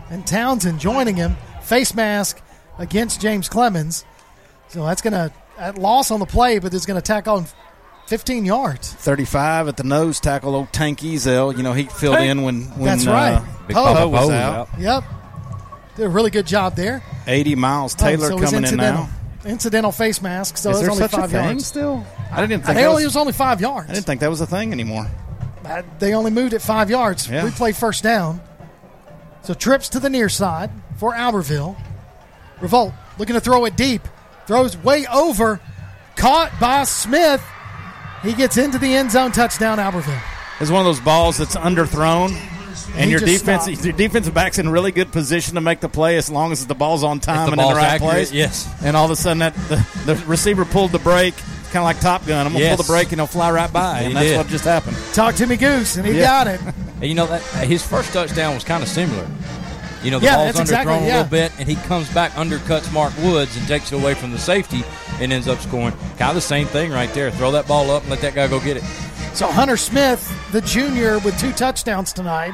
S5: And Townsend joining him. Face mask against James Clemens. So that's going to, that loss on the play, but it's going to tack on 15 yards.
S7: 35 at the nose tackle, old Tank Ezel. You know, he filled
S5: Tank.
S7: in when, when
S5: That's
S7: uh,
S5: right.
S6: Big
S5: Poe.
S7: Poe was out.
S6: out.
S5: Yep. Did a really good job there.
S7: 80 Miles
S5: Oh,
S7: Taylor
S5: so
S7: coming in
S5: incidental.
S7: now.
S5: Incidental face mask, so
S7: Is
S5: it's
S7: there
S5: only
S7: such a
S5: five
S7: thing
S5: yards.
S7: still? I didn't think
S5: They
S7: that
S5: only, it
S7: was,
S5: was only five yards.
S7: I didn't think that was a thing anymore.
S5: Uh, They only moved it five yards.
S7: Yeah.
S5: We play first down. So trips to the near side for Albertville. Revolt looking to throw it deep. Throws way over. Caught by Smith. He gets into the end zone. Touchdown, Albertville.
S7: It's one of those balls that's underthrown, and
S5: He
S7: your defense,
S5: stopped.
S7: your defensive back's in really good position to make the play as long as the ball's on time and in the right
S6: accurate,
S7: place.
S6: yes.
S7: And all of a sudden, that the, the receiver pulled the brake, kind of like Top Gun. I'm gonna
S6: Yes.
S7: pull the brake and he'll fly right by,
S6: He
S7: and that's
S6: did.
S7: what just happened.
S5: Talk to me, Goose, and he
S7: Yeah.
S5: got it.
S6: And you know that his first touchdown was kind of similar. You know, the
S5: Yeah,
S6: ball's
S5: exactly-
S6: underthrown
S5: yeah.
S6: a little bit, and he comes back, undercuts Mark Woods, and takes it away from the safety, and ends up scoring. Kind of the same thing right there. Throw that ball up and let that guy go get it.
S5: So Hunter Smith, the junior, with two touchdowns tonight,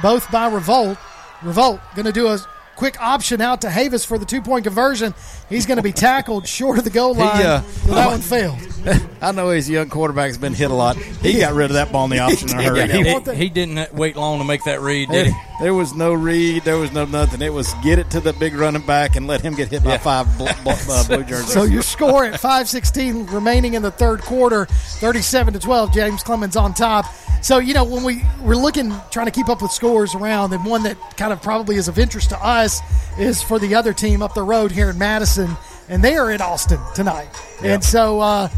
S5: both by Revolt. Revolt going to do a quick option out to Havis for the two point conversion. He's going to be tackled short of the goal line.
S7: uh,
S5: so that one failed. *laughs*
S7: I know his young quarterback's been hit a lot. He got rid of that ball in the option in a hurry.
S5: He
S6: he, he didn't wait long to make that read, did
S7: There,
S6: he?
S7: there was no read. There was no nothing. It was get it to the big running back and let him get hit by
S6: Yeah.
S7: five bl- bl- uh, blue *laughs* jerseys.
S5: So your score at 5:16 remaining in the third quarter, 37 to 12. James Clemens on top. So you know when we we're looking trying to keep up with scores around, and one that kind of probably is of interest to us is for the other team up the road here in Madison, and they are in Austin tonight. And so uh,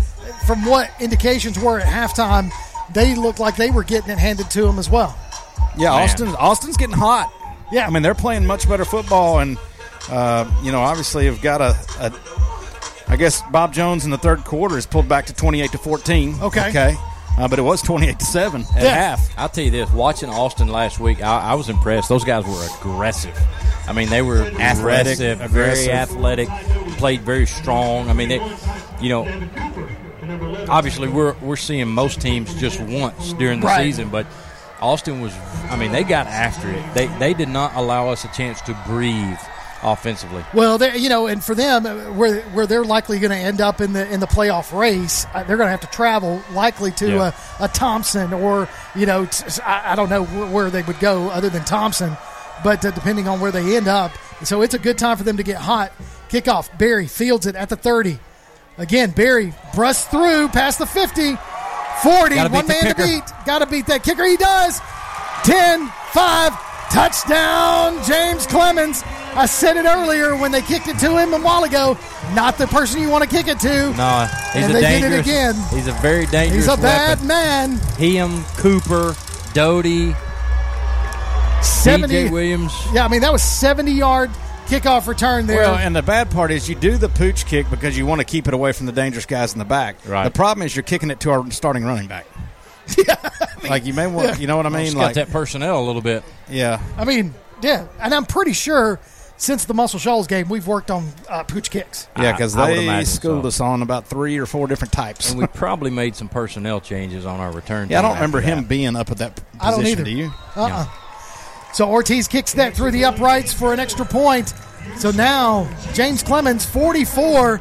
S5: from what indications were at halftime, they looked like they were getting it handed to them as well.
S7: Yeah, Austin. Austin's getting hot.
S5: Yeah.
S7: I mean they're playing much better football, and uh, you know obviously have got a, a. I guess Bob Jones in the third quarter is pulled back to twenty-eight to fourteen.
S5: Okay.
S7: Okay. Uh, but it was twenty-eight to seven at
S5: Yeah.
S7: half.
S6: I'll tell you this: watching Austin last week, I, I was impressed. Those guys were aggressive. I mean, they were
S7: Athletic,
S6: aggressive,
S7: aggressive.
S6: very athletic, played very strong. I mean, they, you know, obviously we're we're seeing most teams just once during the
S5: Right.
S6: season, but Austin was. I mean, they got after it. They they did not allow us a chance to breathe offensively.
S5: Well, you know, and for them, uh, where where they're likely going to end up in the in the playoff race, uh, they're going to have to travel likely to
S6: Yeah.
S5: a, a Thompson or you know, t- I, I don't know where they would go other than Thompson, but uh, depending on where they end up, so it's a good time for them to get hot. Kickoff, Barry fields it at the thirty. Again, Barry brusts through past the 50, 40, one man to beat. Got to beat that kicker. He does. 10, 5, touchdown, James Clemens. I said it earlier when they kicked it to him a while ago. Not the person you want to kick it to.
S6: No, he's
S5: And
S6: a
S5: they did it
S6: dangerous.
S5: again.
S6: He's a very dangerous.
S5: He's a bad
S6: weapon.
S5: man.
S6: Him, Cooper, Doty,
S5: 70.
S6: DJ Williams.
S5: Yeah, I mean, that was 70 yard kickoff return there.
S7: Well, and the bad part is you do the pooch kick because you want to keep it away from the dangerous guys in the back.
S6: Right.
S7: The problem is you're kicking it to our starting running back. *laughs* like you may want, you know what I mean?
S6: Just
S7: Like,
S6: got that personnel a little bit.
S7: yeah.
S5: I mean, yeah. And I'm pretty sure since the Muscle Shoals game, we've worked on uh, pooch kicks.
S7: Yeah, because
S6: I- I would
S7: they schooled
S6: so.
S7: us on about three or four different types.
S6: And we probably made some personnel changes on our return.
S7: yeah, I don't remember
S6: after
S7: him
S6: that.
S7: being up at that position.
S5: I don't either.
S7: Do you?
S5: Uh-uh. So Ortiz kicks that through the uprights for an extra point. So now James Clemens 44,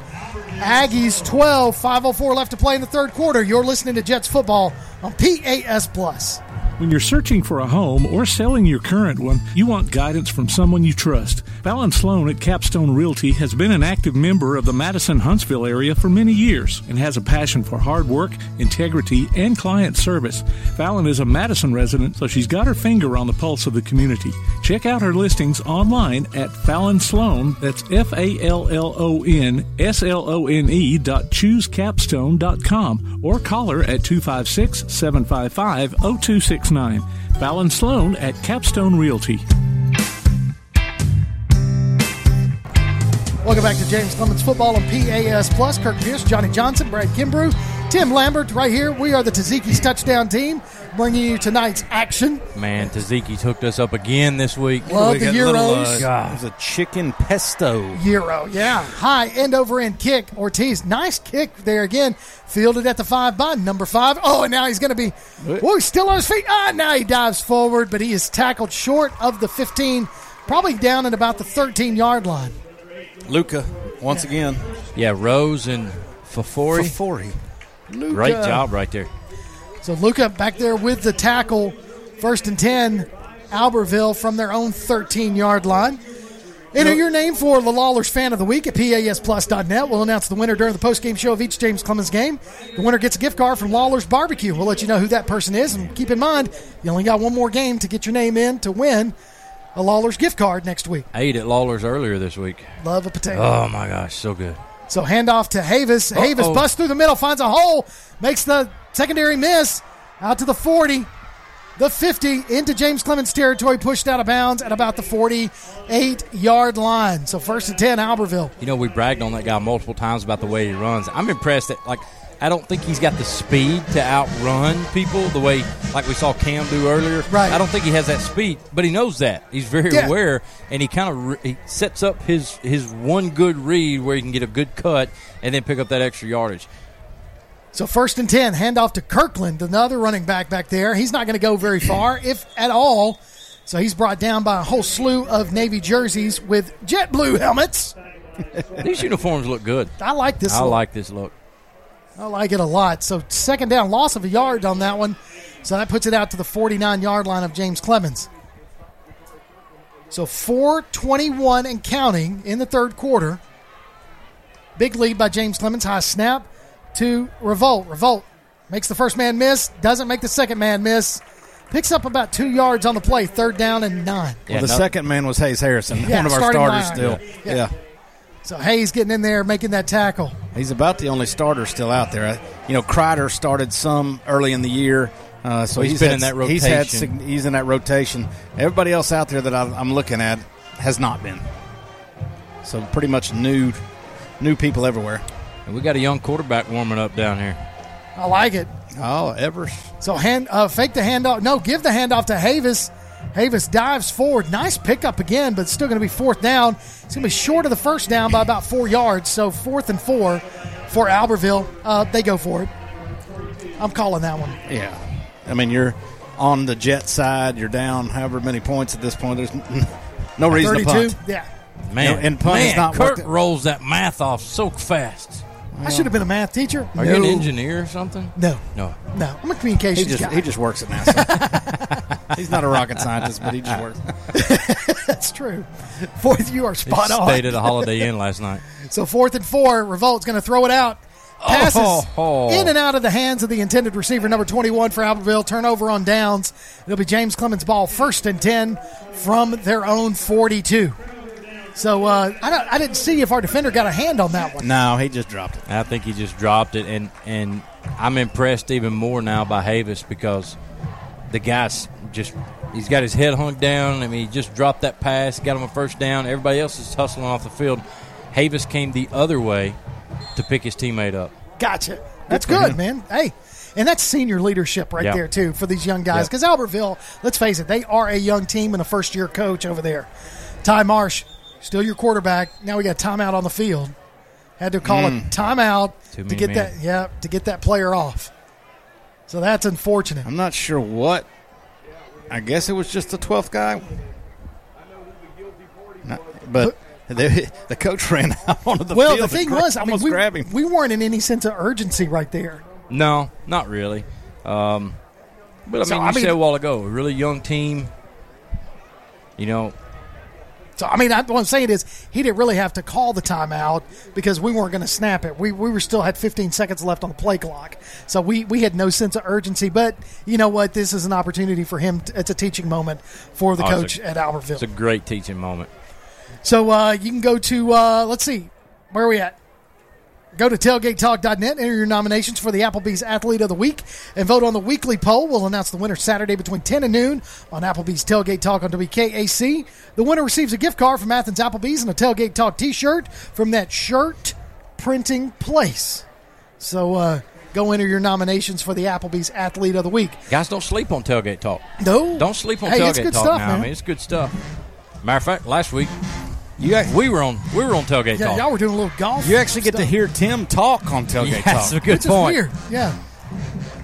S5: Aggies 12, 504 left to play in the third quarter. You're listening to Jets football on PAS Plus.
S1: When you're searching for a home or selling your current one, you want guidance from someone you trust. Fallon Slone at Capstone Realty has been an active member of the Madison Huntsville area for many years and has a passion for hard work, integrity, and client service. Fallon is a Madison resident, so she's got her finger on the pulse of the community. Check out her listings online at Fallon Slone, that's F A L L O N S L O N E dot choosecapstone.com or call her at 256 755 0269. Fallon Slone at Capstone Realty.
S5: Welcome back to James Clemens Football on PAS Plus. Kirk Pierce, Johnny Johnson, Brad Kimbrough, Tim Lambert, right here. We are the Taziki's touchdown team, bringing you tonight's action.
S6: Man, Taziki's hooked us up again this week.
S5: Love
S7: We
S5: the
S7: got little,
S5: Euros.
S7: uh, it was a chicken pesto.
S5: Euro, yeah. High end over end kick. Ortiz, nice kick there again. Fielded at the five by number five. Oh, and now he's going to be. Oh, he's still on his feet. Ah, now he dives forward, but he is tackled short of the 15, probably down at about the 13 yard line.
S7: Luca, once again.
S6: Yeah, Rose and Fafori.
S7: Fafori.
S5: Luka.
S6: Great job right there.
S5: So Luca back there with the tackle. First and 10, Albertville from their own 13 yard line. Enter your name for the Lawlers Fan of the Week at PASPlus.net. We'll announce the winner during the post-game show of each James Clemens game. The winner gets a gift card from Lawlers Barbecue. We'll let you know who that person is. And keep in mind, you only got one more game to get your name in to win a Lawlers gift card next week.
S6: I ate at Lawler's earlier this week.
S5: Love a potato.
S6: Oh my gosh, so good.
S5: So handoff to Havis. Havis
S6: Uh-oh.
S5: busts through the middle, finds a hole, makes the secondary miss out to the 40, the 50, into James Clemens territory, pushed out of bounds at about the 48 yard line. So first and 10, Albertville.
S6: You know, we bragged on that guy multiple times about the way he runs. I'm impressed that like I don't think he's got the speed to outrun people the way like we saw Cam do earlier.
S5: Right.
S6: I don't think he has that speed, but he knows that. He's very
S5: Yeah.
S6: aware, and he kind of re- he sets up his his one good read where he can get a good cut and then pick up that extra yardage.
S5: So first and 10, handoff to Kirkland, another running back back there. He's not going to go very far, if at all. So he's brought down by a whole slew of Navy jerseys with jet blue helmets. *laughs*
S6: These uniforms look good.
S5: I like this.
S6: I
S5: look.
S6: like this look.
S5: I like it a lot. So second down, loss of a yard on that one. So that puts it out to the 49 yard line of James Clemens. So 421 and counting in the third quarter. Big lead by James Clemens. High snap to Revolt. Revolt makes the first man miss, doesn't make the second man miss. Picks up about two yards on the play, third down and nine.
S6: Yeah,
S7: the
S6: no-
S7: second man was Hayes Harrison,
S5: Yeah,
S7: one of our starters
S5: line.
S7: still.
S5: Yeah.
S7: Yeah.
S5: So Hayes getting in there, making that tackle.
S7: He's about the only starter still out there. You know, Kreider started some early in the year. Uh, so
S6: Well, he's
S7: he's
S6: been
S7: had-
S6: in that
S7: He's, had,
S6: rotation.
S7: he's in that rotation. Everybody else out there that I- I'm looking at has not been. So pretty much new, new people everywhere.
S6: And we got a young quarterback warming up down here.
S5: I like it.
S7: Oh, Evers.
S5: So hand uh, fake the handoff. No, give the handoff to Havis. Havis dives forward. Nice pickup again, but it's still going to be fourth down. It's going to be short of the first down by about four yards. So fourth and four for Albertville. Uh, they go for it. I'm calling that one.
S7: Yeah. I mean, you're on the Jet side. You're down however many points at this point. There's no reason to
S5: 32.
S7: punt.
S5: Yeah.
S6: Man,
S7: and punt is
S6: man,
S7: not
S6: Kurt
S7: working.
S6: rolls that math off so fast.
S5: I should have been a math teacher.
S6: Are
S5: no.
S6: you an engineer or something?
S5: No.
S6: No.
S5: No. I'm a
S7: He
S5: communications
S7: just
S5: guy.
S7: he just works at NASA. *laughs* He's not a rocket scientist, but he just works. *laughs*
S5: That's true. Fourth, you are spot
S6: He
S5: on.
S6: Stayed at a Holiday Inn last night.
S5: So fourth and four, Revolt's going to throw it out. Passes
S6: Oh.
S5: in and out of the hands of the intended receiver, number 21 for Albertville. Turnover on downs. It'll be James Clemens' ball, first and 10 from their own 42. So uh, I, don't, I didn't see if our defender got a hand on that one.
S7: No, he just dropped it.
S6: I think he just dropped it, and and I'm impressed even more now by Havis because the guy's just he's got his head hung down. I mean, he just dropped that pass, got him a first down. Everybody else is hustling off the field. Havis came the other way to pick his teammate up.
S5: Gotcha. That's
S7: Good
S5: good, man. Hey, and that's senior leadership right
S6: Yeah.
S5: there, too, for these young guys.
S6: Yeah.
S5: Because Albertville, let's face it, they are a young team and a first year coach over there. Ty Marsh, still your quarterback. Now we got timeout on the field. Had to call a timeout
S6: Too
S5: to get
S6: men.
S5: that yeah to get that player off. So that's unfortunate.
S7: I'm not sure what. I guess it was just the twelfth guy. Not- but *laughs* the, the coach ran *laughs* out onto the
S5: well,
S7: field.
S5: the thing
S7: gra-
S5: was, I mean, we,
S7: grabbed
S5: we weren't in any sense of urgency right there.
S6: No, not really. Um, But I mean,
S5: So,
S6: you
S5: I mean-
S6: said a while ago, a really young team. You know,
S5: So I mean, I, what I'm saying is he didn't really have to call the timeout because we weren't going to snap it. We we were still had 15 seconds left on the play clock, so we we had no sense of urgency. But you know what? This is an opportunity for him. To, it's a teaching moment for the
S6: Oh,
S5: coach
S6: a-
S5: at Albertville.
S6: it's a great teaching moment.
S5: So uh, you can go to uh, let's see, where are we at? Go to tailgatetalk.net, enter your nominations for the Applebee's Athlete of the Week, and vote on the weekly poll. We'll announce the winner Saturday between 10 and noon on Applebee's Tailgate Talk on WKAC. The winner receives a gift card from Athens Applebee's and a Tailgate Talk t shirt from that shirt printing place. So uh, go enter your nominations for the Applebee's Athlete of the Week.
S6: Guys, don't sleep on tailgate talk.
S5: No.
S6: Don't sleep on
S5: Hey,
S6: tailgate
S5: it's good
S6: talk
S5: stuff,
S6: now.
S5: man.
S6: I mean, it's good stuff. Matter of fact, last week, you got, we were on we were on tailgate
S5: Yeah,
S6: talk.
S5: y'all were doing a little golf.
S7: You actually get to
S5: stuff.
S7: hear Tim talk on tailgate
S6: Yeah,
S7: talk. *laughs*
S6: that's a good
S5: Which
S6: point.
S5: is weird. Yeah.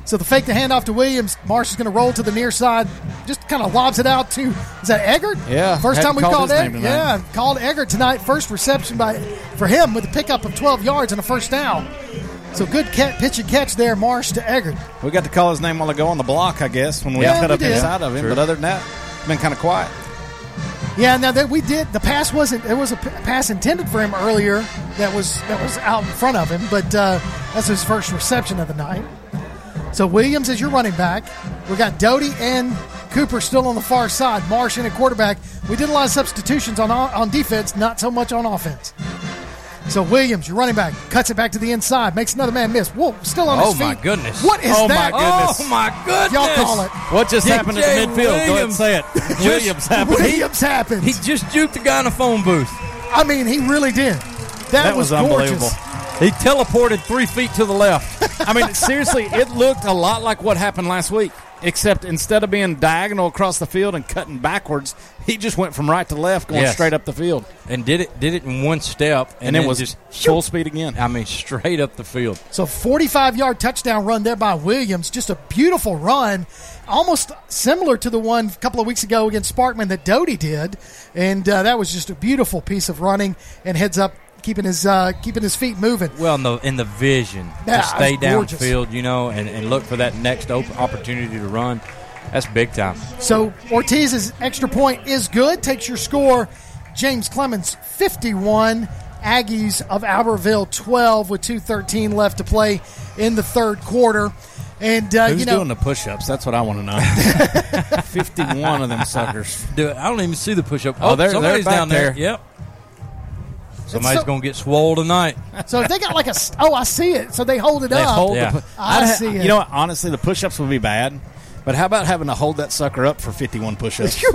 S5: So the fake the handoff to Williams. Marsh is going to roll to the near side. Just kind of lobs it out to is that Eggert?
S7: Yeah,
S5: First
S7: hadn't
S5: time we
S7: called
S5: called
S7: his
S5: Eggert.
S7: name tonight.
S5: Yeah, called Eggert tonight. First reception by for him with a pickup of 12 yards and a first down. So good ca- pitch and catch there, Marsh to Eggert.
S7: We got to call his name while ago on the block, I guess, when we
S5: Yeah,
S7: cut
S5: we
S7: up
S5: did.
S7: inside of him.
S6: True.
S7: But other than that, been kind of quiet.
S5: Yeah, now that we did the pass wasn't there was a pass intended for him earlier that was that was out in front of him, but uh, that's his first reception of the night. So Williams is your running back. We got Doty and Cooper still on the far side. Marsh in at quarterback. We did a lot of substitutions on on defense, not so much on offense. So Williams, your running back, cuts it back to the inside, makes another man miss. Whoa, still on
S6: Oh,
S5: his feet.
S6: Oh my goodness.
S5: What is
S7: Oh, my
S5: that?
S7: goodness.
S6: Oh my goodness!
S5: Y'all call it.
S7: What just
S6: DJ
S7: happened in the midfield? Go ahead and
S6: Williams.
S7: say it. *laughs* Williams happened.
S5: Williams happened.
S6: He just juked the guy in the phone booth.
S5: I mean, he really did. That,
S7: That was
S5: gorgeous.
S7: unbelievable.
S6: He teleported three feet to the left.
S7: I mean, seriously, it looked a lot like what happened last week, except instead of being diagonal across the field and cutting backwards, he just went from right to left, going
S6: Yes.
S7: straight up the field,
S6: and did it did it in one step,
S7: and, it was
S6: just
S7: full speed again.
S6: I mean, straight up the field.
S5: So 45 yard touchdown run there by Williams. Just a beautiful run. Almost similar to the one a couple of weeks ago against Sparkman that Doty did. And uh, that was just a beautiful piece of running and heads up, keeping his uh, keeping his feet moving.
S6: Well, in the in the vision
S5: Yeah,
S6: to stay
S5: it was
S6: downfield, you know, and, and look for that next op- opportunity to run. That's big time.
S5: So Ortiz's extra point is good. Takes your score. James Clemens 51. Aggies of Albertville 12 with 2.13 left to play in the third quarter. And, uh,
S7: Who's
S5: you know,
S7: doing the push-ups? That's what I want to know. *laughs* Fifty-one of them suckers.
S6: Dude, I don't even see the push up.
S7: Oh, they're-
S6: somebody's
S7: they're
S6: down there.
S7: there.
S6: Yep. Somebody's
S5: so-
S6: going to get swole tonight.
S5: so if they got like a, oh, I see it. So they hold it
S7: They
S5: up.
S7: hold
S6: Yeah.
S7: the. pu-
S5: I
S7: I'd ha-
S5: see it.
S7: You know what? Honestly, the push-ups would be bad. But how about having to hold that sucker up for 51 push-ups? *laughs*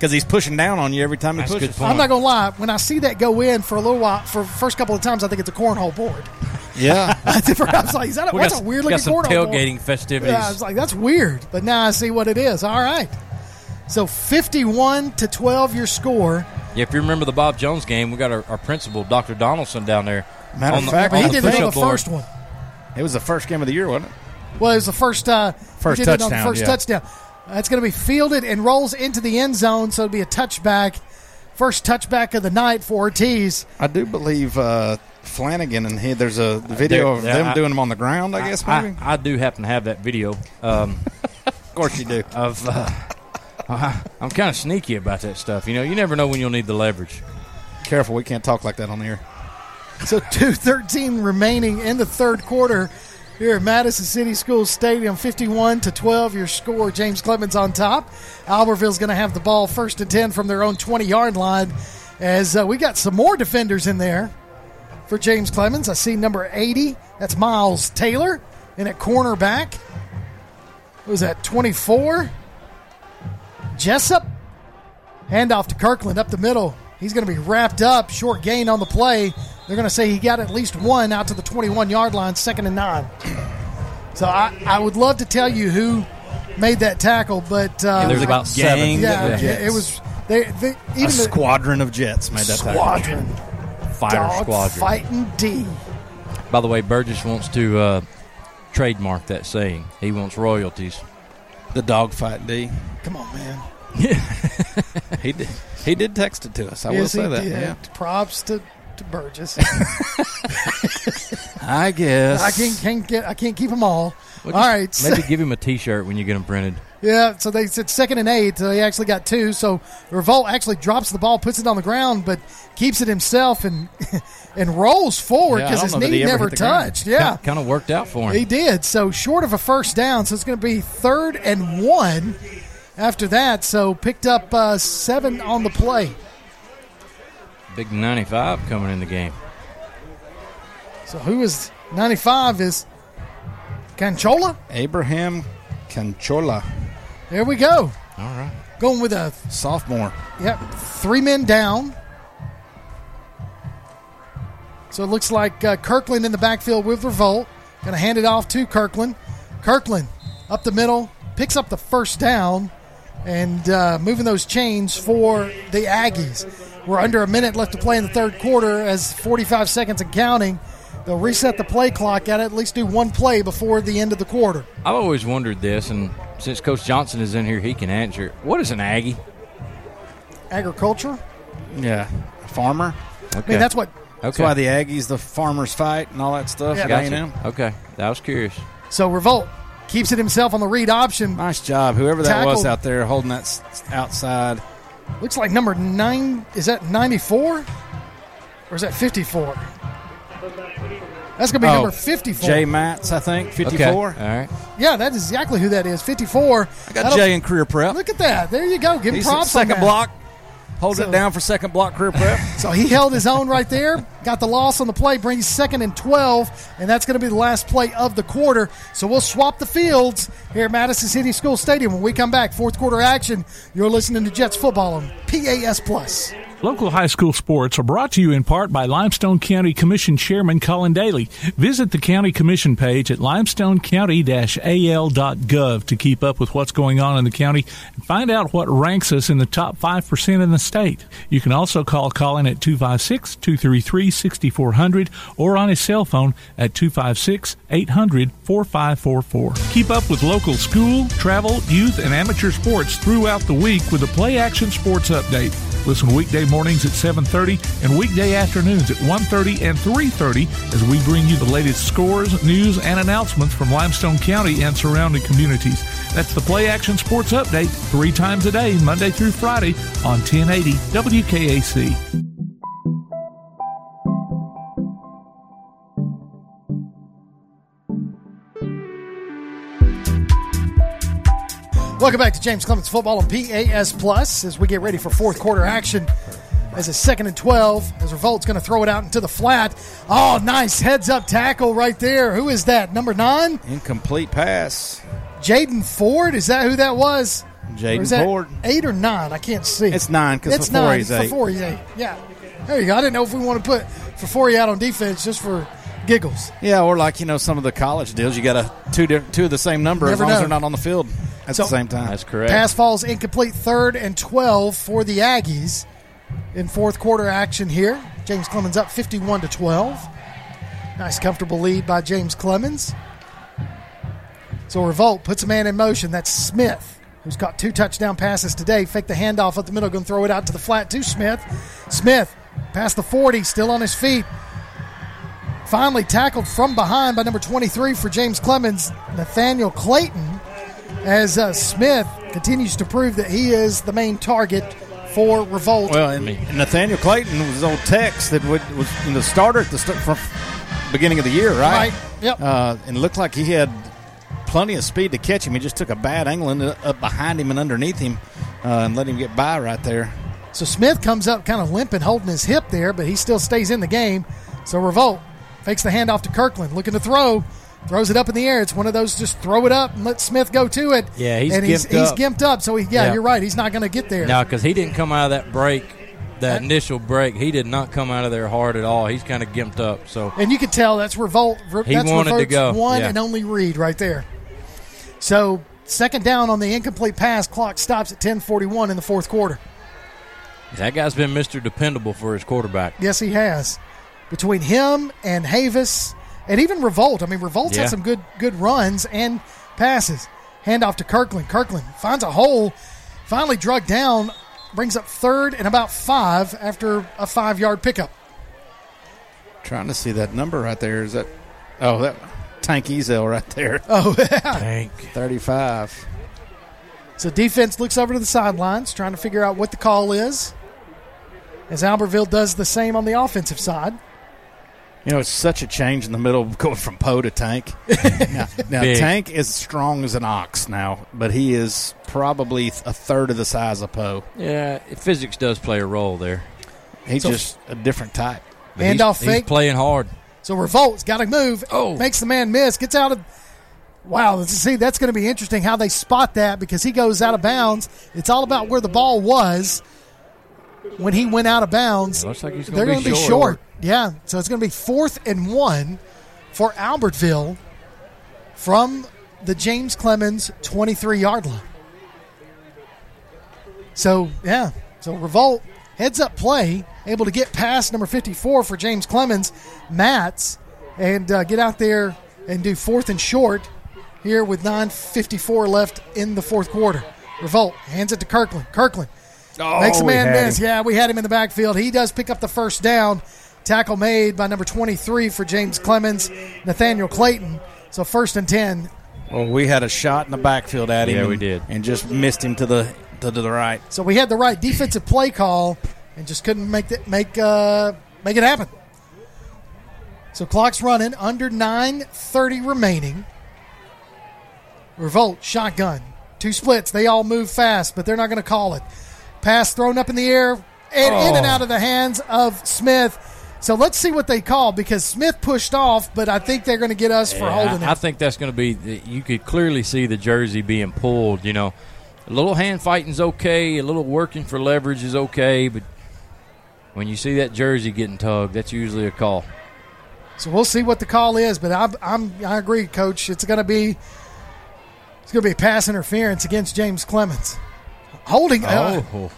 S7: Because he's pushing down on you every time he
S6: That's a
S7: pushes.
S5: I'm not gonna lie. When I see that go in for a little while, for the first couple of times, I think it's a cornhole board.
S7: Yeah. *laughs*
S5: I was like, is that a,
S6: We
S5: what's
S6: got,
S5: a weird
S6: got
S5: looking
S6: some
S5: cornhole
S6: tailgating
S5: board?
S6: festivities.
S5: Yeah, I was like, that's weird. But now I see what it is. All right. So 51 to 12, your score.
S6: Yeah, if you remember the Bob Jones game, we got our, our principal, Dr. Donaldson, down there.
S7: Matter of
S6: the,
S7: fact,
S5: But he did it on the first one.
S7: it was the first game of the year, wasn't it?
S5: Well, it was the first uh,
S7: First
S5: he did it on
S7: touchdown,
S5: the first
S7: yeah.
S5: touchdown. That's going to be fielded and rolls into the end zone, so it'll be a touchback. First touchback of the night for Ortiz.
S7: I do believe uh, Flanagan and he. There's a video of
S6: There-
S7: them
S6: I-
S7: doing them on the ground. I guess maybe.
S6: I, I do happen to have that video. Um, *laughs*
S7: of course you do.
S6: of uh, I- *laughs* I'm kind of sneaky about that stuff. You know, you never know when you'll need the leverage.
S7: Careful, we can't talk like that on the air.
S5: So *laughs* 2.13 remaining in the third quarter here at Madison City School Stadium. 51 to 12, your score. James Clemens on top. Albertville's going to have the ball first and 10 from their own 20 yard line as uh, we got some more defenders in there for James Clemens. I see number 80. That's Miles Taylor. in at cornerback, was that, 24? Jessup. Handoff to Kirkland up the middle. He's going to be wrapped up. Short gain on the play. They're going to say he got at least one out to the 21 yard line, second and nine. So I, I would love to tell you who made that tackle, but uh,
S6: There's about seven.
S7: gang
S5: yeah,
S7: of
S5: yeah, it was they, they even
S7: a
S5: the
S7: squadron of Jets made that tackle.
S5: squadron,
S6: Fire
S5: dog
S6: squadron.
S5: fighting D.
S6: By the way, Burgess wants to uh, trademark that saying. He wants royalties.
S7: The dogfight D.
S5: Come on, man.
S7: Yeah, *laughs* he did. He did text it to us. I will say that.
S5: did.
S7: Yeah.
S5: Props to, to Burgess. *laughs*
S7: I guess.
S5: I can't, can't get I can't keep them all.
S6: Well,
S5: All
S6: just
S5: right.
S6: Maybe give him a T-shirt when you get him printed.
S5: Yeah, so they said second and eight. So they actually got two. So Revolt actually drops the ball, puts it on the ground, but keeps it himself and *laughs* and rolls forward because
S6: don't
S5: his
S6: know
S5: knee
S6: he
S5: never
S6: hit the ground.
S5: touched. Yeah,
S6: kind of worked out for him.
S5: he did. So short of a first down. So it's going to be third and one after that. So picked up uh, seven on the play.
S6: Big 95 coming in the game.
S5: So who is 95 is Canchola?
S7: Abraham Canchola,
S5: There we go.
S6: All right.
S5: Going with a
S7: sophomore.
S5: Yep, three men down. So it looks like uh, Kirkland in the backfield with Revolt. Going to hand it off to Kirkland. Kirkland up the middle, picks up the first down, and uh, moving those chains for the Aggies. We're under a minute left to play in the third quarter, as 45 seconds and counting. They'll reset the play clock at at least do one play before the end of the quarter.
S6: I've always wondered this, and since Coach Johnson is in here, he can answer it. What is an Aggie?
S5: Agriculture.
S7: Yeah, farmer.
S6: Okay.
S5: I mean, that's what
S6: Okay.
S7: That's why the Aggies, the farmers fight and all that stuff.
S5: Yeah.
S7: at
S6: Gotcha.
S7: A&M.
S6: Okay. That was curious.
S5: So Revolt keeps it himself on the read option.
S7: Nice job, whoever that was out there holding that outside.
S5: Looks like number nine. Is that 94? Or is that 54? That's going to be
S7: Oh,
S5: number 54.
S7: Jay Matz, I think, fifty-four.
S6: Okay. All right.
S5: Yeah, that is exactly who that is. 54.
S7: I got Jay in career prep.
S5: Look at that. There you go. Give him props
S7: second
S5: on that.
S7: block. Hold
S5: So-
S7: it down for second block career prep. *laughs*
S5: So he held his own right there. Got the loss on the play, brings second and 12, and that's going to be the last play of the quarter. So we'll swap the fields here at Madison City School Stadium when we come back. Fourth quarter action. You're listening to Jets football on PAS Plus.
S1: Local high school sports are brought to you in part by Limestone County Commission Chairman Collin Daly. Visit the County Commission page at limestonecounty-al.gov to keep up with what's going on in the county and find out what ranks us in the top 5% in the state. You can also call Collin at 256-233-6400 or on his cell phone at 256-800-4544. Keep up with local school, travel, youth, and amateur sports throughout the week with the Play Action Sports Update. Listen weekday mornings at 7:30 and weekday afternoons at 1:30 and 3:30 as we bring you the latest scores, news, and announcements from Limestone County and surrounding communities. That's the Play Action Sports Update, three times a day, Monday through Friday on 1080 WKAC.
S5: Welcome back to James Clemens Football on PAS Plus as we get ready for fourth quarter action. As a second and 12, as Revolt's going to throw it out into the flat. Oh, nice heads up tackle right there. Who is that? Number nine?
S7: Incomplete pass.
S5: Jaden Ford? Is that who that was?
S7: Jaden
S5: Or is that
S7: Ford.
S5: Eight or nine? I can't see.
S7: It's nine because
S5: It's
S7: before
S5: nine.
S7: he's eight.
S5: Before he's eight. Yeah. There you go. I didn't know if we want to put Fafori out on defense just for giggles.
S7: Yeah, or like you know some of the college deals, you got a two di- two of the same number as
S5: Never
S7: long as they're not on the field at
S5: So-
S7: the same time.
S6: That's correct.
S5: Pass falls incomplete. Third and 12 for the Aggies in fourth quarter action here. James Clemens up 51 to 12. Nice, comfortable lead by James Clemens. So Revolt puts a man in motion. That's Smith, who's got two touchdown passes today. Fake the handoff up the middle, going to throw it out to the flat to Smith. Smith past the 40, still on his feet. Finally tackled from behind by number 23 for James Clemens, Nathaniel Clayton, as uh, Smith continues to prove that he is the main target for Revolt.
S7: Well, and, Nathaniel Clayton was old Tex that would, was in the starter at the start, from beginning of the year, right?
S5: Right, yep.
S7: Uh, and looked like he had plenty of speed to catch him. He just took a bad angle and up behind him and underneath him uh, and let him get by right there.
S5: So Smith comes up kind of limping, holding his hip there, but he still stays in the game. So Revolt fakes the handoff to Kirkland, looking to throw, throws it up in the air. It's one of those just throw it up and let Smith go to it.
S6: Yeah, he's
S5: and
S6: gimped
S5: he's
S6: up.
S5: gimped up. So he, yeah,
S6: Yeah.
S5: you're right. He's not going to get there.
S6: No, because he didn't come out of that break, that initial break. He did not come out of there hard at all. He's kind of gimped up. So
S5: And you can tell that's Revolt.
S6: He
S5: that's
S6: wanted to go,
S5: One
S6: yeah.
S5: and only read right there. So second down on the incomplete pass. Clock stops at 10:41 in the fourth quarter.
S6: that guy's been Mr. Dependable for his quarterback.
S5: Yes, he has. Between him and Havis, and even Revolt. I mean, Revolt's
S6: Yeah.
S5: had some good good runs and passes. Handoff to Kirkland. Kirkland finds a hole. Finally drug down. Brings up third and about five after a five yard pickup.
S7: Trying to see that number right there. Is that? Oh, that Tank Ezel right there. *laughs*
S5: Oh, yeah.
S6: Tank.
S7: 35.
S5: So defense looks over to the sidelines, trying to figure out what the call is. As Albertville does the same on the offensive side.
S7: You know, it's such a change in the middle of going from Poe to Tank. *laughs* now, now Tank is strong as an ox now, but he is probably a third of the size of Poe.
S6: Yeah, physics does play a role there.
S7: He's
S5: So-
S7: just a different type.
S6: But he's-
S5: Handoff
S6: he's,
S5: fake.
S6: playing hard.
S5: So Revolt's got to move.
S6: Oh.
S5: Makes the man miss. Gets out of. Wow. See. That's going to be interesting how they spot that because he goes out of bounds. It's all about where the ball was when he went out of bounds.
S6: It looks like he's
S5: They're
S6: going
S5: going
S6: to
S5: to be short. Yeah. So it's going to be fourth and one for Albertville from the James Clemens 23 yard line. So, yeah. So Revolt heads up play, able to get past number 54 for James Clemens, Mats, and uh, get out there and do fourth and short here with 9.54 left in the fourth quarter. Revolt hands it to Kirkland. Kirkland makes a man miss.
S7: him.
S5: Yeah, we had him in the backfield. He does pick up the first down. Tackle made by number 23 for James Clemens, Nathaniel Clayton. So first and 10.
S7: Well, we had a shot in the backfield at him.
S6: Yeah, we
S7: and-
S6: did.
S7: And just missed him to the to, to the right.
S5: So we had the right defensive play call and just couldn't make it make uh, make it happen. So clock's running under 9:30 remaining. Revolt shotgun, two splits. They all move fast, but they're not going to call it. Pass thrown up in the air and in and out of the hands of Smith. So let's see what they call because Smith pushed off, but I think they're going to get us for holding
S6: I,
S5: it.
S6: I think that's going to be. You could clearly see the jersey being pulled. You know, a little hand fighting's okay. A little working for leverage is okay, but when you see that jersey getting tugged, that's usually a call.
S5: So we'll see what the call is, but I, I'm I agree, Coach. It's going to be it's going to be pass interference against James Clemens. Holding. uh,
S6: oh,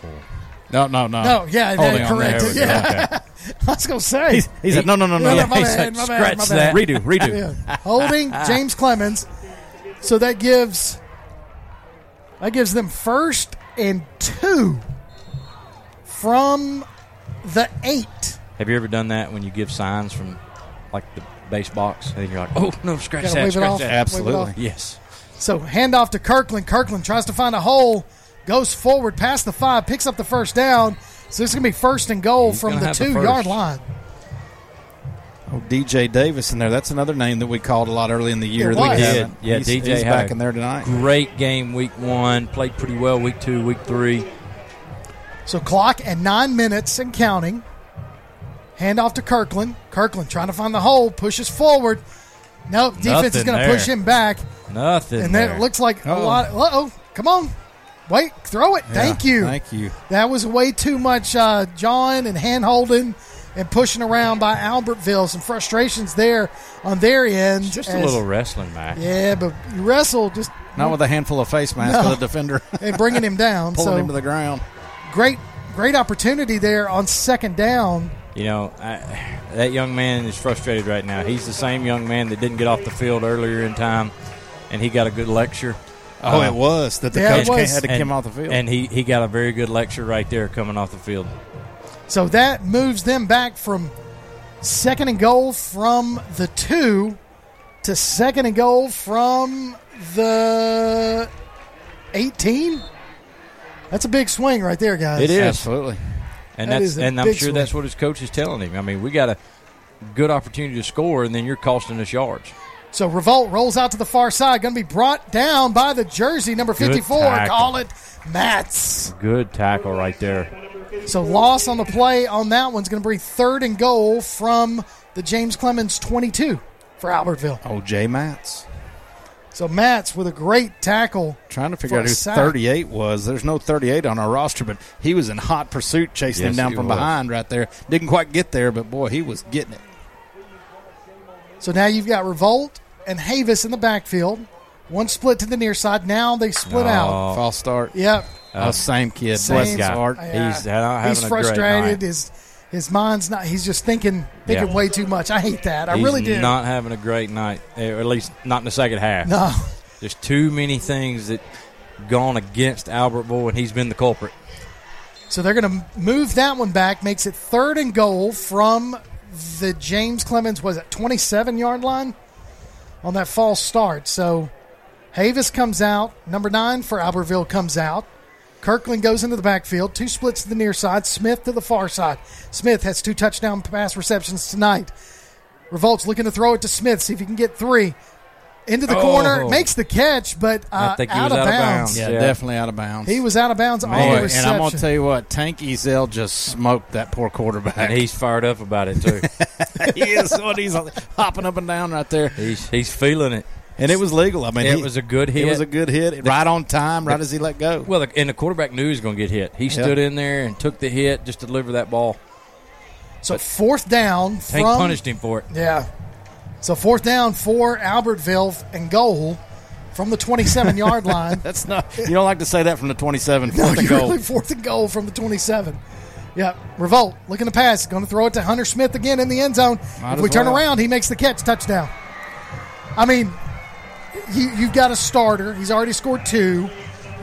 S7: No, no, no.
S5: no, yeah,
S7: Holding
S5: that,
S7: on there.
S5: correct. *laughs* Yeah, *laughs* I was going to say.
S7: He said, no, no, no, no.
S5: Yeah,
S7: no.
S5: my
S7: He
S5: bad,
S7: said,
S5: my bad, my
S7: Scratch
S5: bad.
S7: that. Redo, redo. *laughs*
S5: Yeah. Holding *laughs* James Clemens. So that gives that gives them first and two from the eight.
S6: Have you ever done that when you give signs from like the base box and you're like, oh no, scratch
S5: Gotta
S6: that, scratch that.
S7: Absolutely.
S6: Yes.
S5: So handoff to Kirkland. Kirkland tries to find a hole, goes forward past the five, picks up the first down. So this is going to be first and goal
S6: He's
S5: from the
S6: have the
S5: two yard line.
S7: Oh, DJ Davis in there. That's another name that we called a lot early in the year.
S5: It
S7: that we
S5: was.
S7: haven't.
S6: Yeah,
S7: he's,
S6: DJ
S7: he's back in there tonight.
S6: Great game week one. Played pretty well week two, week three.
S5: So clock at nine minutes and counting. Hand off to Kirkland. Kirkland trying to find the hole, pushes forward. Nope, defense is going to push him back.
S6: Nothing.
S5: And
S6: there.
S5: then it looks like a lot. Uh oh, come on. Wait, throw it. Thank you.
S7: Thank you.
S5: That was way too much uh, jawing and hand holding and pushing around by Albertville. Some frustrations there on their end.
S6: just a little wrestling match.
S5: Yeah, but you wrestle just
S7: Not with a handful of face masks
S5: No.
S7: the defender *laughs*
S5: and bringing him down. *laughs*
S7: pulling
S5: so
S7: him to the ground.
S5: great, great opportunity there on second down.
S6: You know, I, that young man is frustrated right now. He's the same young man that didn't get off the field earlier in time, and he got a good lecture.
S7: Oh,
S6: Uh,
S7: it was that the
S5: Yeah,
S7: coach
S5: was.
S7: had to
S6: and,
S7: come off the field.
S6: and he he got a very good lecture right there coming off the field.
S5: So that moves them back from second and goal from the two to second and goal from the 18. That's a big swing right there, guys.
S6: It is.
S7: Absolutely.
S6: And
S5: That
S6: that's and I'm sure
S5: swing.
S6: that's what his coach is telling him. I mean, we got a good opportunity to score, and then you're costing us yards.
S5: So Revolt rolls out to the far side, going to be brought down by the jersey number 54. Call it Mats.
S6: Good tackle right there.
S5: So loss on the play on that one's going to be third and goal from the James Clemens 22 for Albertville.
S7: Oh, Jay Matz.
S5: So Mats with a great tackle.
S7: Trying to figure out who
S5: sack.
S7: 38 was. There's no 38 on our roster, but he was in hot pursuit chasing him down from
S6: was.
S7: behind right there. Didn't quite get there, but boy, he was getting it.
S5: So now you've got Revolt and Havis in the backfield. One split to the near side. Now they split
S6: No.
S5: out.
S7: False start.
S5: Yep.
S7: Oh, same kid.
S5: Same
S7: Bless his
S6: guy.
S7: heart.
S5: Yeah.
S6: He's not having
S5: He's
S6: a great
S5: frustrated.
S6: night.
S5: His his mind's not. He's just thinking thinking
S6: Yeah.
S5: way too much. I hate that. I
S6: He's
S5: really do.
S6: not having a great night, eh, or at least not in the second half.
S5: no.
S6: There's too many things that gone against Albertville, and he's been the culprit.
S5: So they're going to move that one back. Makes it third and goal from the James Clemens. Was at 27 yard line? on that false start. So Havis comes out. Number nine for Albertville comes out. Kirkland goes into the backfield. Two splits to the near side. Smith to the far side. Smith has two touchdown pass receptions tonight. Revolt's looking to throw it to Smith, see if he can get three. Into the
S6: Oh.
S5: corner, makes the catch, but uh,
S6: I think he
S5: out,
S6: was
S5: of
S6: out of
S5: bounds.
S6: bounds.
S7: Yeah,
S6: Yeah.
S7: definitely out of bounds.
S5: He was out of bounds on
S7: Boy,
S5: the
S7: and. I'm gonna tell you what, Tank Ezel just smoked that poor quarterback.
S6: And he's fired up about it too. *laughs*
S7: he is what he's hopping up and down right there,
S6: he's he's feeling it.
S7: and it was legal. I mean,
S6: It
S7: he-
S6: was a good hit.
S7: It was a good hit, right on time, right as he let go.
S6: Well, the, and the quarterback knew he was going to get hit. He stood in there and took the hit just to deliver that ball.
S5: so fourth down
S6: Tank
S5: from
S6: punished him for it.
S5: Yeah. So fourth down for Albertville and goal from the 27 yard *laughs* line.
S7: That's not. You don't like to say that from the 27.
S5: No,
S7: Fourth and
S5: you're
S7: goal.
S5: really fourth and goal from the 27. Yeah, Revolt looking to pass, going to throw it to Hunter Smith again in the end zone.
S7: Might
S5: if we
S7: as
S5: turn around, he makes the catch, touchdown. I mean, you, you've got a starter. He's already scored two.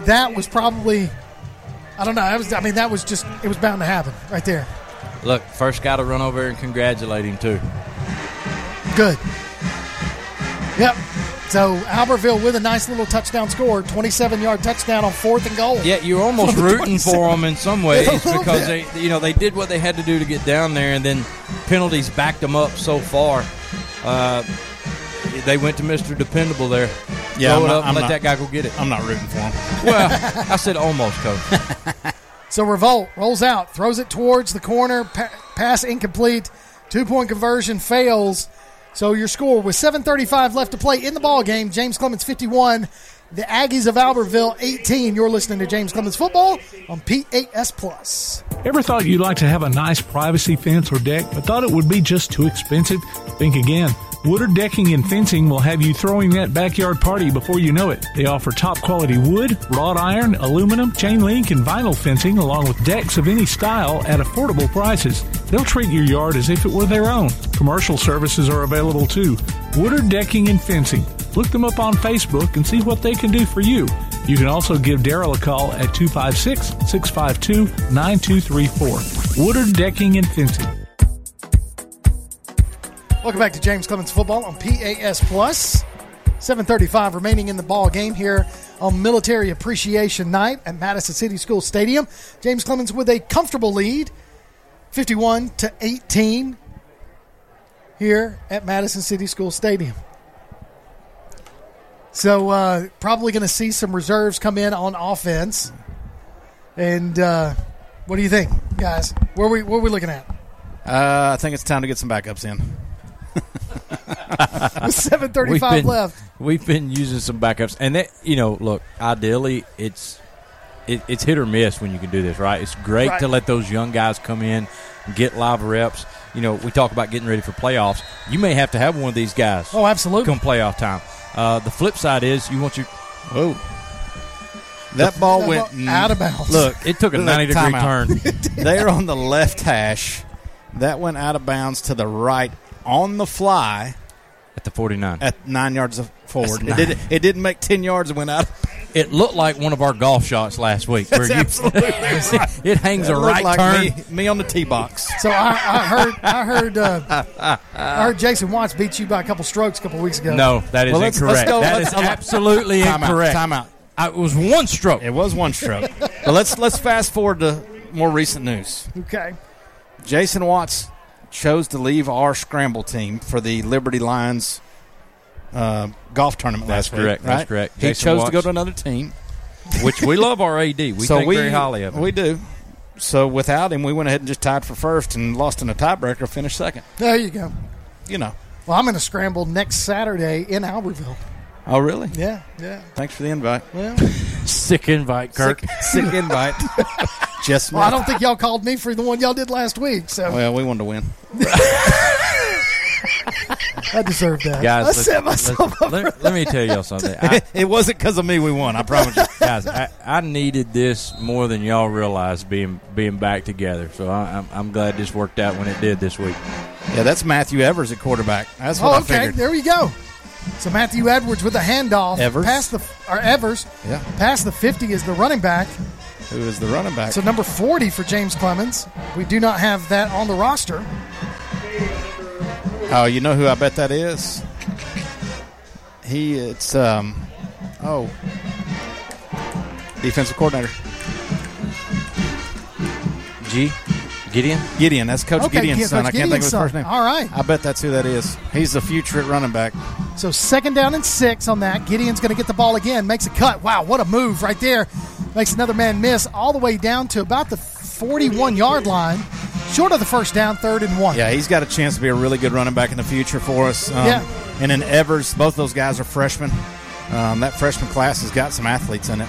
S5: That was probably, I don't know. That was, I mean, that was just, it was bound to happen right there.
S6: Look, first guy to run over and congratulate him too.
S5: Good. Yep. So Albertville with a nice little touchdown score, 27 yard touchdown on fourth and goal.
S6: Yeah, you're almost *laughs*
S5: From the
S6: rooting for them in some ways *laughs* because
S5: bit.
S6: they, you know, they did what they had to do to get down there, and then penalties backed them up so far. Uh, they went to Mr. Dependable there.
S7: Yeah,
S6: Throw
S7: I'm
S6: it
S7: not-
S6: and
S7: I'm
S6: let
S7: not-
S6: that guy go get it.
S7: I'm not rooting for him. *laughs*
S6: Well, I said almost, coach.
S5: So Revolt rolls out, throws it towards the corner, pa- pass incomplete, two point conversion fails. So your score was 7:35 left to play in the ball game. James Clemens 51, the Aggies of Albertville 18. You're listening to James Clemens football on PAS Plus.
S1: Ever thought you'd like to have a nice privacy fence or deck, but thought it would be just too expensive? Think again. Woodard Decking and Fencing will have you throwing that backyard party before you know it. They offer top quality wood, wrought iron, aluminum, chain link, and vinyl fencing, along with decks of any style at affordable prices. They'll treat your yard as if it were their own. Commercial services are available too. Woodard Decking and Fencing. Look them up on Facebook and see what they can do for you. You can also give Daryl a call at 256 652 9234. Woodard Decking and Fencing.
S5: Welcome back to James Clemens football on PAS Plus. 7:35 remaining in the ball game here on Military Appreciation Night at Madison City School Stadium. James Clemens with a comfortable lead, 51 to 18 here at Madison City School Stadium. So uh, probably going to see some reserves come in on offense. And uh, what do you think, guys? Where we where we looking at?
S7: Uh, I think it's time to get some backups in. *laughs*
S5: With 7:35 left.
S6: We've been using some backups, and that you know, look, ideally, it's it, it's hit or miss when you can do this, right? It's great
S5: Right.
S6: to let those young guys come in, get live reps. You know, we talk about getting ready for playoffs. You may have to have one of these guys
S5: Oh, absolutely.
S6: come playoff time. Uh, the flip side is you want your
S7: Oh, that ball
S5: That
S7: went
S5: ball out of bounds.
S7: Look,
S6: it took a
S7: Look,
S6: ninety degree
S7: timeout.
S6: turn. *laughs* *laughs*
S7: they are on the left hash. That went out of bounds to the right on the fly
S6: at the forty nine.
S7: at nine yards of forward. It, did,
S6: nine.
S7: it didn't make ten yards and went out.
S6: It looked like one of our golf shots last week. where you,
S7: absolutely *laughs* right.
S6: it hangs
S7: It
S6: a
S7: looked
S6: right
S7: like
S6: turn.
S7: Me, me on the tee box.
S5: So I, I heard, I heard, uh, I heard Jason Watts beat you by a couple strokes a couple weeks ago.
S6: No, that is
S7: Well, let's-
S6: incorrect.
S7: let's go-
S6: That
S7: let's-
S6: is absolutely
S7: Time out,
S6: incorrect.
S7: time out.
S6: I, it was one stroke.
S7: It was one stroke. but let's let's fast forward to more recent news.
S5: Okay.
S7: Jason Watts chose to leave our scramble team for the Liberty Lions uh, golf tournament
S6: That's
S7: last week.
S6: correct, that's correct.
S7: He
S6: Jason
S7: chose to go to another team.
S6: which we love our AD. We
S7: so
S6: think
S7: we,
S6: very highly of him.
S7: We do. So without him, we went ahead and just tied for first and lost in a tiebreaker, finished second.
S5: There you go.
S7: You know.
S5: Well, I'm going to scramble next Saturday in Albertville.
S7: Oh, really?
S5: Yeah, yeah.
S7: Thanks for the invite.
S5: Well, *laughs*
S6: Sick invite, Kirk.
S7: Sick, sick invite. *laughs* Just
S5: well, I don't think y'all called me for the one y'all did last week, so
S7: Well, we wanted to win. *laughs*
S5: I deserve that.
S6: Guys,
S5: I
S6: let's-
S5: set
S6: let's-
S5: myself up.
S6: let, let me tell y'all something. I, *laughs*
S7: it wasn't because of me we won. I promise you. *laughs*
S6: guys, I, I needed this more than y'all realize being being back together. So I, I'm, I'm glad this worked out when it did this week.
S7: Yeah, that's Matthew Evers at quarterback. That's what
S5: Oh,
S7: I
S5: okay.
S7: figured.
S5: There we go. So Matthew Edwards with a handoff.
S7: Evers?
S5: Past the or Evers.
S7: Yeah.
S5: Past the 50 is the running back.
S7: Who is the running back?
S5: So number 40 for James Clemens. We do not have that on the roster.
S7: Oh, you know who I bet that is? He it's um oh defensive coordinator
S6: G. Gideon.
S7: Gideon. That's Coach
S5: Okay,
S7: Gideon's
S5: Coach
S7: son. I can't think of his
S5: Gideon's
S7: first
S5: son.
S7: name.
S5: All right.
S7: I bet that's who that is. He's the future at running back.
S5: So second down and six on that. Gideon's going to get the ball again. Makes a cut. Wow, what a move right there. Makes another man miss all the way down to about the 41 yard line. Short of the first down, third and one.
S7: Yeah, he's got a chance to be a really good running back in the future for us. Um,
S5: Yeah.
S7: And then Evers, both those guys are freshmen. Um, that freshman class has got some athletes in it.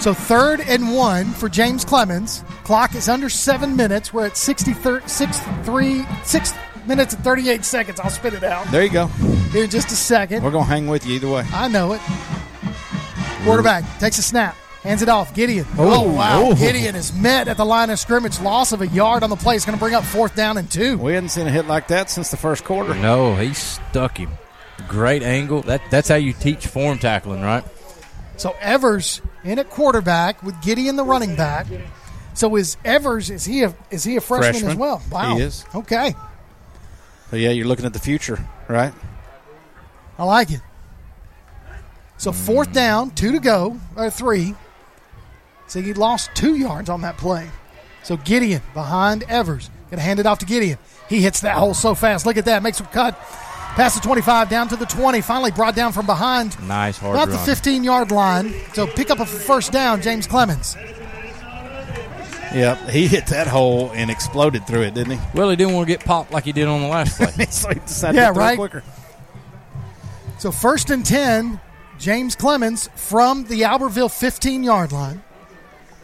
S5: So third and one for James Clemens. Clock is under seven minutes. We're at 60, thir- six, three, six minutes and 38 seconds. I'll spit it out
S7: There you go.
S5: here in just a second.
S7: We're going to hang with you either way.
S5: I know it. Quarterback takes a snap, hands it off. Gideon. Oh, oh, wow.
S7: Oh.
S5: Gideon is met at the line of scrimmage. Loss of a yard on the play. It's going to bring up fourth down and two.
S7: We hadn't seen a hit like that since the first quarter.
S6: No, he stuck him. Great angle. That that's how you teach form tackling, right?
S5: So Evers in at quarterback with Gideon the running back. So is Evers is he a is he a freshman,
S7: Freshman.
S5: as well? Wow.
S7: He is.
S5: Okay.
S7: But yeah, you're looking at the future, right?
S5: I like it. So fourth down, two to go, or three. So he lost two yards on that play. So Gideon behind Evers. Gonna hand it off to Gideon. He hits that hole so fast. Look at that. Makes a cut. Past the 25, down to the 20. Finally brought down from behind.
S6: Nice hard
S5: About the 15 yard line. So pick up a first down, James Clemens.
S7: Yep. He hit that hole and exploded through it, didn't he?
S6: Well, he didn't want to get popped like he did on the last play. *laughs*
S7: so he decided
S5: Yeah,
S7: to throw
S5: right.
S7: quicker.
S5: So first and 10, James Clemens from the Albertville 15 yard line.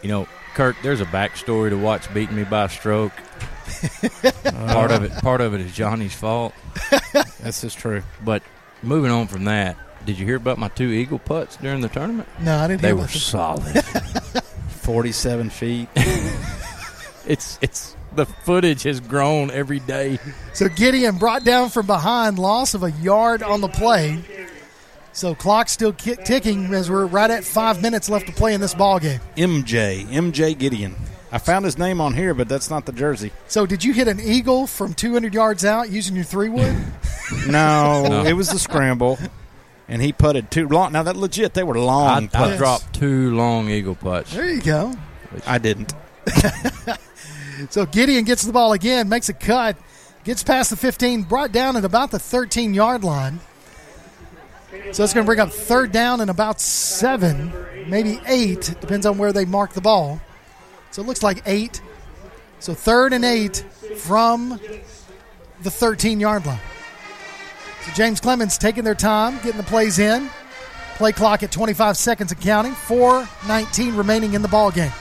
S6: You know, Kirk, there's a backstory to Watts beating me by a stroke. *laughs* part of it, part of it is Johnny's fault. *laughs*
S7: This is true.
S6: But moving on from that, did you hear about my two eagle putts during the tournament?
S5: No, I didn't
S6: They
S5: hear
S6: were solid. *laughs*
S7: 47 feet.
S6: it's it's the footage has grown every day.
S5: So Gideon brought down from behind, loss of a yard on the play. So clock still ki- ticking as we're right at five minutes left to play in this ball game.
S7: MJ. MJ Gideon. I found his name on here, but that's not the jersey.
S5: So did you hit an eagle from 200 yards out using your three wood? *laughs*
S7: No,
S6: No.
S7: it was the scramble. And he putted two long. Now, that legit, they were long
S6: I, I dropped two long eagle putts.
S5: there you go.
S7: I didn't. *laughs*
S5: So Gideon gets the ball again, makes a cut, gets past the 15, brought down at about the 13 yard line. So it's going to bring up third down and about seven, maybe eight, depends on where they mark the ball. So it looks like eight. So third and eight from the 13 yard line. So James Clemens taking their time, getting the plays in. Play clock at 25 seconds and counting. 4:19 remaining in the ball game.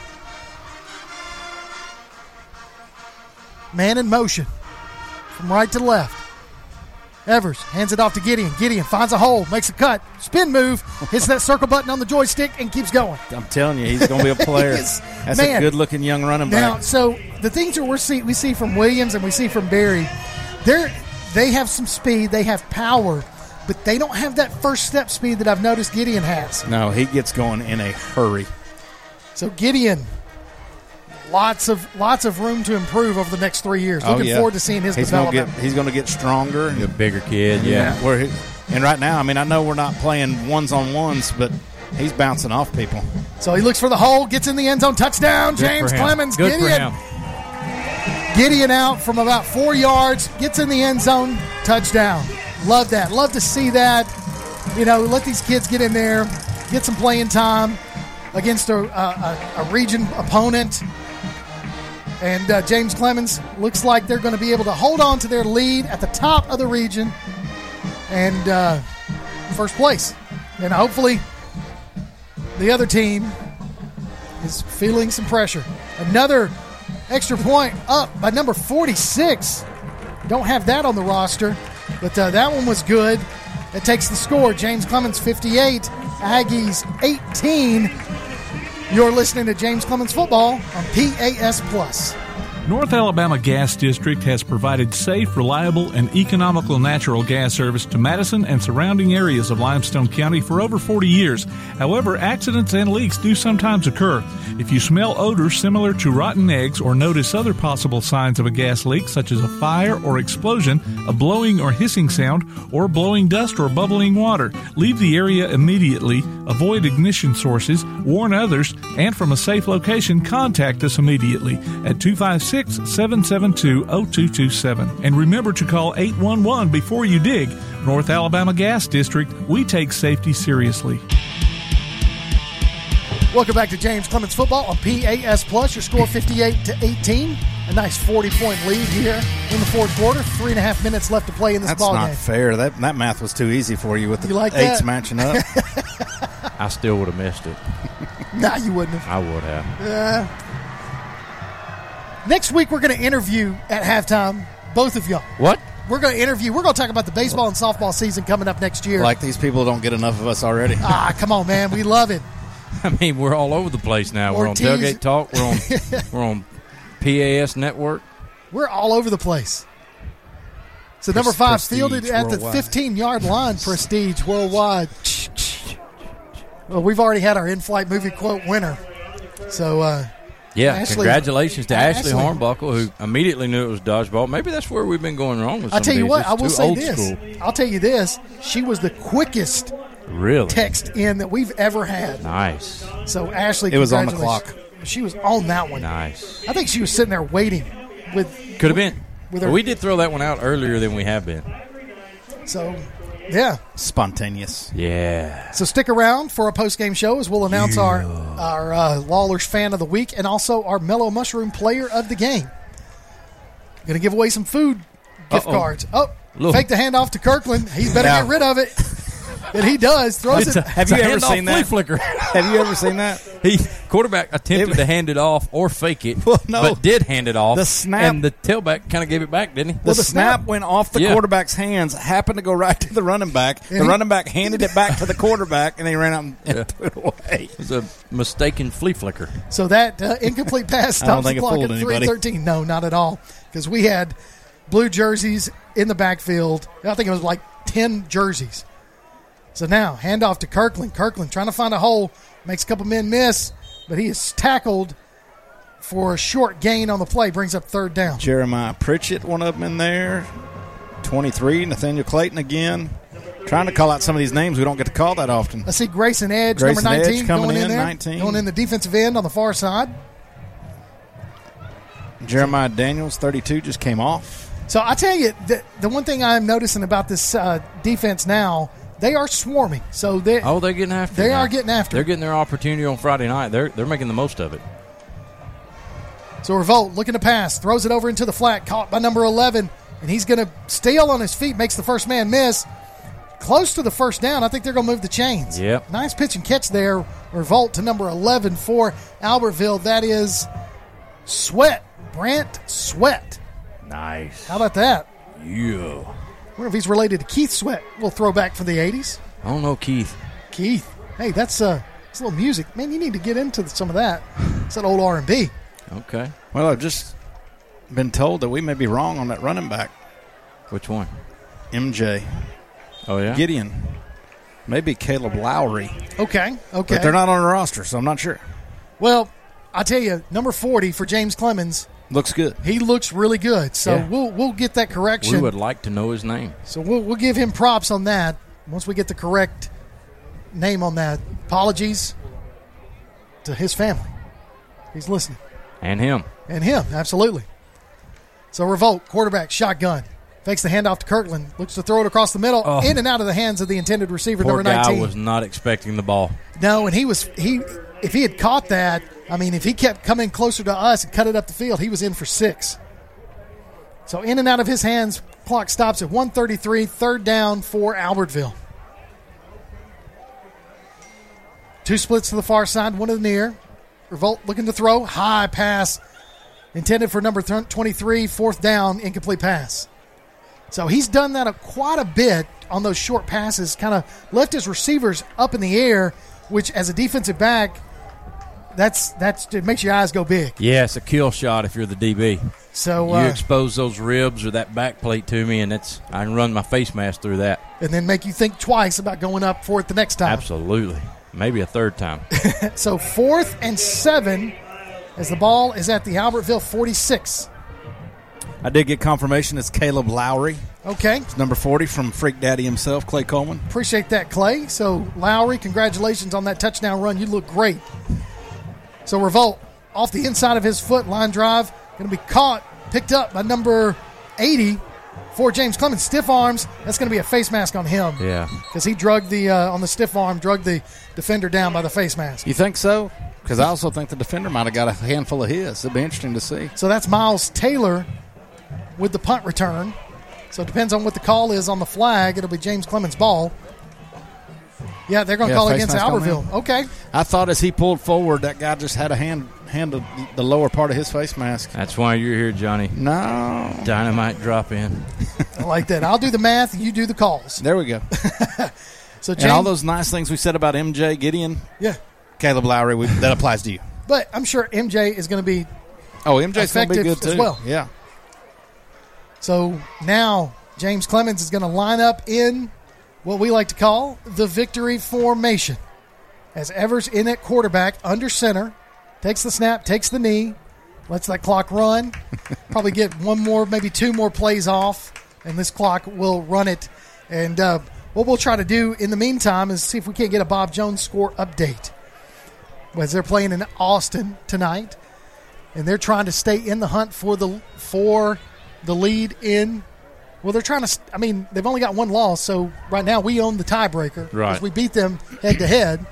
S5: Man in motion from right to left. Evers hands it off to Gideon. Gideon finds a hole, makes a cut, spin move, hits that circle button on the joystick, and keeps going.
S7: I'm telling you, he's going to be a player. *laughs* That's
S5: Man.
S7: a good looking young running back.
S5: Now, so the things that we see we see from Williams and we see from Barry, they're they have some speed, they have power, but they don't have that first step speed that I've noticed Gideon has.
S7: No, he gets going in a hurry.
S5: So Gideon, lots of lots of room to improve over the next three years. Oh, Looking
S7: oh, yeah.
S5: forward to seeing his
S7: he's gonna
S5: development.
S7: get he's going to get stronger.
S6: A bigger kid, yeah.
S7: Where he, and right now, I mean, I know we're not playing ones on ones, but he's bouncing off people.
S5: So he looks for the hole, gets in the end zone, touchdown,
S6: Good
S5: James
S6: for him.
S5: Clemens.
S6: Good for
S5: Gideon,
S6: him.
S5: Gideon out from about four yards, gets in the end zone, touchdown. Love that. Love to see that. You know, let these kids get in there, get some playing time against a, a, a, a region opponent. And uh, James Clemens looks like they're going to be able to hold on to their lead at the top of the region and uh, first place. And hopefully, the other team is feeling some pressure. Another extra point up by number 46. Don't have that on the roster, but uh, that one was good. It takes the score. James Clemens 58, Aggies 18. You're listening to James Clemens Football on PAS Plus.
S1: North Alabama Gas District has provided safe, reliable, and economical natural gas service to Madison and surrounding areas of Limestone County for over 40 years. However, accidents and leaks do sometimes occur. If you smell odors similar to rotten eggs or notice other possible signs of a gas leak, such as a fire or explosion, a blowing or hissing sound, or blowing dust or bubbling water, leave the area immediately, avoid ignition sources, warn others, and from a safe location, contact us immediately at 256 772 0227. And remember to call 811 before you dig. North Alabama Gas District, we take safety seriously.
S5: Welcome back to James Clemens Football on PAS Plus. Your score 58 to 18. A nice 40 point lead here in the fourth quarter. Three and a half minutes left to play in this
S7: That's
S5: ball
S7: not
S5: game.
S7: fair. That that math was too easy for you with the
S5: You like
S7: eights
S5: that?
S7: matching up. *laughs*
S6: I still would have missed it.
S5: Nah, you wouldn't have.
S6: I would have.
S5: Uh, next week, we're going to interview at halftime both of y'all.
S6: What?
S5: We're going to interview. We're going to talk about the baseball and softball season coming up next year.
S7: like these people don't get enough of us already.
S5: ah, come on, man. We love it. *laughs*
S6: I mean, we're all over the place now. We're on
S5: Ortiz-
S6: Tailgate Talk. We're on *laughs* we're on PAS Network.
S5: We're all over the place. So number five
S7: prestige
S5: fielded at the 15 yard line, *laughs* prestige worldwide. Well, we've already had our in-flight movie quote winner. So uh,
S6: Yeah,
S5: Ashley-
S6: congratulations to Ashley,
S5: Ashley.
S6: Hornbuckle, who immediately knew it was dodgeball. Maybe that's where we've been going wrong with.
S5: I'll tell you what, I will say this.
S6: School.
S5: I'll tell you this. She was the quickest
S6: Really
S5: text in that we've ever had.
S6: nice,
S5: So Ashley,
S7: It was on the
S5: clock. She was on that one.
S6: nice.
S5: I think she was sitting there waiting with.
S6: Could have been.
S5: With
S6: But
S5: her-
S6: we did throw that one out earlier than we have been.
S5: So, yeah.
S7: Spontaneous.
S6: Yeah.
S5: So stick around for a post game show as we'll announce our our uh, Lawler's fan of the week and also our Mellow Mushroom player of the game. Going to give away some food gift
S6: Uh-oh.
S5: cards. Oh,
S6: Look.
S5: fake the handoff to Kirkland. He's better
S7: Yeah.
S5: get rid of it. And he does. Throws
S6: It's
S5: it.
S6: a-
S7: Have
S6: it's
S7: you
S6: a
S7: ever
S6: handoff
S7: seen that?
S6: flicker? *laughs*
S7: Have you ever seen that?
S6: he quarterback attempted
S7: It-
S6: to hand it off or fake it,
S7: Well, no.
S6: but did hand it off.
S7: The snap-
S6: and the tailback kind of gave it back, didn't he?
S7: The,
S5: the
S7: snap,
S5: snap-
S7: went off the
S6: Yeah.
S7: quarterback's hands, happened to go right to the running back. The
S5: he-
S7: running back handed it back to the quarterback, and he ran out and, and *laughs* threw it away.
S6: It was a mistaken flea flicker.
S5: So that uh, incomplete pass *laughs*
S7: I don't
S5: stops the
S7: think it
S5: clock at
S7: anybody.
S5: 313. No, not at all. Because we had blue jerseys in the backfield. I think it was like 10 jerseys. So now, handoff to Kirkland. Kirkland trying to find a hole, makes a couple men miss, but he is tackled for a short gain on the play, brings up third down.
S7: Jeremiah Pritchett, one of them in there. 23, Nathaniel Clayton again. Trying to call out some of these names we don't get to call that often.
S5: Let's see Grayson Edge,
S7: Grayson
S5: number 19,
S7: Edge coming
S5: going in,
S7: in,
S5: there.
S7: 19.
S5: Going in the defensive end on the far side.
S7: Jeremiah Daniels, 32, just came off.
S5: So I tell you, the, the one thing I'm noticing about this uh, defense now, they are swarming. So they
S6: Oh, they're getting after.
S5: They are getting after
S6: They're getting their opportunity on Friday night. They're they're making the most of it.
S5: So Revolt looking to pass, throws it over into the flat, caught by number 11, and he's going to steal on his feet, makes the first man miss. Close to the first down. I think they're going to move the chains.
S6: Yep.
S5: Nice pitch and catch there. Revolt to number 11 for Albertville. That is Sweat. Brant Sweat.
S6: Nice.
S5: How about that?
S6: Yeah.
S5: Wonder if he's related to Keith Sweat. We'll throw back from the 80s.
S6: I don't know, Keith.
S5: Keith. Hey, that's uh, that's a little music. Man, you need to get into some of that. It's that old R&B.
S6: Okay.
S7: Well, I've just been told that we may be wrong on that running back,
S6: Which one?
S7: MJ.
S6: Oh yeah.
S7: Gideon. Maybe Caleb Lowry.
S5: Okay, okay.
S7: But they're not on the roster, so I'm not sure.
S5: Well, I tell you, number 40 for James Clemens,
S7: Looks good.
S5: he looks really good. So
S6: Yeah.
S5: we'll we'll get that correction.
S6: we would like to know his name.
S5: So we'll, we'll give him props on that once we get the correct name on that. Apologies to his family. He's listening.
S6: And him.
S5: And him, absolutely. So Revolt, quarterback, shotgun. Fakes the handoff to Kirkland. Looks to throw it across the middle,
S6: Oh.
S5: in and out of the hands of the intended receiver,
S6: Poor
S5: number
S6: guy
S5: 19.
S6: was not expecting the ball.
S5: No, and he was he. If he had caught that, I mean, if he kept coming closer to us and cut it up the field, he was in for six. So in and out of his hands, clock stops at 133, third down for Albertville. Two splits to the far side, one to the near. Revolt looking to throw, high pass intended for number 23, fourth down, incomplete pass. So he's done that a, quite a bit on those short passes, kind of left his receivers up in the air, which as a defensive back, that's that's it makes your eyes go big.
S6: Yeah, it's a kill shot if you're the DB.
S5: So
S6: you
S5: uh,
S6: expose those ribs or that back plate to me, and it's I can run my face mask through that.
S5: and then make you think twice about going up for it the next time.
S6: Absolutely, maybe a third time. *laughs*
S5: So fourth and seven, as the ball is at the Albertville 46.
S7: I did get confirmation it's Caleb Lowry.
S5: Okay,
S7: It's number 40 from Freak Daddy himself, Clay Coleman.
S5: appreciate that, Clay. So Lowry, congratulations on that touchdown run. You look great. So Revolt off the inside of his foot, line drive, going to be caught, picked up by number 80 for James Clemens. Stiff arms. That's going to be a face mask on him.
S6: Yeah.
S5: because he drugged the uh, on the stiff arm, drugged the defender down by the face mask.
S7: You think so? Because I also think the defender might have got a handful of his. It'd be interesting to see.
S5: So that's Miles Taylor with the punt return. So it depends on what the call is on the flag. It'll be James Clemens' ball. Yeah, they're going to
S7: Yeah,
S5: call
S7: face
S5: against
S7: mask
S5: Albertville. Okay.
S7: I thought as he pulled forward, that guy just had a hand hand of the lower part of his face mask.
S6: That's why you're here, Johnny.
S7: No,
S6: Dynamite drop in. *laughs*
S5: I like that. I'll do the math. You do the calls.
S7: there we go. *laughs*
S5: So James,
S7: and all those nice things we said about MJ Gideon,
S5: yeah.
S7: Caleb Lowry, we, that applies to you.
S5: But I'm sure MJ is going to be
S7: Oh, MJ's going to be
S5: Effective
S7: good
S5: as
S7: too.
S5: well.
S7: Yeah.
S5: So now James Clemens is going to line up in what we like to call the victory formation. As Evers in at quarterback, under center, takes the snap, takes the knee, lets that clock run. *laughs* Probably get one more, maybe two more plays off, and this clock will run it. And uh, what we'll try to do in the meantime is see if we can't get a Bob Jones score update. As they're playing in Austin tonight, and they're trying to stay in the hunt for the for the lead in. Well, they're trying to. I mean, they've only got one loss, so right now we own the tiebreaker.
S6: Right.
S5: because We beat them head to head,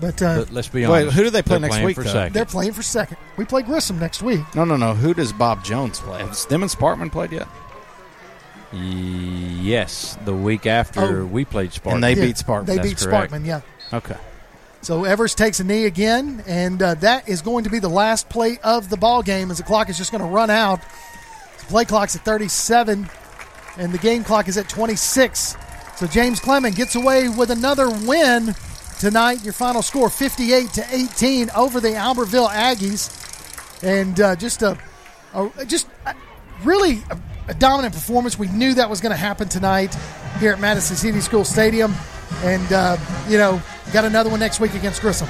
S5: but, uh,
S6: But let's be honest.
S7: Wait,
S6: honest.
S7: who do they play next week,
S6: For second.
S5: they're playing for second. We play Grissom next week.
S7: No, no, no. Who does Bob Jones play? Have them and Sparkman played yet?
S6: Yes, the week after
S5: Oh.
S6: we played Sparkman.
S7: And they
S5: Yeah,
S7: beat Sparkman.
S5: They
S6: That's
S5: beat
S6: correct.
S5: Sparkman. Yeah.
S7: Okay.
S5: So Evers takes a knee again, and uh, that is going to be the last play of the ball game as the clock is just going to run out. The play clock's at 37, and the game clock is at 26. So James Clemens gets away with another win tonight. Your final score 58 to 18 over the Albertville Aggies, and uh, just a, a just a, really a, a dominant performance. We knew that was going to happen tonight here at Madison City School Stadium, and uh, you know got another one next week against Grissom.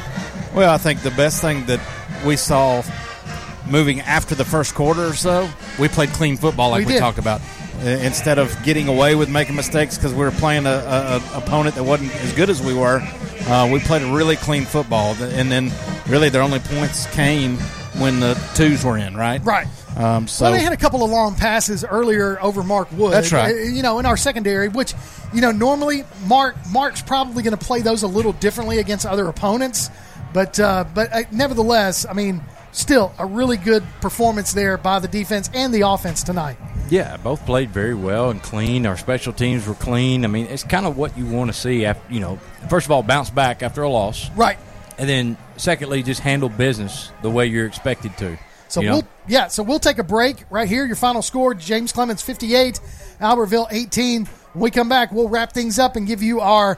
S7: Well, I think the best thing that we saw moving after the first quarter or so, we played clean football like
S5: We
S7: we, talked about. Uh, Instead of getting away with making mistakes because we were playing a, a, a opponent that wasn't as good as we were, uh, we played a really clean football. And then really their only points came when the twos were in, right?
S5: Right.
S7: Um, so
S5: well, they had a couple of long passes earlier over Mark Wood.
S7: That's right.
S5: Uh, You know, in our secondary, which you know normally Mark Mark's probably going to play those a little differently against other opponents, but uh, but uh, nevertheless, I mean, still a really good performance there by the defense and the offense tonight.
S6: Yeah, both played very well and clean. Our special teams were clean. I mean, it's kind of what you want to see. After you know, first of all, bounce back after a loss,
S5: Right.
S6: and then secondly, just handle business the way you're expected to.
S5: So
S6: you know?
S5: we'll yeah, so we'll take a break right here. Your final score: James Clemens fifty-eight, Albertville eighteen. When we come back, we'll wrap things up and give you our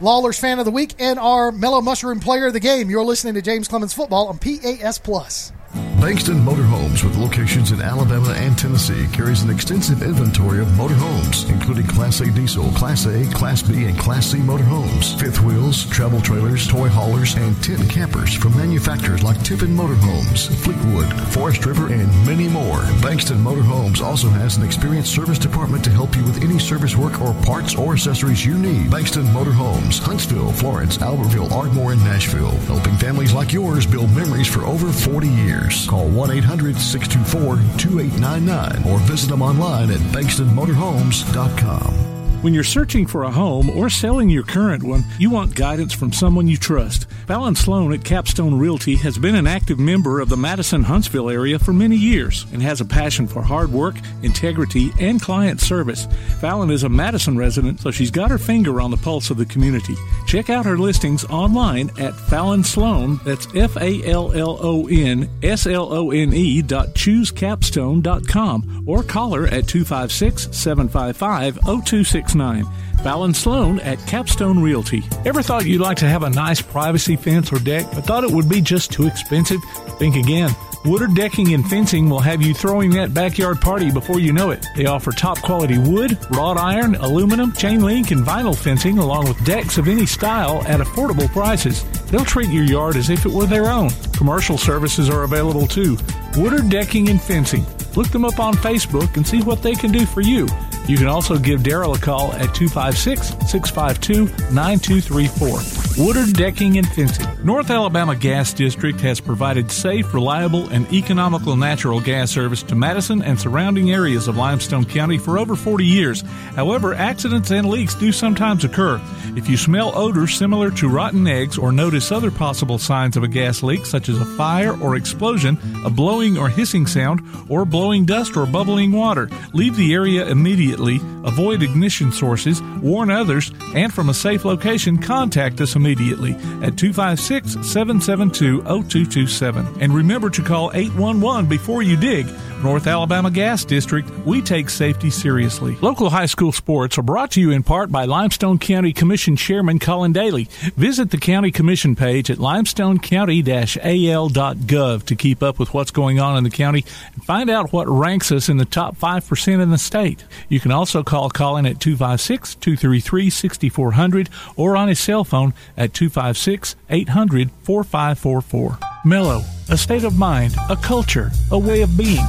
S5: Lawler's fan of the week and our Mellow Mushroom player of the game. You're listening to James Clemens football on PAS Plus.
S3: Bankston Motorhomes, with locations in Alabama and Tennessee, carries an extensive inventory of motorhomes, including Class A diesel, Class A, Class B, and Class C motorhomes, fifth wheels, travel trailers, toy haulers, and tent campers from manufacturers like Tiffin Motorhomes, Fleetwood, Forest River, and many more. Bankston Motorhomes also has an experienced service department to help you with any service work or parts or accessories you need. Bankston Motorhomes, Huntsville, Florence, Albertville, Ardmore, and Nashville, helping families like yours build memories for over 40 years. Call 1 800 624 2899 or visit them online at bankstonmotorhomes.com.
S1: When you're searching for a home or selling your current one, you want guidance from someone you trust. Fallon Slone at Capstone Realty has been an active member of the Madison Huntsville area for many years and has a passion for hard work, integrity, and client service. Fallon is a Madison resident, so she's got her finger on the pulse of the community. Check out her listings online at Fallon Slone, that's F A L L O N S L O N E dot choosecapstone.com or call her at 256 755 0269 Fallon Slone at Capstone Realty. Ever thought you'd like to have a nice privacy fence or deck, but thought it would be just too expensive? Think again. Woodard Decking and Fencing will have you throwing that backyard party before you know it. They offer top quality wood, wrought iron, aluminum, chain link, and vinyl fencing, along with decks of any style at affordable prices. They'll treat your yard as if it were their own. Commercial services are available too. Woodard Decking and Fencing. Look them up on Facebook and see what they can do for you. You can also give Daryl a call at 256 652 9234. Woodard Decking and Fencing. North Alabama Gas District has provided safe, reliable, and economical natural gas service to Madison and surrounding areas of Limestone County for over 40 years. However, accidents and leaks do sometimes occur. If you smell odors similar to rotten eggs or notice other possible signs of a gas leak, such as a fire or explosion, a blowing or hissing sound, or blowing dust or bubbling water, leave the area immediately, avoid ignition sources, warn others, and from a safe location, contact us immediately at 256 772 0227. And remember to call 811 before you dig. North Alabama Gas District, we take safety seriously. Local high school sports are brought to you in part by Limestone County Commission Chairman Collin Daly. Visit the County Commission page at limestonecounty-al.gov to keep up with what's going on in the county and find out what ranks us in the top 5% in the state. You can also call Collin at 256-233-6400 or on his cell phone at 256-800-4544. Mellow, a state of mind, a culture, a way of being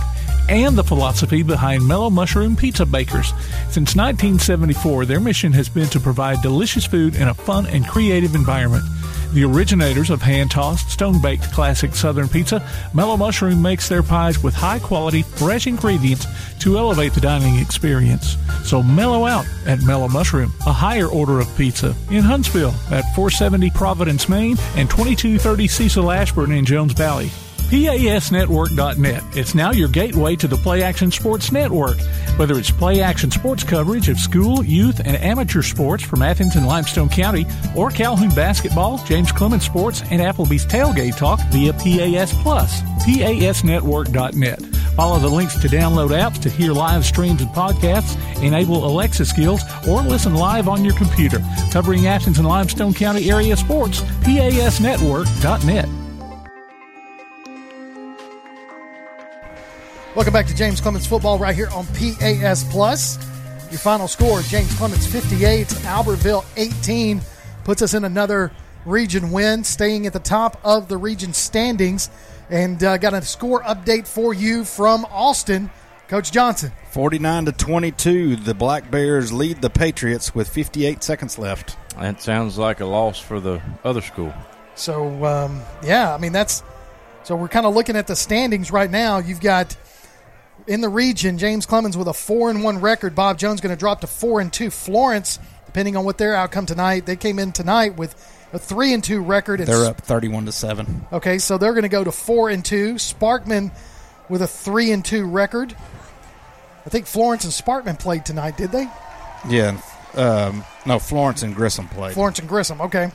S1: and the philosophy behind Mellow Mushroom Pizza Bakers. Since 1974, their mission has been to provide delicious food in a fun and creative environment. The originators of hand tossed, stone baked classic Southern pizza, Mellow Mushroom makes their pies with high quality, fresh ingredients to elevate the dining experience. So mellow out at Mellow Mushroom, a higher order of pizza in Huntsville at 470 Providence, Main, and 2230 Cecil Ashburn in Jones Valley. PASnetwork.net. It's now your gateway to the Play Action Sports Network. Whether it's Play Action sports coverage of school, youth, and amateur sports from Athens and Limestone County, or Calhoun basketball, James Clemens sports, and Applebee's tailgate talk via PAS Plus. PASnetwork.net. Follow the links to download apps to hear live streams and podcasts, enable Alexa skills, or listen live on your computer. Covering Athens and Limestone County area sports, PASnetwork.net.
S5: Welcome back to James Clemens Football right here on PAS Plus. Your final score James Clemens 58, Albertville 18. Puts us in another region win, staying at the top of the region standings. And uh, got a score update for you from Austin. Coach Johnson.
S7: 49 to 22, the Black Bears lead the Patriots with 58 seconds left.
S6: That sounds like a loss for the other school.
S5: So, um, yeah, I mean, that's. So we're kind of looking at the standings right now. You've got in the region, James Clemens with a four and one record. Bob Jones going to drop to four and two. Florence, depending on what their outcome tonight, they came in tonight with a three and two record.
S7: They're up thirty-one to seven.
S5: Okay, so they're going to go to four and two. Sparkman with a three and two record. I think Florence and Sparkman played tonight, did they?
S7: Yeah, um, no, Florence and Grissom played.
S5: Florence and Grissom, okay.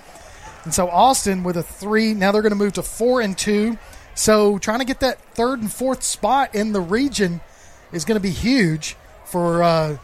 S5: And so Austin with a three. Now they're going to move to four and two. So trying to get that third and fourth spot in the region is going to be huge for uh,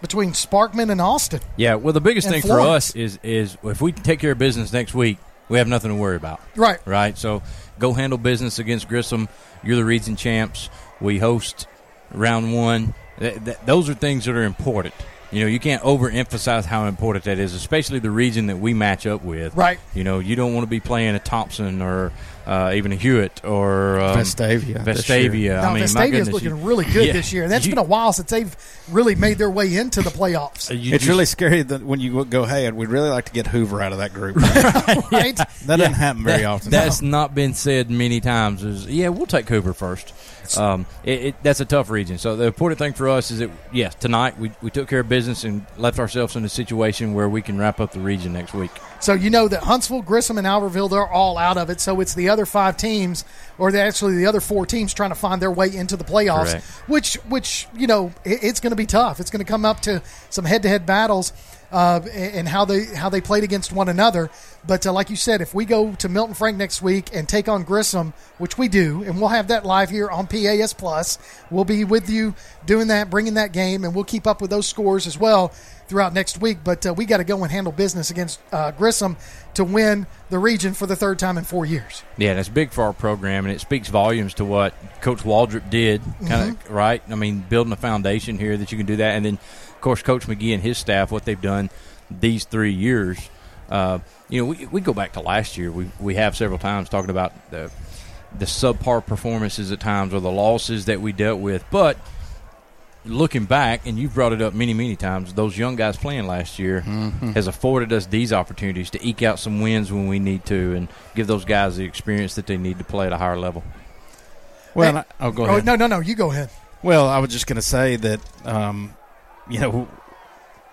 S5: between Sparkman and Austin.
S6: Yeah, well, the biggest thing for us is is if we take care of business next week, we have nothing to worry about.
S5: Right.
S6: Right. So go handle business against Grissom. You're the region champs. We host round one. Th- th- those are things that are important. You know, you can't overemphasize how important that is, especially the region that we match up with.
S5: Right.
S6: You know, you don't want to be playing a Thompson or uh, even Hewitt or um,
S7: Vestavia
S6: Vestavia.
S7: year.
S5: Now,
S6: I mean, my
S5: Vestavia's
S6: goodness,
S5: looking
S6: you-
S5: really good
S6: yeah,
S5: this year. And that's
S6: you-
S5: been a while since they've really made their way into the playoffs.
S6: you
S7: It's
S6: just-
S7: really scary that when you go, hey, we'd really like to get Hoover out of that group. *laughs*
S5: right?
S7: That doesn't happen very
S6: That-
S7: often.
S6: That's not been said many times. Is yeah, we'll take Hoover first. Um, it, it, that's a tough region. So the important thing for us is that yes, tonight we, we took care of business and left ourselves in a situation where we can wrap up the region next week.
S5: So you know that Huntsville, Grissom, and Albertville, they're all out of it. So it's the other five teams, or actually the other four teams, trying to find their way into the playoffs.
S6: Correct.
S5: Which, which you know, it, it's going to be tough. It's going to come up to some head-to-head battles. Uh, and how they how they played against one another. But uh, like you said, if we go to Milton Frank next week and take on Grissom, which we do, and we'll have that live here on PAS Plus, we'll be with you doing that, bringing that game, and we'll keep up with those scores as well throughout next week. But uh, we got to go and handle business against uh, Grissom to win the region for the third time in four years.
S6: Yeah, that's big for our program, and it speaks volumes to what Coach Waldrop did. Kind of
S5: Mm-hmm.
S6: right. I mean, building a foundation here that you can do that, and then course Coach McGee and his staff, what they've done these three years. Uh, you know, we, we go back to last year. We we have several times talking about the the subpar performances at times or the losses that we dealt with, but looking back, and you've brought it up many, many times, those young guys playing last year has afforded us these opportunities to eke out some wins when we need to and give those guys the experience that they need to play at a higher level.
S7: Well,
S5: Hey-
S7: I, oh, go
S5: Oh
S7: ahead.
S5: no, no, no! You go ahead.
S7: Well, I was just going to say that, um, you know,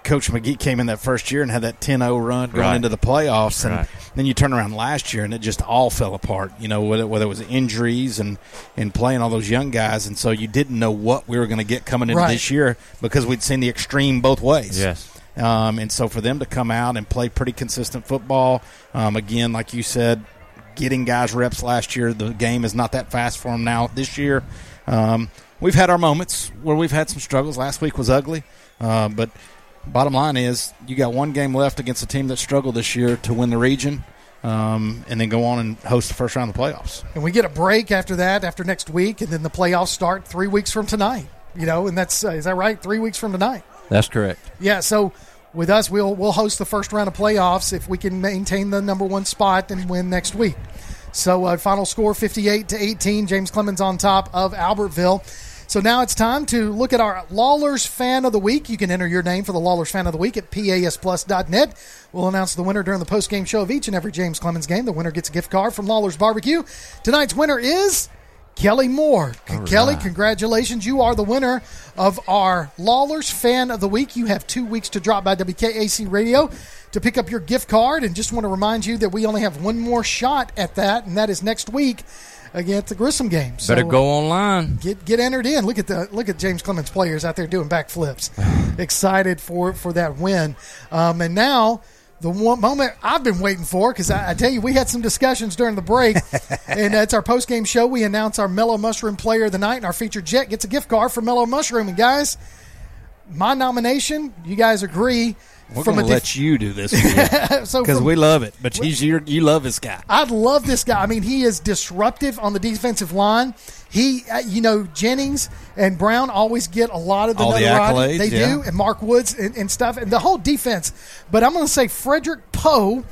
S7: Coach McGee came in that first year and had that 10-0 run going
S6: Right.
S7: into the playoffs, and
S6: Right.
S7: then you turn around last year and it just all fell apart. You know, whether, whether it was injuries and and playing all those young guys, and so you didn't know what we were going to get coming into
S5: Right.
S7: this year because we'd seen the extreme both ways.
S6: Yes.
S7: Um, and so for them to come out and play pretty consistent football, um, again, like you said, getting guys reps last year, the game is not that fast for them now this year. Um, we've had our moments where we've had some struggles. Last week was ugly, uh, but bottom line is you got one game left against a team that struggled this year to win the region. Um, and then go on and host the first round of the playoffs.
S5: And we get a break after that, after next week, and then the playoffs start three weeks from tonight. You know, and that's uh, is that right? Three weeks from tonight.
S6: That's correct.
S5: Yeah. So with us, we'll we'll host the first round of playoffs if we can maintain the number one spot and win next week. So uh, final score fifty eight to eighteen. James Clemens on top of Albertville. So now it's time to look at our Lawlers Fan of the Week. You can enter your name for the Lawlers Fan of the Week at pasplus.net. We'll announce the winner during the post-game show of each and every James Clemens game. The winner gets a gift card from Lawlers Barbecue. Tonight's winner is Kelly Moore. Kelly, congratulations. You are the winner of our Lawlers Fan of the Week. You have two weeks to drop by WKAC Radio to pick up your gift card. And just want to remind you that we only have one more shot at that, and that is next week against the Grissom game. So,
S6: Better go online.
S5: Get get entered in. Look at the look at James Clemens players out there doing backflips. *sighs* Excited for for that win. Um, and now the one moment I've been waiting for because I, I tell you we had some discussions during the break, *laughs* and it's our post game show. We announce our Mellow Mushroom Player of the Night, and our featured Jet gets a gift card for Mellow Mushroom. And guys, my nomination. You guys agree?
S7: We're
S5: from
S7: gonna
S5: def-
S7: let you do this *laughs* because
S5: from-
S7: we love it. But he's your, you love this guy.
S5: I love this guy. I mean, he is disruptive on the defensive line. He, uh, you know, Jennings and Brown always get a lot of the
S7: All the accolades,
S5: they
S7: yeah.
S5: do, and Mark Woods and, and stuff, and the whole defense. But I'm going to say Frederick Poe,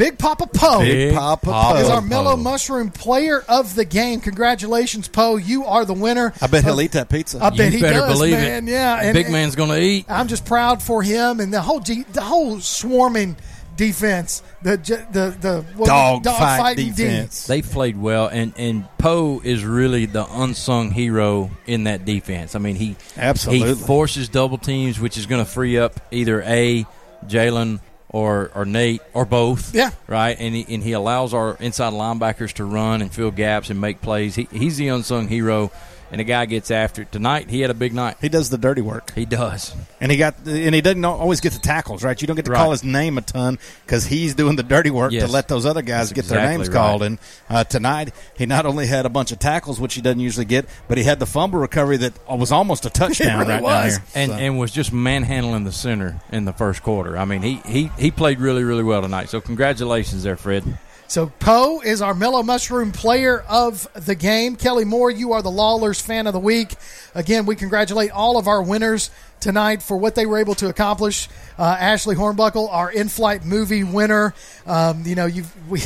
S5: Big Papa Poe,
S7: Big Papa Poe.
S5: is our
S7: Poe.
S5: Mellow Mushroom Player of the Game. Congratulations, Poe! You are the winner.
S7: I bet he'll
S5: of-
S7: eat that pizza.
S5: I bet
S6: you
S5: he
S6: better
S5: does,
S6: believe
S5: man.
S6: it.
S5: Yeah, and-
S6: Big man's going to eat.
S5: I'm just proud for him and the whole G, the whole swarming defense, the j- the the what-
S7: Dog
S5: dog
S7: fight
S5: fighting D.
S7: defense.
S6: They played well, and and Poe is really the unsung hero in that defense. I mean, he
S7: Absolutely.
S6: he forces double teams, which is going to free up either a Jalen or or Nate or both.
S5: Yeah.
S6: right. And he and he allows our inside linebackers to run and fill gaps and make plays. He, he's the unsung hero, and the guy gets after it. Tonight, he had a big night.
S7: He does the dirty work.
S6: He does.
S7: And he got, and he doesn't always get the tackles, right? You don't get to
S6: Right.
S7: call his name a ton because he's doing the dirty work
S6: Yes.
S7: to let those other guys
S6: That's
S7: get their names
S6: right.
S7: called. And uh, tonight, he not only had a bunch of tackles, which he doesn't usually get, but he had the fumble recovery that was almost a *laughs* touchdown
S5: really
S7: right
S5: was.
S7: here.
S6: and
S7: So-
S6: and was just manhandling the center in the first quarter. I mean, he he he played really really well tonight. So congratulations there, Fred.
S5: So Poe is our Mellow Mushroom Player of the Game. Kelly Moore, you are the Lawlers Fan of the Week. Again, we congratulate all of our winners tonight for what they were able to accomplish. Uh, Ashley Hornbuckle, our in-flight movie winner. Um, you know, *laughs* we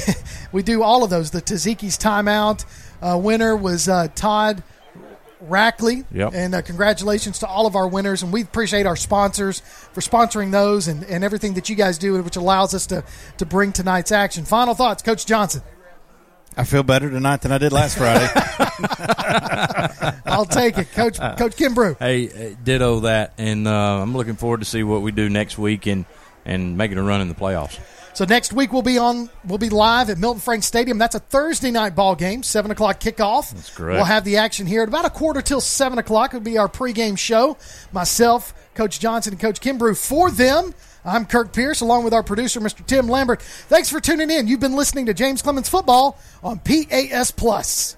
S5: we do all of those. The Taziki's timeout uh, winner was uh, Todd. Rackley.
S6: Yep.
S5: And uh, congratulations to all of our winners. And we appreciate our sponsors for sponsoring those and, and everything that you guys do, which allows us to, to bring tonight's action. Final thoughts, Coach Johnson.
S7: I feel better tonight than I did last Friday. *laughs*
S5: I'll take it. Coach Coach Kimbrough.
S6: Hey, uh, ditto that, and uh, I'm looking forward to see what we do next week and and making a run in the playoffs.
S5: So next week we'll be on we'll be live at Milton Frank Stadium. That's a Thursday night ball game, seven o'clock kickoff. That's
S6: correct.
S5: We'll have the action here at about a quarter till seven o'clock. It'll be our pregame show. Myself, Coach Johnson, and Coach Kimbrough for them. I'm Kirk Pierce, along with our producer, Mr. Tim Lambert. Thanks for tuning in. You've been listening to James Clemens Football on PAS Plus.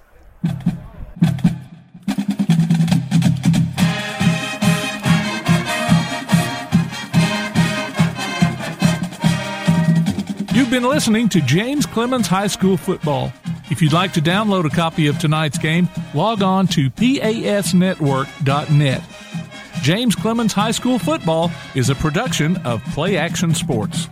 S1: You've been listening to James Clemens High School Football. If you'd like to download a copy of tonight's game, log on to pasnetwork.net. James Clemens High School Football is a production of Play Action Sports.